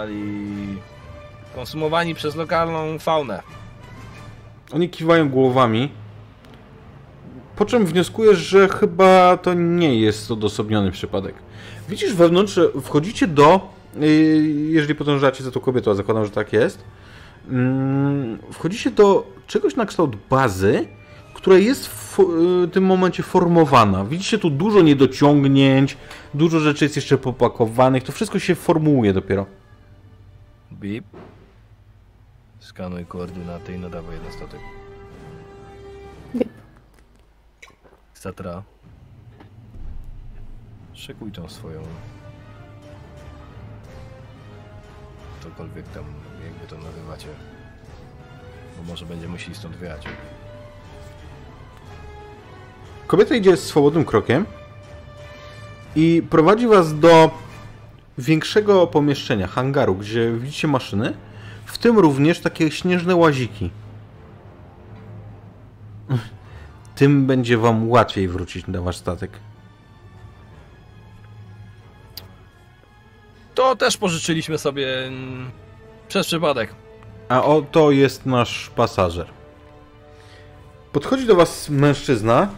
zostali konsumowani przez lokalną faunę. Oni kiwają głowami. Po czym wnioskujesz, że chyba to nie jest odosobniony przypadek. Widzisz wewnątrz, wchodzicie do. yy, Jeżeli podążacie za tą kobietą, a zakładam, że tak jest. mm, Wchodzicie do czegoś na kształt bazy, która jest w yy, tym momencie formowana. Widzicie tu dużo niedociągnięć, dużo rzeczy jest jeszcze popakowanych. To wszystko się formułuje dopiero. Bip. Skanuj koordynaty i nadawaj jeden statek. Bip. Satra. Szykuj tą swoją cokolwiek tam, jakby to nazywacie. Bo może będziemy musieli stąd wyjechać. Kobieta idzie swobodnym krokiem i prowadzi was do większego pomieszczenia, hangaru, gdzie widzicie maszyny, w tym również takie śnieżne łaziki. Tym będzie wam łatwiej wrócić na wasz statek. To też pożyczyliśmy sobie mm, przez przypadek. A oto jest nasz pasażer. Podchodzi do was mężczyzna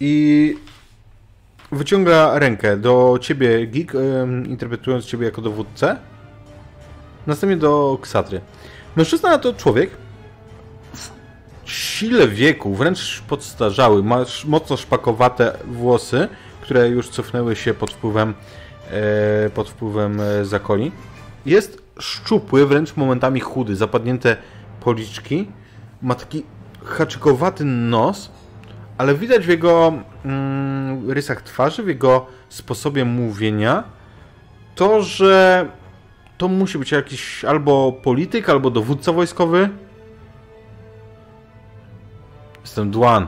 i wyciąga rękę do ciebie, em, interpretując ciebie jako dowódcę. Następnie do Ksatry. Mężczyzna to człowiek w sile wieku, wręcz podstarzały. Ma sz- mocno szpakowate włosy, które już cofnęły się pod wpływem, e, pod wpływem e, zakoni. Jest szczupły, wręcz momentami chudy, zapadnięte policzki. Ma taki haczykowaty nos, ale widać w jego mm, rysach twarzy, w jego sposobie mówienia to, że to musi być jakiś albo polityk, albo dowódca wojskowy. Jestem Dwan.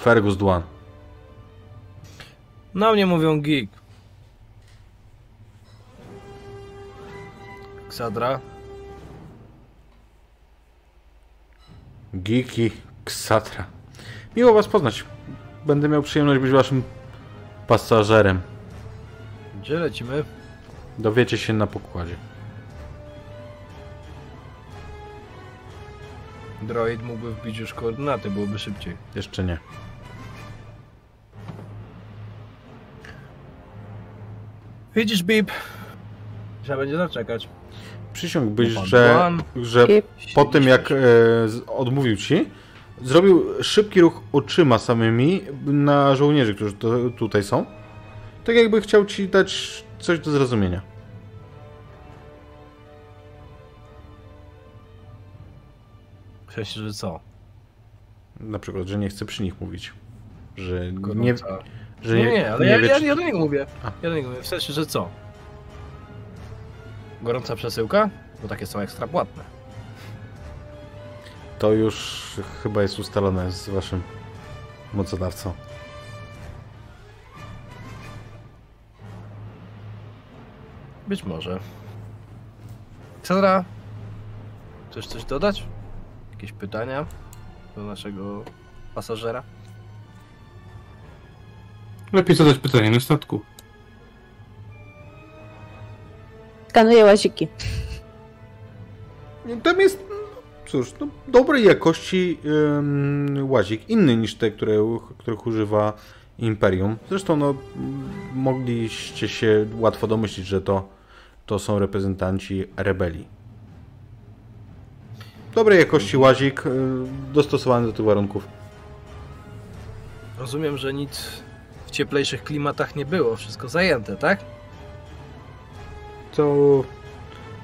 Fergus Dwan. Na mnie mówią geek. Ksadra. Geeki Ksatra. Miło was poznać. Będę miał przyjemność być waszym pasażerem. Gdzie lecimy? Dowiecie się na pokładzie. Droid mógłby wbić już koordynaty, byłoby szybciej. Jeszcze nie. Widzisz, Bip? Trzeba będzie zaczekać. Przysiągłbyś, że, że po tym jak e, odmówił ci, zrobił szybki ruch oczyma samymi na żołnierzy, którzy to, tutaj są. Tak jakby chciał ci dać coś do zrozumienia. Sensie, że co? Na przykład, że nie chce przy nich mówić. Że nie, Gorąca. że Nie, nie, ale ja, wie, ja, ja do niego mówię. A. Ja do niego mówię. W sensie, że co? Gorąca przesyłka? Bo takie są ekstra płatne. To już chyba jest ustalone z waszym mocodawcą. Być może. Ksadra, chcesz coś dodać? Jakieś pytania do naszego pasażera? Lepiej zadać pytanie na statku. Skanuję łaziki. Tam jest, cóż, no, dobrej jakości ym, łazik, inny niż te, które, których używa Imperium. Zresztą no, mogliście się łatwo domyślić, że to, to są reprezentanci rebelii. Dobrej jakości łazik, y, dostosowany do tych warunków. Rozumiem, że nic w cieplejszych klimatach nie było, wszystko zajęte, tak? To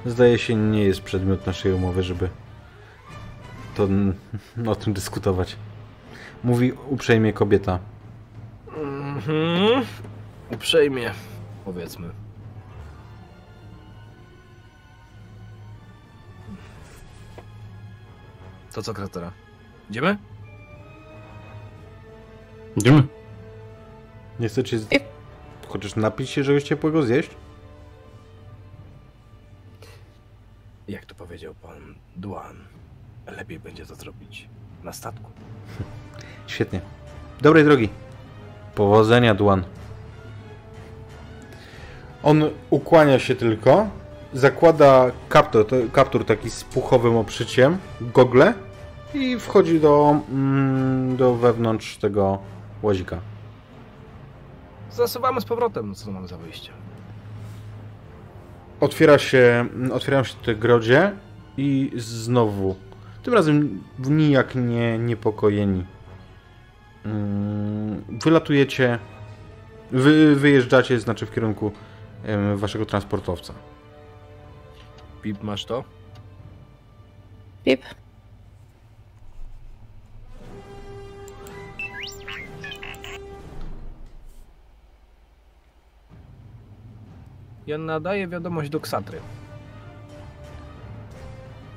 zdaje się nie jest przedmiot naszej umowy, żeby to o tym dyskutować. Mówi uprzejmie kobieta. Mhm. Uprzejmie, powiedzmy. To co, Kratera? Idziemy? Idziemy. Nie chcecie z... Chociaż napić się czegoś ciepłego, zjeść? Jak to powiedział pan Duan, lepiej będzie to zrobić na statku. Świetnie. Dobrej drogi. Powodzenia, Dwan. On ukłania się tylko, zakłada kaptur, to, kaptur taki z puchowym oprzyciem, gogle i wchodzi do, mm, do wewnątrz tego łazika. Zasuwamy z powrotem, no co mamy za wyjście? Otwiera się, otwierają się te grodzie i znowu, tym razem nijak nie niepokojeni. Mm, Wylatujecie, wy, wyjeżdżacie, znaczy w kierunku waszego transportowca. Pip, masz to? Pip. Ja nadaję wiadomość do Ksatry.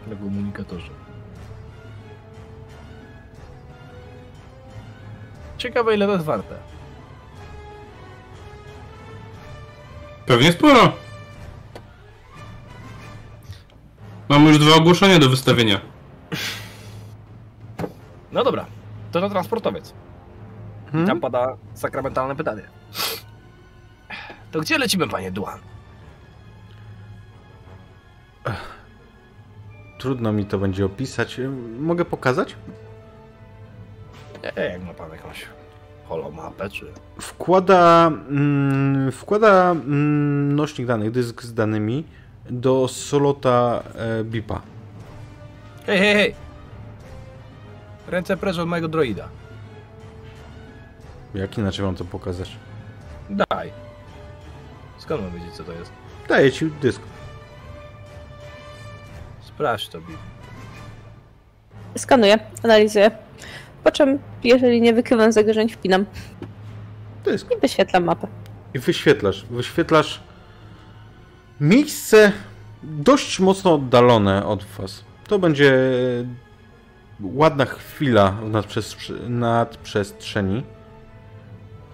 na komunikatorze. Ciekawe ile to jest warte. Pewnie sporo. Mam już dwa ogłoszenia do wystawienia. No dobra, to na transportowiec. I Hmm? tam pada sakramentalne pytanie. To gdzie lecimy, panie Duan? Trudno mi to będzie opisać. Mogę pokazać? E, jak ma pan jakąś holomapę, czy... Wkłada, mm, wkłada mm, nośnik danych, dysk z danymi do solota e, BIPA. Hej, hej, hej! Ręce precz od mojego droida. Jak inaczej mam to pokazać? Daj. Skąd mam wiedzieć, co to jest? Daję ci dysk. Sprawdź to, Bib. Skanuję, analizuję. Po czym, jeżeli nie wykrywam zagrożeń, wpinam Dysk. i wyświetlam mapę. I wyświetlasz. Wyświetlasz miejsce dość mocno oddalone od was. To będzie ładna chwila w nadprzestrze- nadprzestrzeni.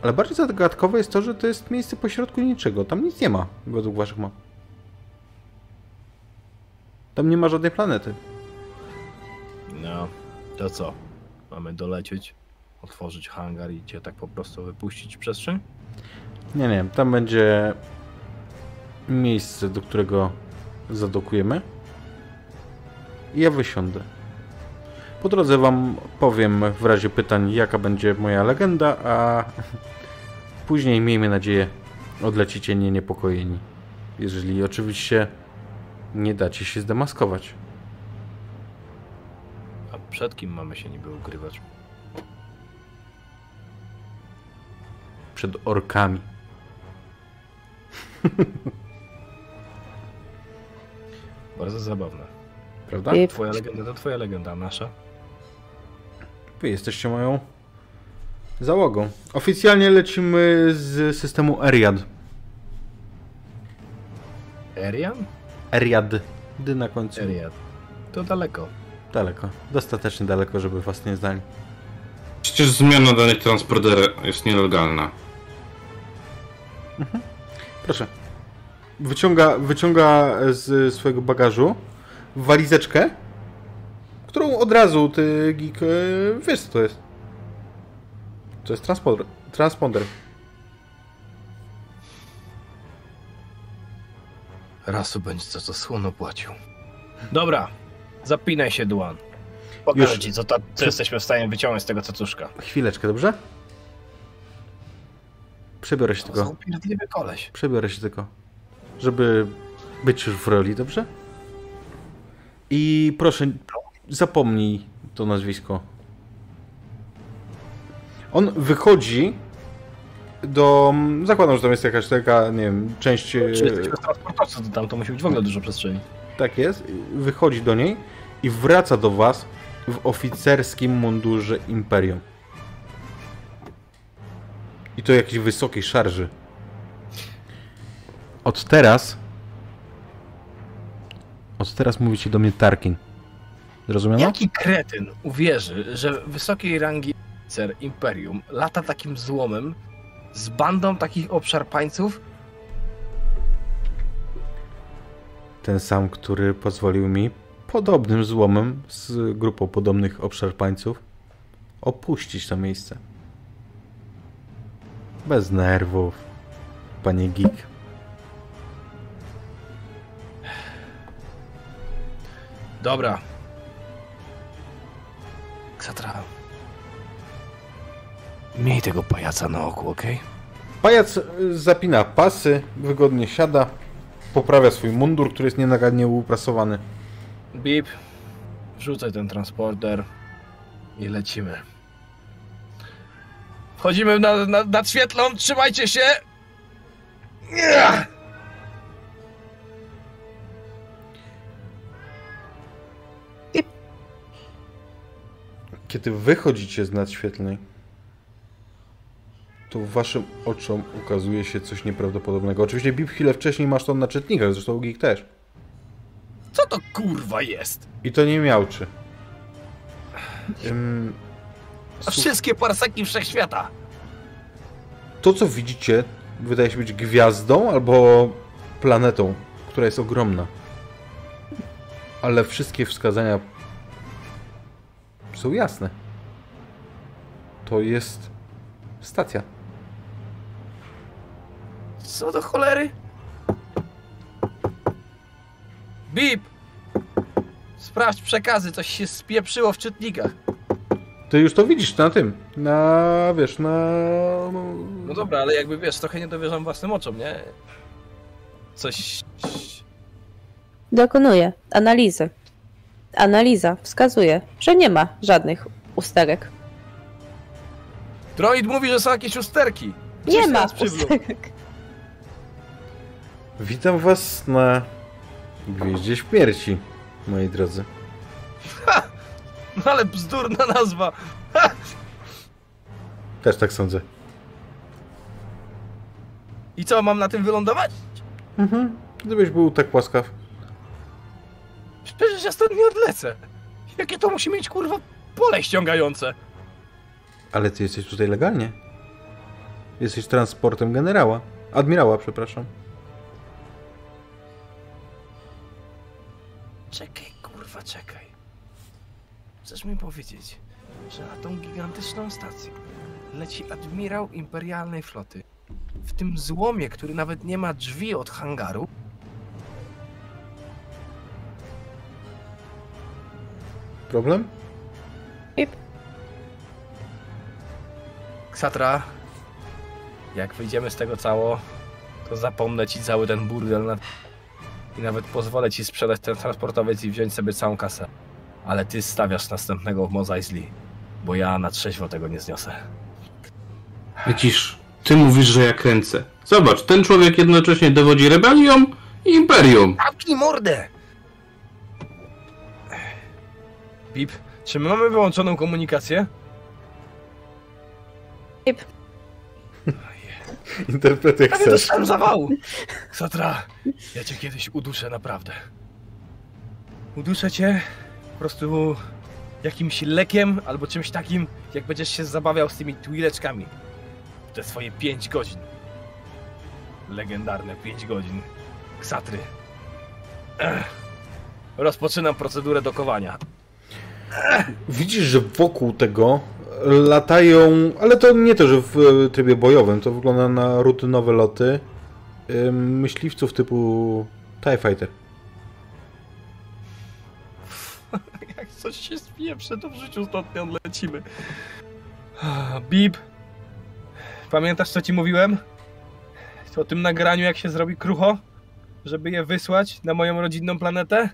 Ale bardziej zagadkowe jest to, że to jest miejsce pośrodku niczego. Tam nic nie ma według waszych map. Tam nie ma żadnej planety. No, to co? Mamy dolecieć, otworzyć hangar i cię tak po prostu wypuścić w przestrzeń? Nie, nie. Tam będzie miejsce, do którego zadokujemy. I ja wysiądę. Po drodze wam powiem w razie pytań, jaka będzie moja legenda, a później, miejmy nadzieję, odlecicie nie niepokojeni. Jeżeli oczywiście nie dacie się zdemaskować. Przed kim mamy się niby ukrywać? Przed orkami. Bardzo zabawne. Prawda? I Twoja legenda to twoja legenda, a nasza? Wy jesteście moją załogą. Oficjalnie lecimy z systemu Eriad. Erian? Eriad. Dy na końcu. Eriad. To daleko. Daleko. Dostatecznie daleko, żeby was nie znali. Przecież zmiana danych transportera jest nielegalna. Proszę. Wyciąga, wyciąga z swojego bagażu walizeczkę, którą od razu ty, geek, e, wiesz co to jest. To jest transponder. transponder. Rasu będzie za to słono płacił. Dobra, zapinaj się, Duan. Pokażę Już. ci, co, ta, co jesteśmy w stanie wyciągnąć z tego cacuszka. Chwileczkę, dobrze? Przebiorę się To tylko. są pierdliwy koleś. Przebiorę się tylko. Żeby być już w roli, dobrze? I proszę, zapomnij to nazwisko. On wychodzi do. Zakładam, że tam jest jakaś taka, nie wiem, część. e, Czy jesteśmy transportowcy, to tam to musi być w ogóle dużo przestrzeni. Tak jest. Wychodzi do niej i wraca do was w oficerskim mundurze Imperium. I to jakiejś wysokiej szarży. Od teraz. Od teraz mówicie do mnie Tarkin. Zrozumiano? Jaki kretyn uwierzy, że wysokiej rangi oficer Imperium lata takim złomem z bandą takich obszarpańców? Ten sam, który pozwolił mi podobnym złomem z grupą podobnych obszarpańców opuścić to miejsce. Bez nerwów, panie geek. Dobra. Ksatra. Miej tego pajaca na oku, okej? Pajac y, zapina pasy, wygodnie siada, poprawia swój mundur, który jest nienagadnie uprasowany. Bip, wrzucaj ten transporter i lecimy. Wchodzimy na, na, nad świetlą, trzymajcie się! Kiedy wychodzicie z nadświetlnej, to waszym oczom ukazuje się coś nieprawdopodobnego. Oczywiście Bip chwilę wcześniej masz to na czytnikach, zresztą Geek też. Co to kurwa jest? I to nie miałczy. Ym, wszystkie parseki wszechświata. to, co widzicie, wydaje się być gwiazdą albo planetą, która jest ogromna. Ale wszystkie wskazania są jasne. To jest stacja. Co do cholery? Bip! Sprawdź przekazy, coś się spieprzyło w czytnikach. Ty już to widzisz na tym, na, wiesz, na... No dobra, ale jakby wiesz, trochę nie dowierzam własnym oczom, nie? Coś... Dokonuję analizy. Analiza wskazuje, że nie ma żadnych usterek. Droid mówi, że są jakieś usterki. Nie Gdzieś ma nas przywlókł. usterek. Witam was na Gwieździe Śmierci, moi drodzy. No ale bzdurna nazwa. Też tak sądzę. I co, mam na tym wylądować? Mhm. Gdybyś był tak łaskaw. Przecież ja stąd nie odlecę. Jakie to musi mieć kurwa pole ściągające? Ale ty jesteś tutaj legalnie. Jesteś transportem generała. Admirała, przepraszam. Czekaj, kurwa, czekaj. Chcesz mi powiedzieć, że na tą gigantyczną stację leci admirał imperialnej floty. W tym złomie, który nawet nie ma drzwi od hangaru. Problem? Ksatra, jak wyjdziemy z tego cało, to zapomnę ci cały ten burdel na... i nawet pozwolę ci sprzedać ten transportowiec i wziąć sobie całą kasę. Ale ty stawiasz następnego w Mos Eisley, bo ja na trzeźwo tego nie zniosę. Widzisz, ty mówisz, że ja kręcę. Zobacz, ten człowiek jednocześnie dowodzi rebelią i imperium. Zamknij mordę! Pip, czy my mamy wyłączoną komunikację? Pip. Interpretuj jak Ja nie chcesz. dostałem zawału! Satra, ja cię kiedyś uduszę naprawdę. Uduszę cię po prostu jakimś lekiem albo czymś takim, jak będziesz się zabawiał z tymi twileczkami. Te swoje 5 godzin. Legendarne 5 godzin. Ksatry. Ech. Rozpoczynam procedurę dokowania. Widzisz, że wokół tego latają, ale to nie to, że w e, trybie bojowym, to wygląda na rutynowe loty myśliwców typu TIE Fighter. Jak coś się spieprze, to w życiu stąd nie odlecimy. Bib, pamiętasz co ci mówiłem? O tym nagraniu, jak się zrobi krucho? Żeby je wysłać na moją rodzinną planetę?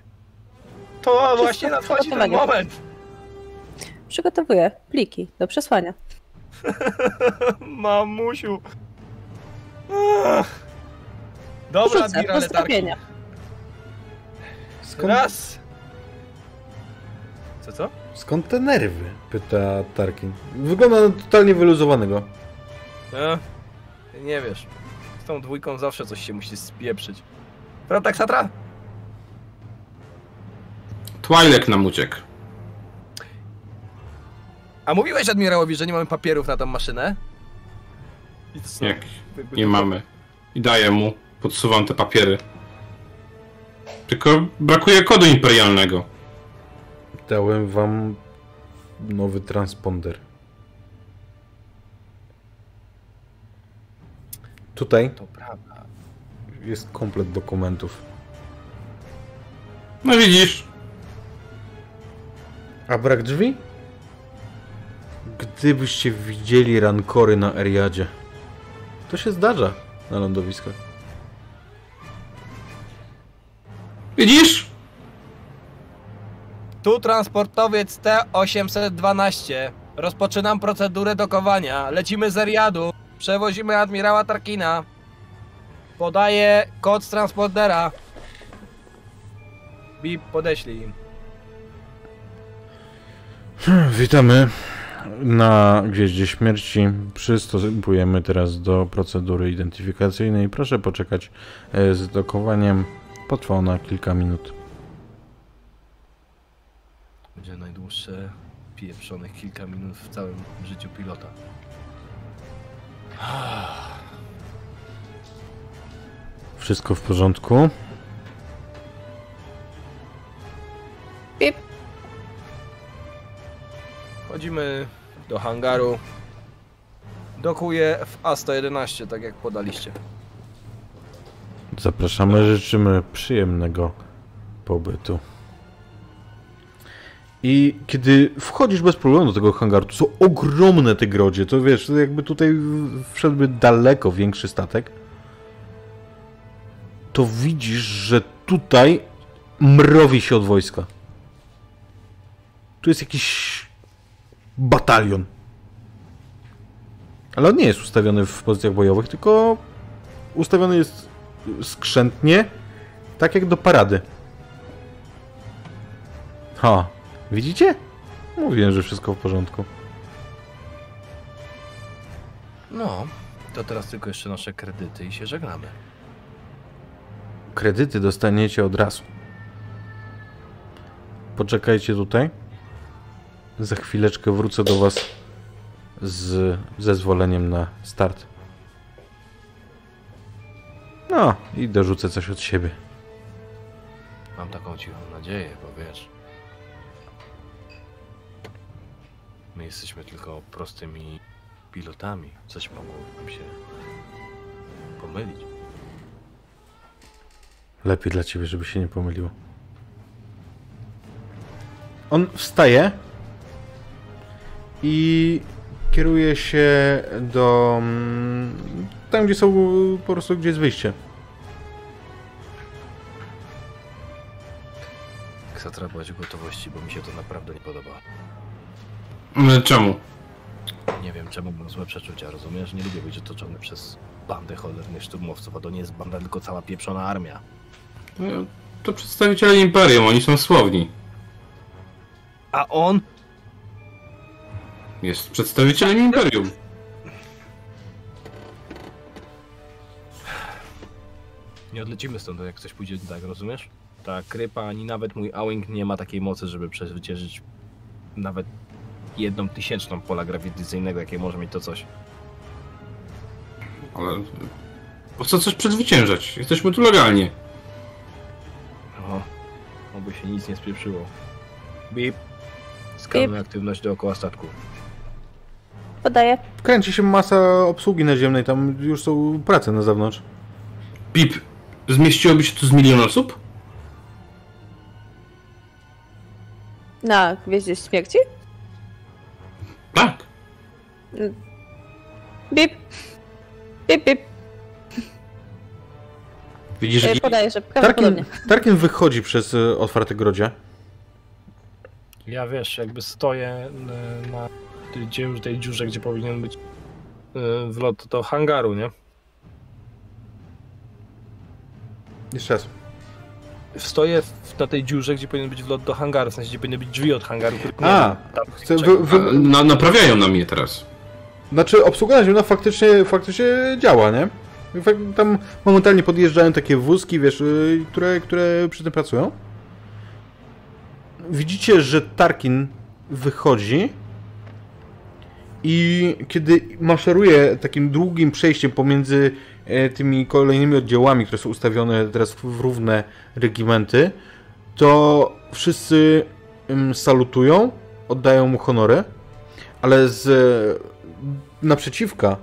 To właśnie nadchodzi ten moment! Przygotowuję pliki do przesłania. Mamusiu! Ach. Dobra, Rzucę. Skąd, Raz! Co, co? skąd te nerwy? Pyta Tarkin. Wygląda na totalnie wyluzowanego. Ty nie wiesz. Z tą dwójką zawsze coś się musi spieprzyć. Prawda, Ksatra? Twilek nam uciekł. A mówiłeś admirałowi, że nie mamy papierów na tą maszynę? I co? Jak nie mamy. I daję mu, podsuwam te papiery. Tylko brakuje kodu imperialnego. Dałem wam nowy transponder. Tutaj To prawda. jest komplet dokumentów. No widzisz, A brak drzwi? Gdybyście widzieli rankory na Eriadzie. To się zdarza na lądowiskach. widzisz? Tu transportowiec T-812. Rozpoczynam procedurę dokowania. Lecimy z Eriadu. Przewozimy admirała Tarkina. Podaję kod z transportera. Bip, podeślij im. Witamy na Gwieździe Śmierci. Przystępujemy teraz do procedury identyfikacyjnej. Proszę poczekać e, z dokowaniem. Potrwa ona kilka minut. Będzie najdłuższe pieprzonych kilka minut w całym życiu pilota. Wszystko w porządku. Pip. Wchodzimy do hangaru. Dokuję w A111, tak jak podaliście. Zapraszamy, życzymy przyjemnego pobytu. I kiedy wchodzisz bez problemu do tego hangaru, to są ogromne te grodzie, to wiesz, jakby tutaj wszedłby daleko większy statek, to widzisz, że tutaj mrowi się od wojska. Tu jest jakiś batalion. Ale on nie jest ustawiony w pozycjach bojowych, tylko ustawiony jest skrzętnie, tak jak do parady. Ha, widzicie? Mówiłem, że wszystko w porządku. No, to teraz tylko jeszcze nasze kredyty i się żegnamy. Kredyty dostaniecie od razu. Poczekajcie tutaj. Za chwileczkę wrócę do Was z zezwoleniem na start. No, i dorzucę coś od siebie. Mam taką cichą nadzieję, bo wiesz. My jesteśmy tylko prostymi pilotami. Coś mogło nam się pomylić. Lepiej dla ciebie, żeby się nie pomyliło. On wstaje i kieruje się do. mm, tam, gdzie są po prostu gdzie jest wyjście. Ksatra bądź w gotowości, bo mi się to naprawdę nie podoba. Czemu? Nie wiem, czemu mam złe przeczucia, rozumiesz? Nie lubię być otoczony przez bandę cholernych szturmowców, a to nie jest banda, tylko cała pieprzona armia. No, To przedstawiciele Imperium, oni są słowni. A on? Jest przedstawicielem Imperium. Nie odlecimy stąd, jak coś pójdzie tak, rozumiesz? Ta krypa, ani nawet mój Awing nie ma takiej mocy, żeby przezwyciężyć nawet jedną tysięczną pola grawitacyjnego, jakie może mieć to coś. Ale po co coś przezwyciężać? Jesteśmy tu legalnie. O, oby się nic nie spieprzyło. Bip. Skanuj aktywność dookoła statku. Podaję. Kręci się masa obsługi naziemnej, tam już są prace na zewnątrz. Pip, zmieściłoby się tu z milion osób? Na Gwieździe Śmierci? Tak. Bip. Bip, bip. Widzisz, E, jaki... Podaję, że Tarkin. Tarkin wychodzi przez e, otwarte grodzie. Ja wiesz, jakby stoję y, na tej, tej dziurze, gdzie powinien być y, wlot do hangaru, nie? Jeszcze raz. Stoję w, na tej dziurze, gdzie powinien być wlot do hangaru, w sensie, gdzie powinny być drzwi od hangaru. A, Chcę wy, wy, Na, naprawiają na mnie teraz. Znaczy, obsługa naziemna faktycznie, faktycznie działa, nie? Tam momentalnie podjeżdżają takie wózki, wiesz, y, które, które przy tym pracują. Widzicie, że Tarkin wychodzi i kiedy maszeruje takim długim przejściem pomiędzy e, tymi kolejnymi oddziałami, które są ustawione teraz w równe regimenty, to wszyscy salutują, oddają mu honory, ale z naprzeciwka,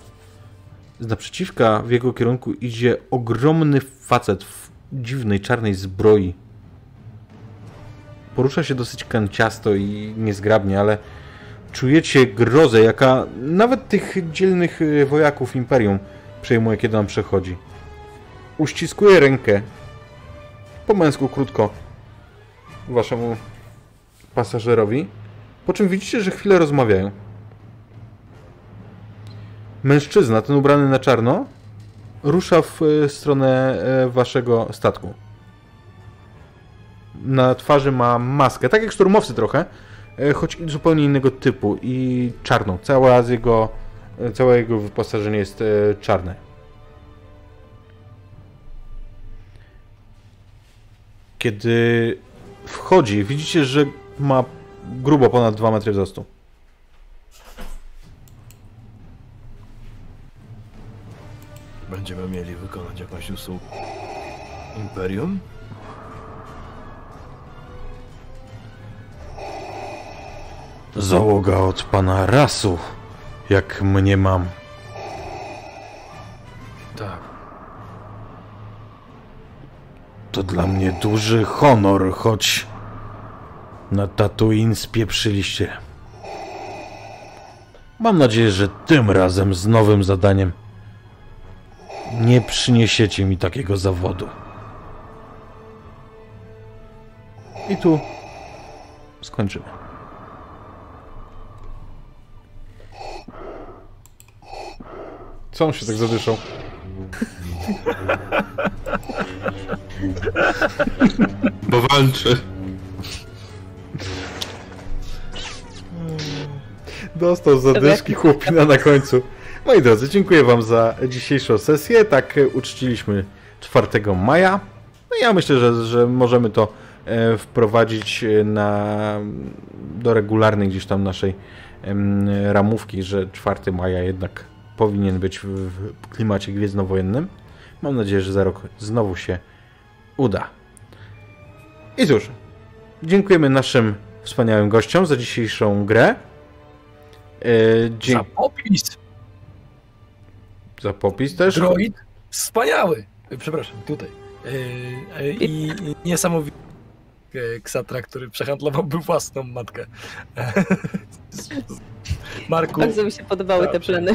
z naprzeciwka w jego kierunku idzie ogromny facet w dziwnej czarnej zbroi. Porusza się dosyć kanciasto i niezgrabnie, ale czujecie grozę, jaka nawet tych dzielnych e, wojaków Imperium przejmuje, kiedy on przechodzi. Uściskuje rękę, po męsku krótko, waszemu pasażerowi, po czym widzicie, że chwilę rozmawiają. Mężczyzna, ten ubrany na czarno, rusza w e, stronę e, waszego statku. Na twarzy ma maskę, tak jak szturmowcy trochę, choć zupełnie innego typu i czarną. Cała z jego, e, całe jego wyposażenie jest e, czarne. Kiedy wchodzi, widzicie, że ma grubo ponad 2 metry wzrostu. Będziemy mieli wykonać jakąś usługę. Imperium? Załoga od pana rasu, jak mnie mam. Tak. To dla mnie duży honor, choć na Tatooine spieprzyliście. Mam nadzieję, że tym razem z nowym zadaniem nie przyniesiecie mi takiego zawodu. I tu skończymy. Co on się tak zadyszał? Bo walczy. Dostał zadyszki chłopina na końcu. Moi drodzy, dziękuję Wam za dzisiejszą sesję. Tak e, uczciliśmy 4 maja. No ja myślę, że, że możemy to e, wprowadzić e, na, do regularnej gdzieś tam naszej ramówki, że 4 maja jednak powinien być w, klimacie gwiezdnowojennym. Mam nadzieję, że za rok znowu się uda. I cóż, dziękujemy naszym wspaniałym gościom za dzisiejszą grę. E, dzie- Za popis! za popis też. Droid wspaniały! Przepraszam, tutaj. E, e, I, i niesamowity Ksatra, który przehandlowałby własną matkę. Marku, Bardzo mi się podobały te plany.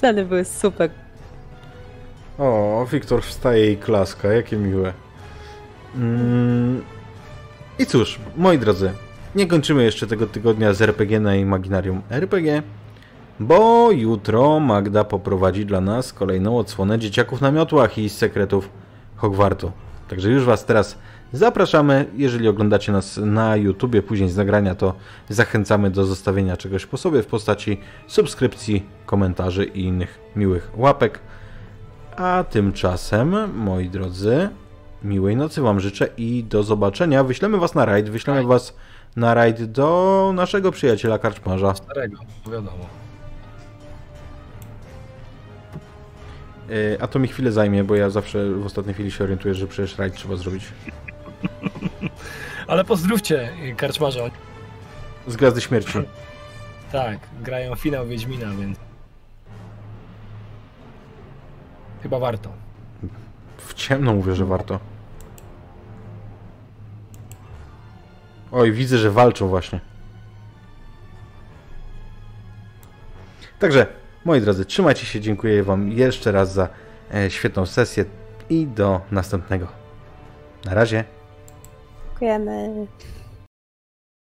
Plany były super. O, Wiktor wstaje i klaska, jakie miłe. Mm. I cóż, moi drodzy, nie kończymy jeszcze tego tygodnia z RPG na Imaginarium RPG, bo jutro Magda poprowadzi dla nas kolejną odsłonę Dzieciaków na miotłach i sekretów Hogwartu. Także już Was teraz zapraszamy. Jeżeli oglądacie nas na YouTubie, później z nagrania, to zachęcamy do zostawienia czegoś po sobie w postaci subskrypcji, komentarzy i innych miłych łapek. A tymczasem, moi drodzy, miłej nocy Wam życzę i do zobaczenia. Wyślemy Was na rajd, wyślemy Was na rajd do naszego przyjaciela karczmarza. starego, wiadomo. Yy, A to mi chwilę zajmie, bo ja zawsze w ostatniej chwili się orientuję, że przecież rajd trzeba zrobić. Ale pozdrówcie karczmarza. Z Gwiazdy Śmierci. Tak, grają finał Wiedźmina, więc... Chyba warto. W ciemno mówię, że warto. Oj, widzę, że walczą właśnie. Także, moi drodzy, trzymajcie się, dziękuję Wam jeszcze raz za e, świetną sesję i do następnego. Na razie. Dziękujemy.